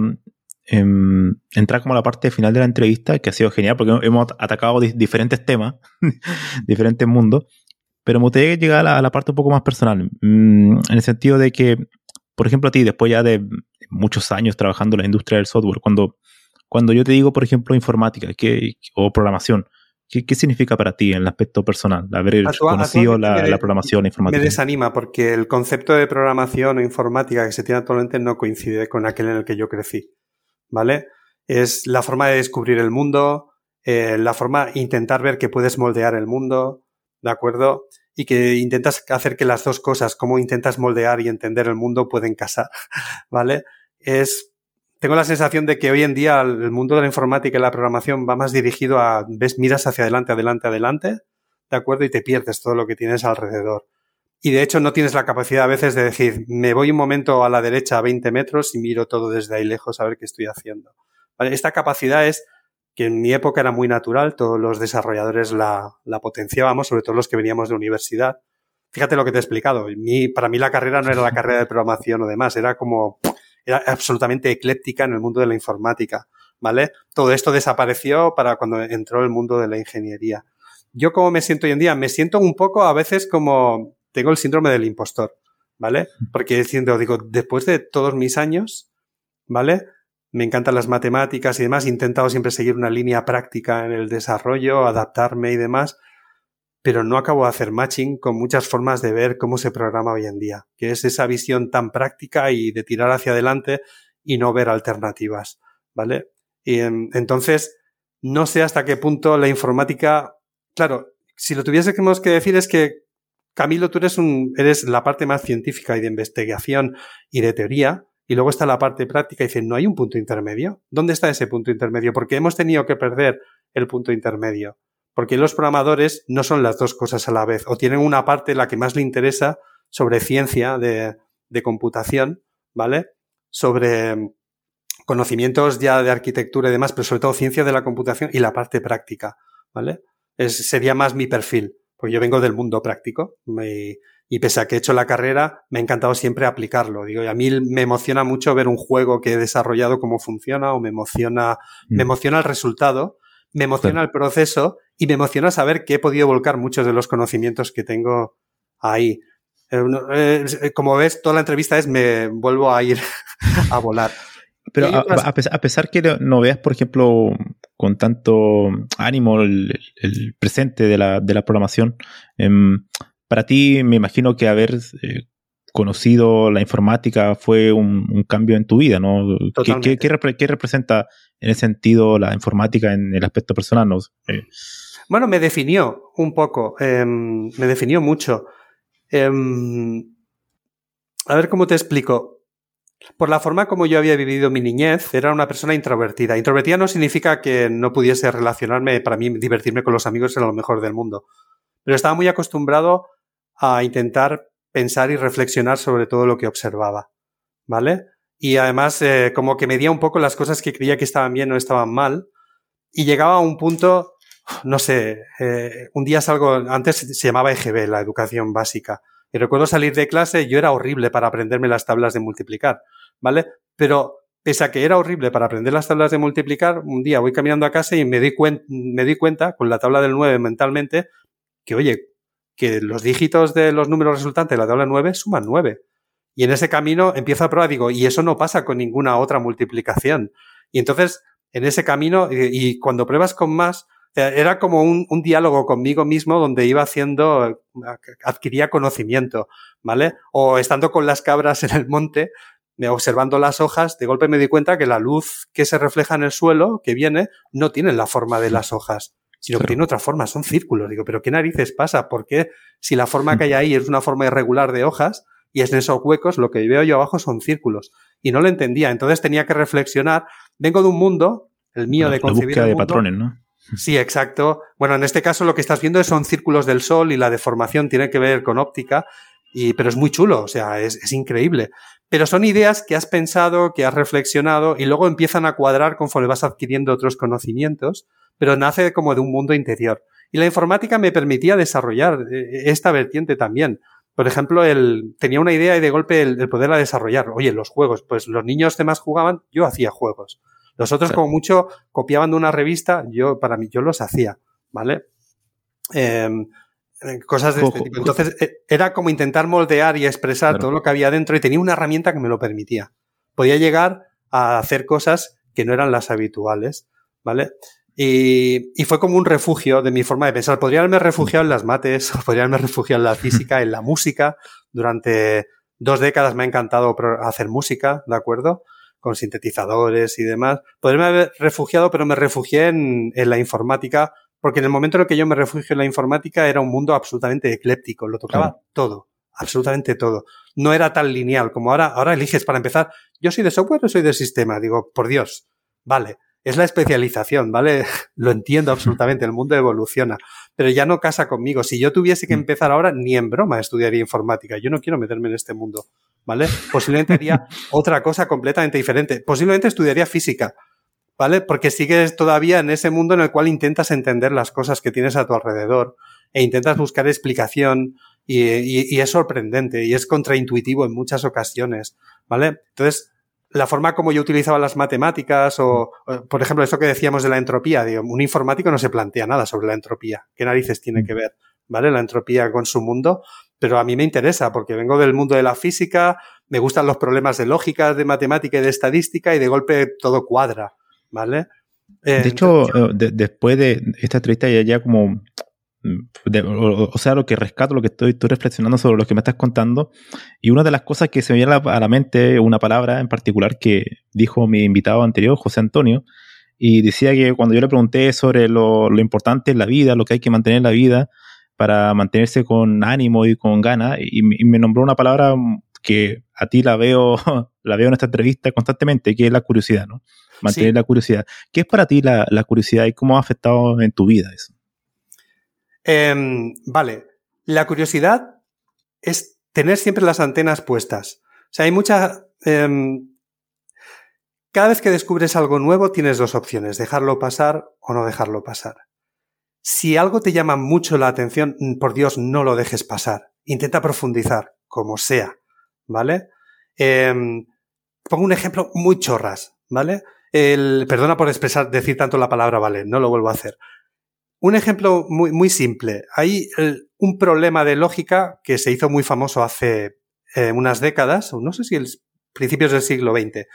em, entrar como a la parte final de la entrevista, que ha sido genial, porque hemos atacado diferentes temas, diferentes mundos. Pero me gustaría llegar a la, parte un poco más personal, mm, en el sentido de que, por ejemplo, a ti, después ya de muchos años trabajando en la industria del software, cuando, cuando yo te digo, por ejemplo, informática o programación, ¿qué, significa para ti en el aspecto personal, haber conocido la, la, programación informática? Me desanima porque el concepto de programación o informática que se tiene actualmente no coincide con aquel en el que yo crecí, ¿vale? Es la forma de descubrir el mundo, eh, la forma de intentar ver que puedes moldear el mundo, ¿de acuerdo? Y que intentas hacer que las dos cosas, como intentas moldear y entender el mundo, pueden casar, ¿vale? Es, tengo la sensación de que hoy en día el mundo de la informática y la programación va más dirigido a, ves, miras hacia adelante, adelante, adelante, ¿de acuerdo? Y te pierdes todo lo que tienes alrededor. Y de hecho no tienes la capacidad a veces de decir, me voy un momento a la derecha a 20 metros y miro todo desde ahí lejos a ver qué estoy haciendo. Esta capacidad es que en mi época era muy natural, todos los desarrolladores la, la potenciábamos, sobre todo los que veníamos de universidad. Fíjate lo que te he explicado. Mi, para mí la carrera no era la carrera de programación o demás, era como, era absolutamente ecléptica en el mundo de la informática, ¿vale? Todo esto desapareció para cuando entró el mundo de la ingeniería. Yo como me siento hoy en día, me siento un poco a veces como, tengo el síndrome del impostor, ¿vale? Porque siento, digo, después de todos mis años, ¿vale? me encantan las matemáticas y demás, he intentado siempre seguir una línea práctica en el desarrollo, adaptarme y demás, pero no acabo de hacer matching con muchas formas de ver cómo se programa hoy en día, que es esa visión tan práctica y de tirar hacia adelante y no ver alternativas, ¿vale? Y entonces, no sé hasta qué punto la informática, claro, si lo tuviésemos que decir es que Camilo, tú eres un, eres la parte más científica y de investigación y de teoría, y luego está la parte práctica y dicen, ¿no hay un punto intermedio? ¿Dónde está ese punto intermedio? Porque hemos tenido que perder el punto intermedio. Porque los programadores no son las dos cosas a la vez, o tienen una parte la que más le interesa sobre ciencia de, computación, ¿vale? Sobre conocimientos ya de arquitectura y demás, pero sobre todo ciencia de la computación y la parte práctica, ¿vale? Es, sería más mi perfil, porque yo vengo del mundo práctico y pese a que he hecho la carrera, me ha encantado siempre aplicarlo. Digo, y a mí me emociona mucho ver un juego que he desarrollado cómo funciona o me emociona, me mm. emociona el resultado, me emociona el proceso y me emociona saber que he podido volcar muchos de los conocimientos que tengo ahí. Eh, eh, como ves, toda la entrevista es me vuelvo a ir a volar. Pero a, pesar, que no veas, por ejemplo, con tanto ánimo el, presente de la, de la programación, em, para ti me imagino que haber eh, conocido la informática fue un, cambio en tu vida, ¿no? ¿Qué, qué, representa en ese sentido la informática en el aspecto personal? ¿no? Eh, bueno, me definió un poco, em, me definió mucho. Em, a ver cómo te explico. Por la forma como yo había vivido mi niñez, era una persona introvertida. Introvertida no significa que no pudiese relacionarme, para mí divertirme con los amigos era lo mejor del mundo. Pero estaba muy acostumbrado a intentar pensar y reflexionar sobre todo lo que observaba. ¿Vale? Y además, eh, como que medía un poco las cosas que creía que estaban bien o estaban mal. Y llegaba a un punto, no sé, eh, un día salgo, antes se llamaba EGB, la educación básica. Y recuerdo salir de clase, yo era horrible para aprenderme las tablas de multiplicar, ¿vale? Pero pese a que era horrible para aprender las tablas de multiplicar, un día voy caminando a casa y me di, me di cuenta, con la tabla del 9 mentalmente, que oye, que los dígitos de los números resultantes de la tabla 9 suman 9. Y en ese camino empiezo a probar, digo, y eso no pasa con ninguna otra multiplicación. Y entonces, en ese camino, y cuando pruebas con más, era como un, un, diálogo conmigo mismo donde iba haciendo, adquiría conocimiento, ¿vale? O estando con las cabras en el monte, observando las hojas, de golpe me di cuenta que la luz que se refleja en el suelo, que viene, no tiene la forma de las hojas, sino que tiene otra forma, son círculos. Digo, pero ¿qué narices pasa? ¿Por qué si la forma que hay ahí es una forma irregular de hojas y es en esos huecos, lo que veo yo abajo son círculos? Y no lo entendía, entonces tenía que reflexionar. Vengo de un mundo, el mío de concebir. de patrones, ¿no? Sí, exacto. Bueno, en este caso lo que estás viendo son círculos del sol y la deformación tiene que ver con óptica, y, pero es muy chulo, o sea, es, increíble. Pero son ideas que has pensado, que has reflexionado y luego empiezan a cuadrar conforme vas adquiriendo otros conocimientos, pero nace como de un mundo interior. Y la informática me permitía desarrollar eh, esta vertiente también. Por ejemplo, el, tenía una idea y de golpe el, el poderla desarrollar. Oye, los juegos, pues los niños demás jugaban, yo hacía juegos. Los otros, como mucho, copiaban de una revista, yo, para mí, yo los hacía, ¿vale? Em, eh, cosas de este tipo. Entonces, eh, era como intentar moldear y expresar todo lo que había dentro y tenía una herramienta que me lo permitía. Podía llegar a hacer cosas que no eran las habituales, ¿vale? Y, y, fue como un refugio de mi forma de pensar. Podría haberme refugiado en las mates, podría haberme refugiado en la física, en la música. Durante dos décadas me ha encantado hacer música, ¿de acuerdo? Con sintetizadores y demás. Podría haber refugiado, pero me refugié en, la informática, porque en el momento en el que yo me refugio en la informática era un mundo absolutamente ecléptico, lo tocaba todo, absolutamente todo. No era tan lineal como ahora, ahora eliges para empezar, yo soy de software o soy de sistema, digo, por Dios, vale, es la especialización, ¿vale? Lo entiendo absolutamente, el mundo evoluciona, pero ya no casa conmigo. Si yo tuviese que mm. empezar ahora, ni en broma estudiaría informática. Yo no quiero meterme en este mundo, ¿vale? Posiblemente haría otra cosa completamente diferente. Posiblemente estudiaría física, ¿vale? Porque sigues todavía en ese mundo en el cual intentas entender las cosas que tienes a tu alrededor e intentas buscar explicación y, y es sorprendente y es contraintuitivo en muchas ocasiones, ¿vale? Entonces, la forma como yo utilizaba las matemáticas o, por ejemplo, esto que decíamos de la entropía, digo, un informático no se plantea nada sobre la entropía. ¿Qué narices tiene que ver, vale, la entropía con su mundo? pero a mí me interesa porque vengo del mundo de la física, me gustan los problemas de lógica, de matemática y de estadística y de golpe todo cuadra, ¿vale? de hecho, eh, después de esta entrevista ya, ya como o, sea, lo que rescato, lo que estoy, estoy, reflexionando sobre lo que me estás contando, y una de las cosas que se me viene a la, mente, una palabra en particular que dijo mi invitado anterior, José Antonio, y decía que cuando yo le pregunté sobre lo, lo importante en la vida, lo que hay que mantener en la vida para mantenerse con ánimo y con ganas, y, me nombró una palabra que a ti la veo, la veo en esta entrevista constantemente, que es la curiosidad, ¿no? Mantener la curiosidad. ¿Qué es para ti la, la curiosidad y cómo ha afectado en tu vida eso? Em, vale, la curiosidad es tener siempre las antenas puestas. O sea, hay mucha... Em, cada vez que descubres algo nuevo tienes dos opciones, dejarlo pasar o no dejarlo pasar. Si algo te llama mucho la atención, por Dios, no lo dejes pasar. Intenta profundizar, como sea, ¿vale? Em, pongo un ejemplo muy chorras, ¿vale? El, perdona por expresar, decir tanto la palabra vale, no lo vuelvo a hacer. Un ejemplo muy, muy simple. Hay un problema de lógica que se hizo muy famoso hace eh, unas décadas, no sé si el principios del siglo XX,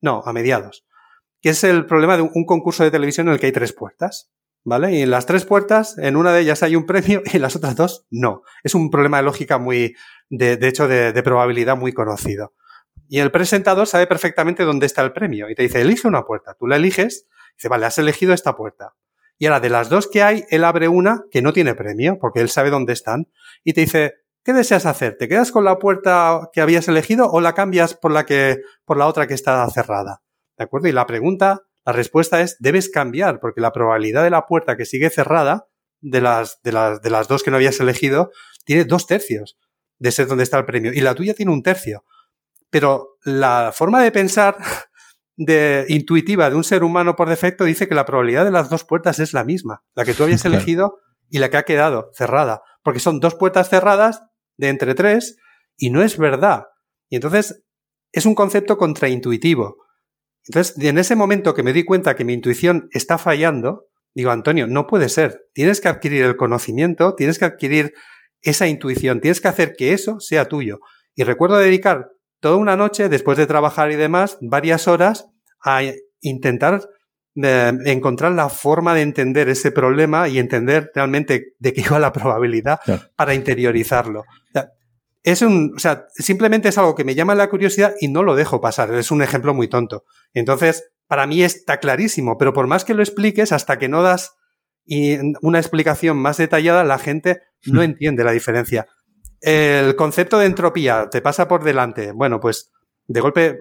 no, a mediados, que es el problema de un, concurso de televisión en el que hay tres puertas. ¿Vale? Y en las tres puertas, en una de ellas hay un premio y en las otras dos no. Es un problema de lógica muy, de, de hecho, de, de, probabilidad muy conocido. Y el presentador sabe perfectamente dónde está el premio y te dice, elige una puerta. Tú la eliges, y dice, vale, has elegido esta puerta. Y ahora, de las dos que hay, él abre una que no tiene premio, porque él sabe dónde están, y te dice, ¿qué deseas hacer? ¿Te quedas con la puerta que habías elegido o la cambias por la que, por la otra que está cerrada? ¿De acuerdo? Y la pregunta, la respuesta es, debes cambiar, porque la probabilidad de la puerta que sigue cerrada, de las, de las, de las dos que no habías elegido, tiene dos tercios de ser donde está el premio, y la tuya tiene un tercio. Pero la forma de pensar de, intuitiva de un ser humano por defecto dice que la probabilidad de las dos puertas es la misma, la que tú habías elegido y la que ha quedado cerrada, porque son dos puertas cerradas de entre tres y no es verdad. Y entonces es un concepto contraintuitivo. Entonces, en ese momento que me di cuenta que mi intuición está fallando, digo, Antonio, no puede ser. Tienes que adquirir el conocimiento, tienes que adquirir esa intuición, tienes que hacer que eso sea tuyo. Y recuerdo dedicar toda una noche, después de trabajar y demás, varias horas, a intentar eh, encontrar la forma de entender ese problema y entender realmente de qué iba la probabilidad para interiorizarlo. es un, o sea, simplemente es algo que me llama la curiosidad y no lo dejo pasar. Es un ejemplo muy tonto. Entonces, para mí está clarísimo, pero por más que lo expliques, hasta que no das una explicación más detallada, la gente no hmm. entiende la diferencia. El concepto de entropía te pasa por delante. Bueno, pues de golpe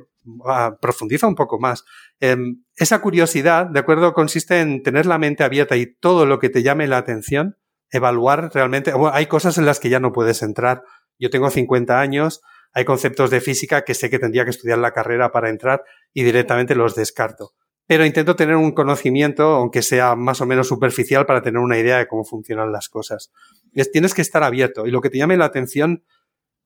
ah, profundiza un poco más. Em, esa curiosidad, ¿de acuerdo? Consiste en tener la mente abierta y todo lo que te llame la atención, evaluar realmente. hay cosas en las que ya no puedes entrar. Yo tengo 50 años, hay conceptos de física que sé que tendría que estudiar la carrera para entrar y directamente los descarto pero intento tener un conocimiento, aunque sea más o menos superficial, para tener una idea de cómo funcionan las cosas. Es, tienes que estar abierto y lo que te llame la atención,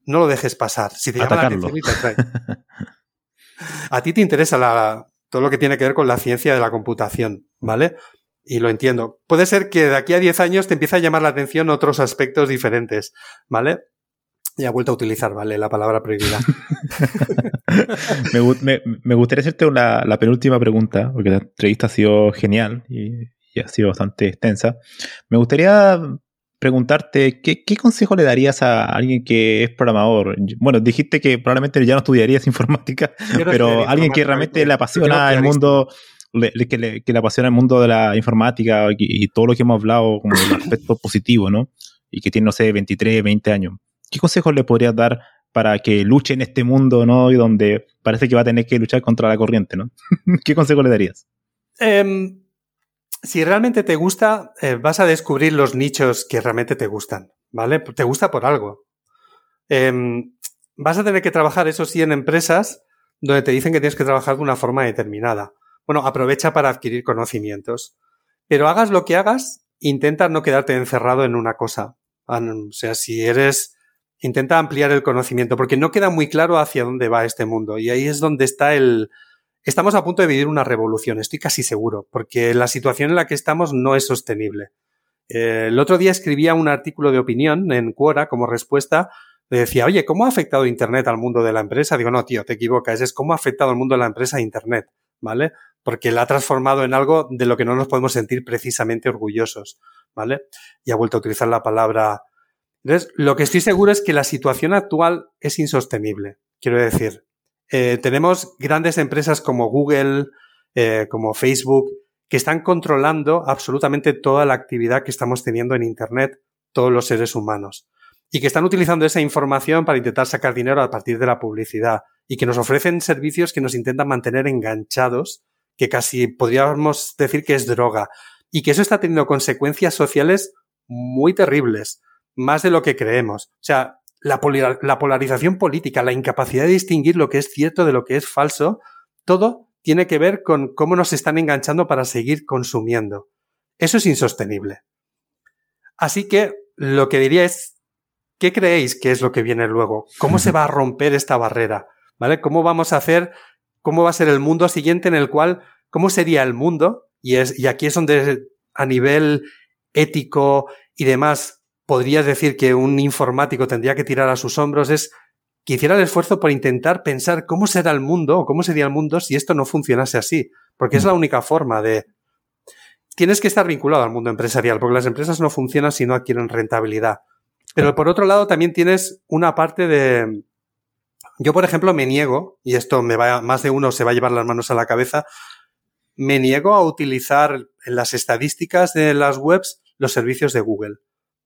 no lo dejes pasar. Si te llama la atención y te atrae. A ti te interesa la, todo lo que tiene que ver con la ciencia de la computación, ¿vale? Y lo entiendo. Puede ser que de aquí a 10 años te empiece a llamar la atención otros aspectos diferentes, ¿vale? Y ha vuelto a utilizar, ¿vale? La palabra prohibida. me, gustaría hacerte la penúltima pregunta, porque la entrevista ha sido genial y, ha sido bastante extensa. Me gustaría preguntarte, ¿qué, consejo le darías a alguien que es programador? Bueno, dijiste que probablemente ya no estudiarías informática, pero alguien que realmente le apasiona el mundo, que, le, apasiona el mundo de la informática y, y todo lo que hemos hablado como el aspecto positivo, ¿no? Y que tiene, no sé, 23, 20 años. ¿Qué consejos le podrías dar para que luche en este mundo, ¿no? Y donde parece que va a tener que luchar contra la corriente, ¿no? ¿Qué consejo le darías? Em, si realmente te gusta, eh, vas a descubrir los nichos que realmente te gustan, ¿vale? Te gusta por algo. Em, vas a tener que trabajar, eso sí, en empresas donde te dicen que tienes que trabajar de una forma determinada. Bueno, aprovecha para adquirir conocimientos. Pero hagas lo que hagas, intenta no quedarte encerrado en una cosa. O sea, si eres intenta ampliar el conocimiento, porque no queda muy claro hacia dónde va este mundo. Y ahí es donde está el... Estamos a punto de vivir una revolución, estoy casi seguro, porque la situación en la que estamos no es sostenible. Eh, el otro día escribía un artículo de opinión en Quora como respuesta. Decía, oye, ¿cómo ha afectado Internet al mundo de la empresa? Digo, no, tío, te equivocas. Es cómo ha afectado al mundo de la empresa Internet, ¿vale? Porque la ha transformado en algo de lo que no nos podemos sentir precisamente orgullosos, ¿vale? Y ha vuelto a utilizar la palabra. Entonces, lo que estoy seguro es que la situación actual es insostenible. Quiero decir, eh, tenemos grandes empresas como Google, eh, como Facebook, que están controlando absolutamente toda la actividad que estamos teniendo en Internet todos los seres humanos y que están utilizando esa información para intentar sacar dinero a partir de la publicidad y que nos ofrecen servicios que nos intentan mantener enganchados, que casi podríamos decir que es droga y que eso está teniendo consecuencias sociales muy terribles, más de lo que creemos. O sea, la, la polarización política, la incapacidad de distinguir lo que es cierto de lo que es falso, todo tiene que ver con cómo nos están enganchando para seguir consumiendo. Eso es insostenible. Así que lo que diría es, ¿qué creéis que es lo que viene luego? ¿Cómo se va a romper esta barrera? ¿Vale? ¿Cómo vamos a hacer, cómo va a ser el mundo siguiente en el cual, cómo sería el mundo? Y, es, y aquí es donde a nivel ético y demás podrías decir que un informático tendría que tirar a sus hombros es que hiciera el esfuerzo por intentar pensar cómo será el mundo o cómo sería el mundo si esto no funcionase así, porque es la única forma de... Tienes que estar vinculado al mundo empresarial, porque las empresas no funcionan si no adquieren rentabilidad. Pero por otro lado también tienes una parte de... Yo, por ejemplo, me niego, y esto me va, más de uno se va a llevar las manos a la cabeza, me niego a utilizar en las estadísticas de las webs los servicios de Google.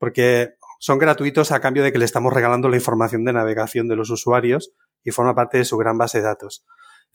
Porque son gratuitos a cambio de que le estamos regalando la información de navegación de los usuarios y forma parte de su gran base de datos.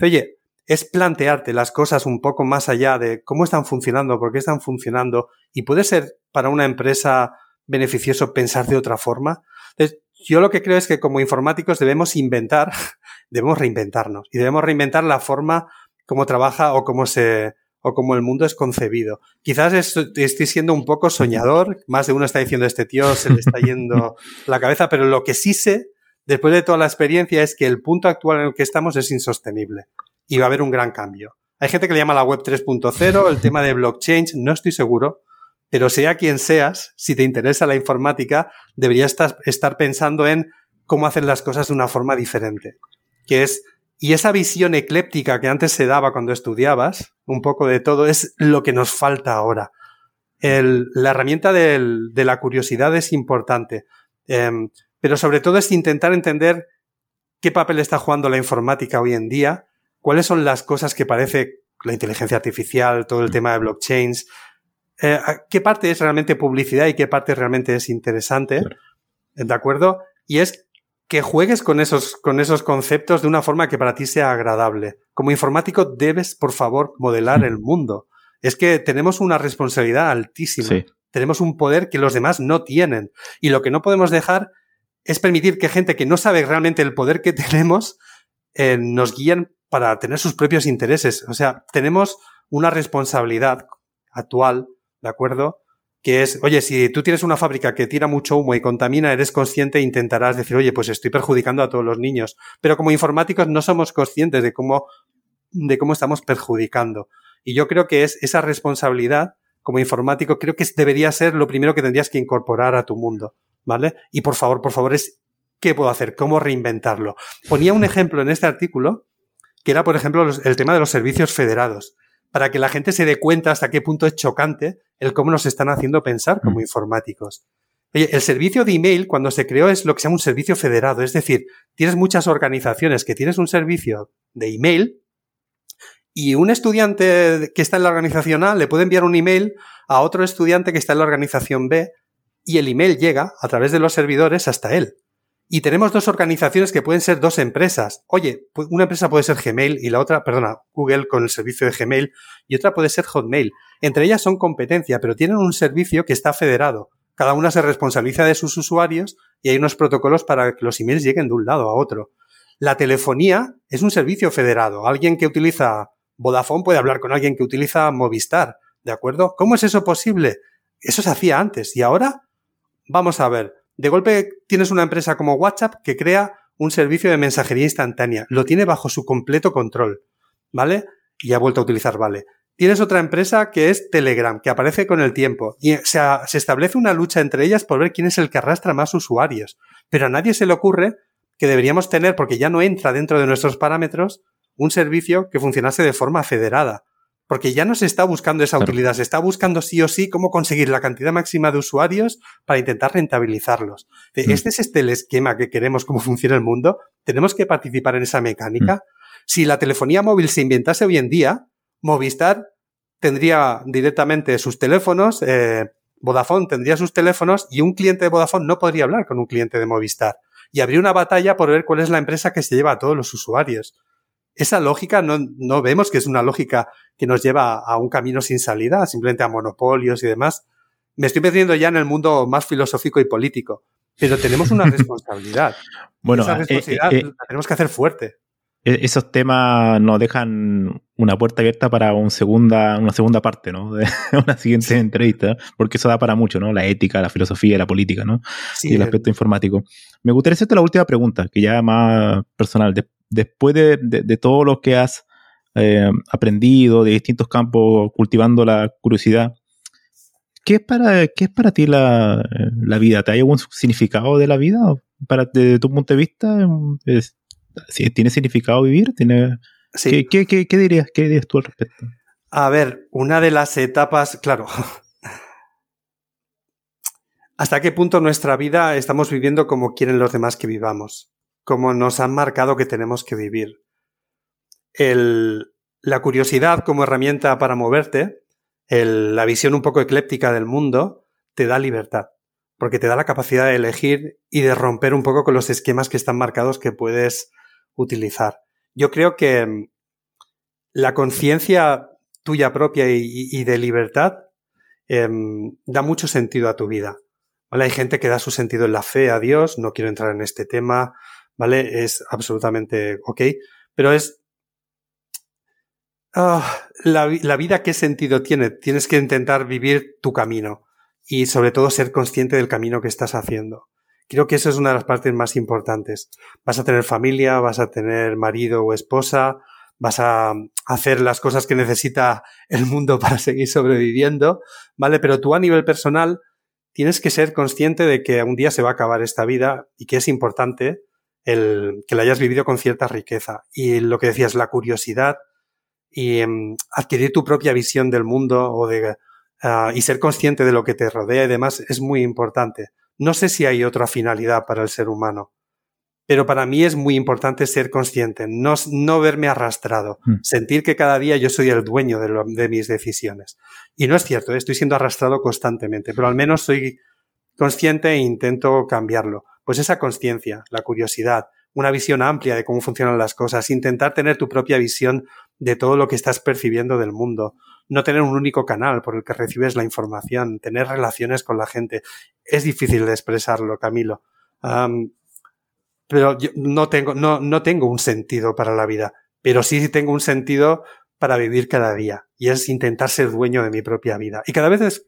Oye, es plantearte las cosas un poco más allá de cómo están funcionando, por qué están funcionando, y puede ser para una empresa beneficioso pensar de otra forma. Entonces, yo lo que creo es que como informáticos debemos inventar, debemos reinventarnos y debemos reinventar la forma como trabaja o cómo se, o como el mundo es concebido. Quizás estoy siendo un poco soñador, más de uno está diciendo este tío se le está yendo la cabeza, pero lo que sí sé, después de toda la experiencia, es que el punto actual en el que estamos es insostenible y va a haber un gran cambio. Hay gente que le llama la web 3.0, el tema de blockchain, no estoy seguro, pero sea quien seas, si te interesa la informática, deberías estar pensando en cómo hacer las cosas de una forma diferente, que es y esa visión ecléptica que antes se daba cuando estudiabas, un poco de todo, es lo que nos falta ahora. la herramienta de la curiosidad es importante, em, pero sobre todo es intentar entender qué papel está jugando la informática hoy en día, cuáles son las cosas que parece la inteligencia artificial, todo el mm. tema de blockchains, eh, qué parte es realmente publicidad y qué parte realmente es interesante, ¿de acuerdo? Y es que juegues con esos, con esos conceptos de una forma que para ti sea agradable. Como informático debes, por favor, modelar el mundo. Es que tenemos una responsabilidad altísima. Tenemos un poder que los demás no tienen. Y lo que no podemos dejar es permitir que gente que no sabe realmente el poder que tenemos eh, nos guíen para tener sus propios intereses. O sea, tenemos una responsabilidad actual, ¿de acuerdo? Que es, oye, si tú tienes una fábrica que tira mucho humo y contamina, eres consciente e intentarás decir, oye, pues estoy perjudicando a todos los niños. Pero como informáticos no somos conscientes de cómo, de cómo estamos perjudicando. Y yo creo que es esa responsabilidad, como informático, creo que debería ser lo primero que tendrías que incorporar a tu mundo, ¿vale? Y por favor, por favor, es, ¿qué puedo hacer? ¿Cómo reinventarlo? Ponía un ejemplo en este artículo, que era, por ejemplo, el tema de los servicios federados para que la gente se dé cuenta hasta qué punto es chocante el cómo nos están haciendo pensar como mm. informáticos. Oye, el servicio de email, cuando se creó, es lo que se llama un servicio federado. Es decir, tienes muchas organizaciones que tienes un servicio de email y un estudiante que está en la organización A le puede enviar un email a otro estudiante que está en la organización B y el email llega a través de los servidores hasta él. Y tenemos dos organizaciones que pueden ser dos empresas. Oye, una empresa puede ser Gmail y la otra, perdona, Google con el servicio de Gmail y otra puede ser Hotmail. Entre ellas son competencia, pero tienen un servicio que está federado. Cada una se responsabiliza de sus usuarios y hay unos protocolos para que los emails lleguen de un lado a otro. La telefonía es un servicio federado. Alguien que utiliza Vodafone puede hablar con alguien que utiliza Movistar. ¿De acuerdo? ¿Cómo es eso posible? Eso se hacía antes y ahora vamos a ver. De golpe tienes una empresa como WhatsApp que crea un servicio de mensajería instantánea. Lo tiene bajo su completo control. ¿Vale? Y ha vuelto a utilizar Vale. tienes otra empresa que es Telegram, que aparece con el tiempo. Y se, se establece una lucha entre ellas por ver quién es el que arrastra más usuarios. Pero a nadie se le ocurre que deberíamos tener, porque ya no entra dentro de nuestros parámetros, un servicio que funcionase de forma federada. Porque ya no se está buscando esa utilidad, se está buscando sí o sí cómo conseguir la cantidad máxima de usuarios para intentar rentabilizarlos. Mm. Este es este el esquema que queremos, cómo funciona el mundo. Tenemos que participar en esa mecánica. Mm. Si la telefonía móvil se inventase hoy en día, Movistar tendría directamente sus teléfonos, eh, Vodafone tendría sus teléfonos y un cliente de Vodafone no podría hablar con un cliente de Movistar. Y habría una batalla por ver cuál es la empresa que se lleva a todos los usuarios esa lógica no, no vemos que es una lógica que nos lleva a un camino sin salida, simplemente a monopolios y demás. Me estoy metiendo ya en el mundo más filosófico y político, pero tenemos una responsabilidad. bueno, esa eh, responsabilidad eh, la tenemos que hacer fuerte. E, esos temas nos dejan una puerta abierta para un segunda, una segunda parte, ¿no? De una siguiente entrevista, porque eso da para mucho, ¿no? La ética, la filosofía, la política, ¿no? y el aspecto informático. Me gustaría hacerte la última pregunta, que ya más personal después de, todo lo que has eh, aprendido de distintos campos, cultivando la curiosidad, ¿qué es para, qué es para ti la, vida? ¿Te hay algún significado de la vida? Para, desde tu punto de vista, ¿tiene significado vivir? ¿Tiene, ¿qué, qué, dirías, ¿Qué dirías tú al respecto? A ver, una de las etapas, claro, ¿Hasta qué punto nuestra vida estamos viviendo como quieren los demás que vivamos? como nos han marcado que tenemos que vivir. El, la curiosidad como herramienta para moverte, el, la visión un poco ecléptica del mundo, te da libertad, porque te da la capacidad de elegir y de romper un poco con los esquemas que están marcados que puedes utilizar. Yo creo que mm, la conciencia tuya propia y, de libertad em, da mucho sentido a tu vida. Hay gente que da su sentido en la fe a Dios, no quiero entrar en este tema, ¿vale? Es absolutamente ok, pero es... Ah, la vida, ¿qué sentido tiene? Tienes que intentar vivir tu camino y sobre todo ser consciente del camino que estás haciendo. Creo que eso es una de las partes más importantes. Vas a tener familia, vas a tener marido o esposa, vas a hacer las cosas que necesita el mundo para seguir sobreviviendo, ¿vale? Pero tú a nivel personal tienes que ser consciente de que un día se va a acabar esta vida y que es importante el que la hayas vivido con cierta riqueza. Y lo que decías, la curiosidad y em, adquirir tu propia visión del mundo o de, ah, y ser consciente de lo que te rodea y demás es muy importante. No sé si hay otra finalidad para el ser humano, pero para mí es muy importante ser consciente, no, no verme arrastrado, hmm. sentir que cada día yo soy el dueño de, de mis decisiones. Y no es cierto, ¿eh? estoy siendo arrastrado constantemente, pero al menos soy consciente e intento cambiarlo pues esa conciencia, la curiosidad, una visión amplia de cómo funcionan las cosas, intentar tener tu propia visión de todo lo que estás percibiendo del mundo, no tener un único canal por el que recibes la información, tener relaciones con la gente. Es difícil de expresarlo, Camilo. pero yo no tengo, no, no tengo un sentido para la vida, pero sí tengo un sentido para vivir cada día, y es intentar ser dueño de mi propia vida. Y cada vez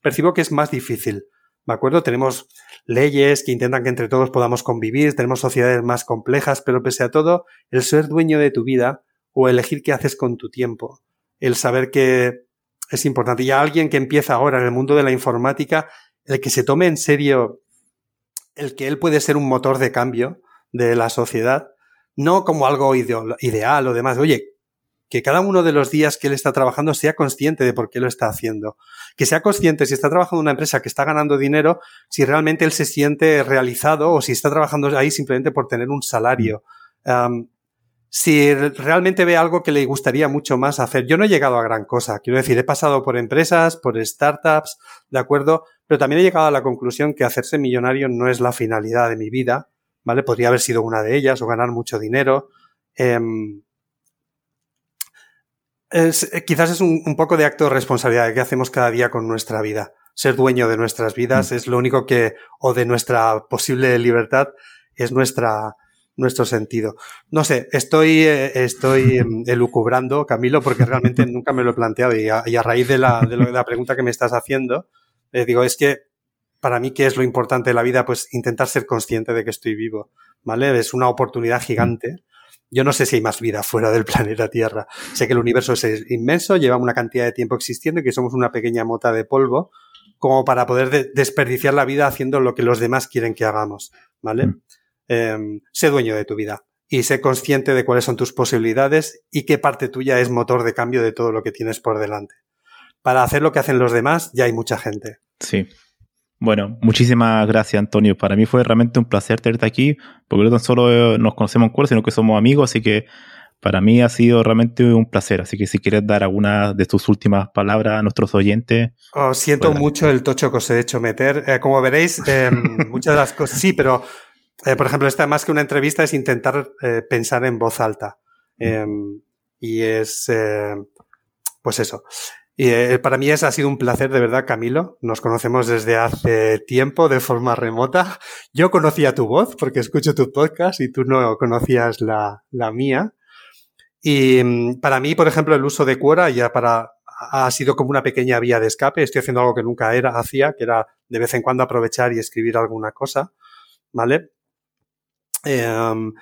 percibo que es más difícil. ¿Me acuerdo? Tenemos leyes que intentan que entre todos podamos convivir, tenemos sociedades más complejas, pero pese a todo, el ser dueño de tu vida o elegir qué haces con tu tiempo, el saber que es importante. Y a alguien que empieza ahora en el mundo de la informática, el que se tome en serio el que él puede ser un motor de cambio de la sociedad, no como algo ideal o demás. Oye, que cada uno de los días que él está trabajando sea consciente de por qué lo está haciendo. Que sea consciente si está trabajando en una empresa que está ganando dinero, si realmente él se siente realizado o si está trabajando ahí simplemente por tener un salario. Si realmente ve algo que le gustaría mucho más hacer. Yo no he llegado a gran cosa. Quiero decir, he pasado por empresas, por startups, ¿de acuerdo? Pero también he llegado a la conclusión que hacerse millonario no es la finalidad de mi vida, ¿vale? Podría haber sido una de ellas o ganar mucho dinero. Em, quizás es un, poco de acto de responsabilidad que hacemos cada día con nuestra vida. Ser dueño de nuestras vidas mm. es lo único que, o de nuestra posible libertad, es nuestra, nuestro sentido. No sé, estoy, eh, estoy em, elucubrando, Camilo, porque realmente nunca me lo he planteado y a, raíz de la, de, la, pregunta que me estás haciendo, eh, digo, es que para mí, ¿qué es lo importante de la vida? Pues intentar ser consciente de que estoy vivo, ¿vale? Es una oportunidad gigante Yo no sé si hay más vida fuera del planeta Tierra. Sé que el universo es inmenso, lleva una cantidad de tiempo existiendo y que somos una pequeña mota de polvo como para poder desperdiciar la vida haciendo lo que los demás quieren que hagamos, ¿vale? Mm. Em, sé dueño de tu vida y sé consciente de cuáles son tus posibilidades y qué parte tuya es motor de cambio de todo lo que tienes por delante. Para hacer lo que hacen los demás ya hay mucha gente. Sí. Bueno, muchísimas gracias Antonio. Para mí fue realmente un placer tenerte aquí, porque no tan solo nos conocemos en curso, sino que somos amigos, así que para mí ha sido realmente un placer. Así que si quieres dar alguna de tus últimas palabras a nuestros oyentes. Oh, siento mucho el tocho que os he hecho meter. Eh, como veréis, em, muchas de las cosas sí, pero eh, por ejemplo, esta más que una entrevista es intentar eh, pensar en voz alta. Em, y es, eh, pues eso. Y para mí es, ha sido un placer, de verdad, Camilo. Nos conocemos desde hace tiempo de forma remota. Yo conocía tu voz porque escucho tu podcast y tú no conocías la, la mía. Y mm, para mí, por ejemplo, el uso de Quora ya para, ha sido como una pequeña vía de escape. Estoy haciendo algo que nunca era, hacía, que era de vez en cuando aprovechar y escribir alguna cosa. ¿Vale? Em,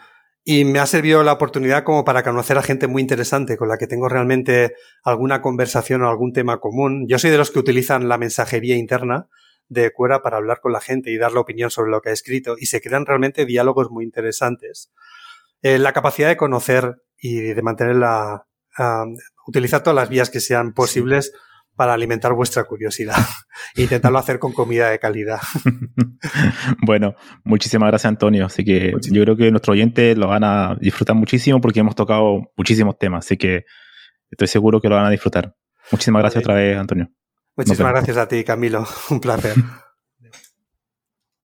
y me ha servido la oportunidad como para conocer a gente muy interesante con la que tengo realmente alguna conversación o algún tema común. Yo soy de los que utilizan la mensajería interna de Cuera para hablar con la gente y dar la opinión sobre lo que ha escrito y se crean realmente diálogos muy interesantes. Eh, la capacidad de conocer y de mantener la, utilizar todas las vías que sean posibles para alimentar vuestra curiosidad. Intentarlo hacer con comida de calidad. bueno, muchísimas gracias Antonio. Así que yo creo que nuestros oyentes lo van a disfrutar muchísimo porque hemos tocado muchísimos temas. Así que estoy seguro que lo van a disfrutar. Muchísimas gracias otra vez Antonio. Muchísimas gracias a ti Camilo. Un placer.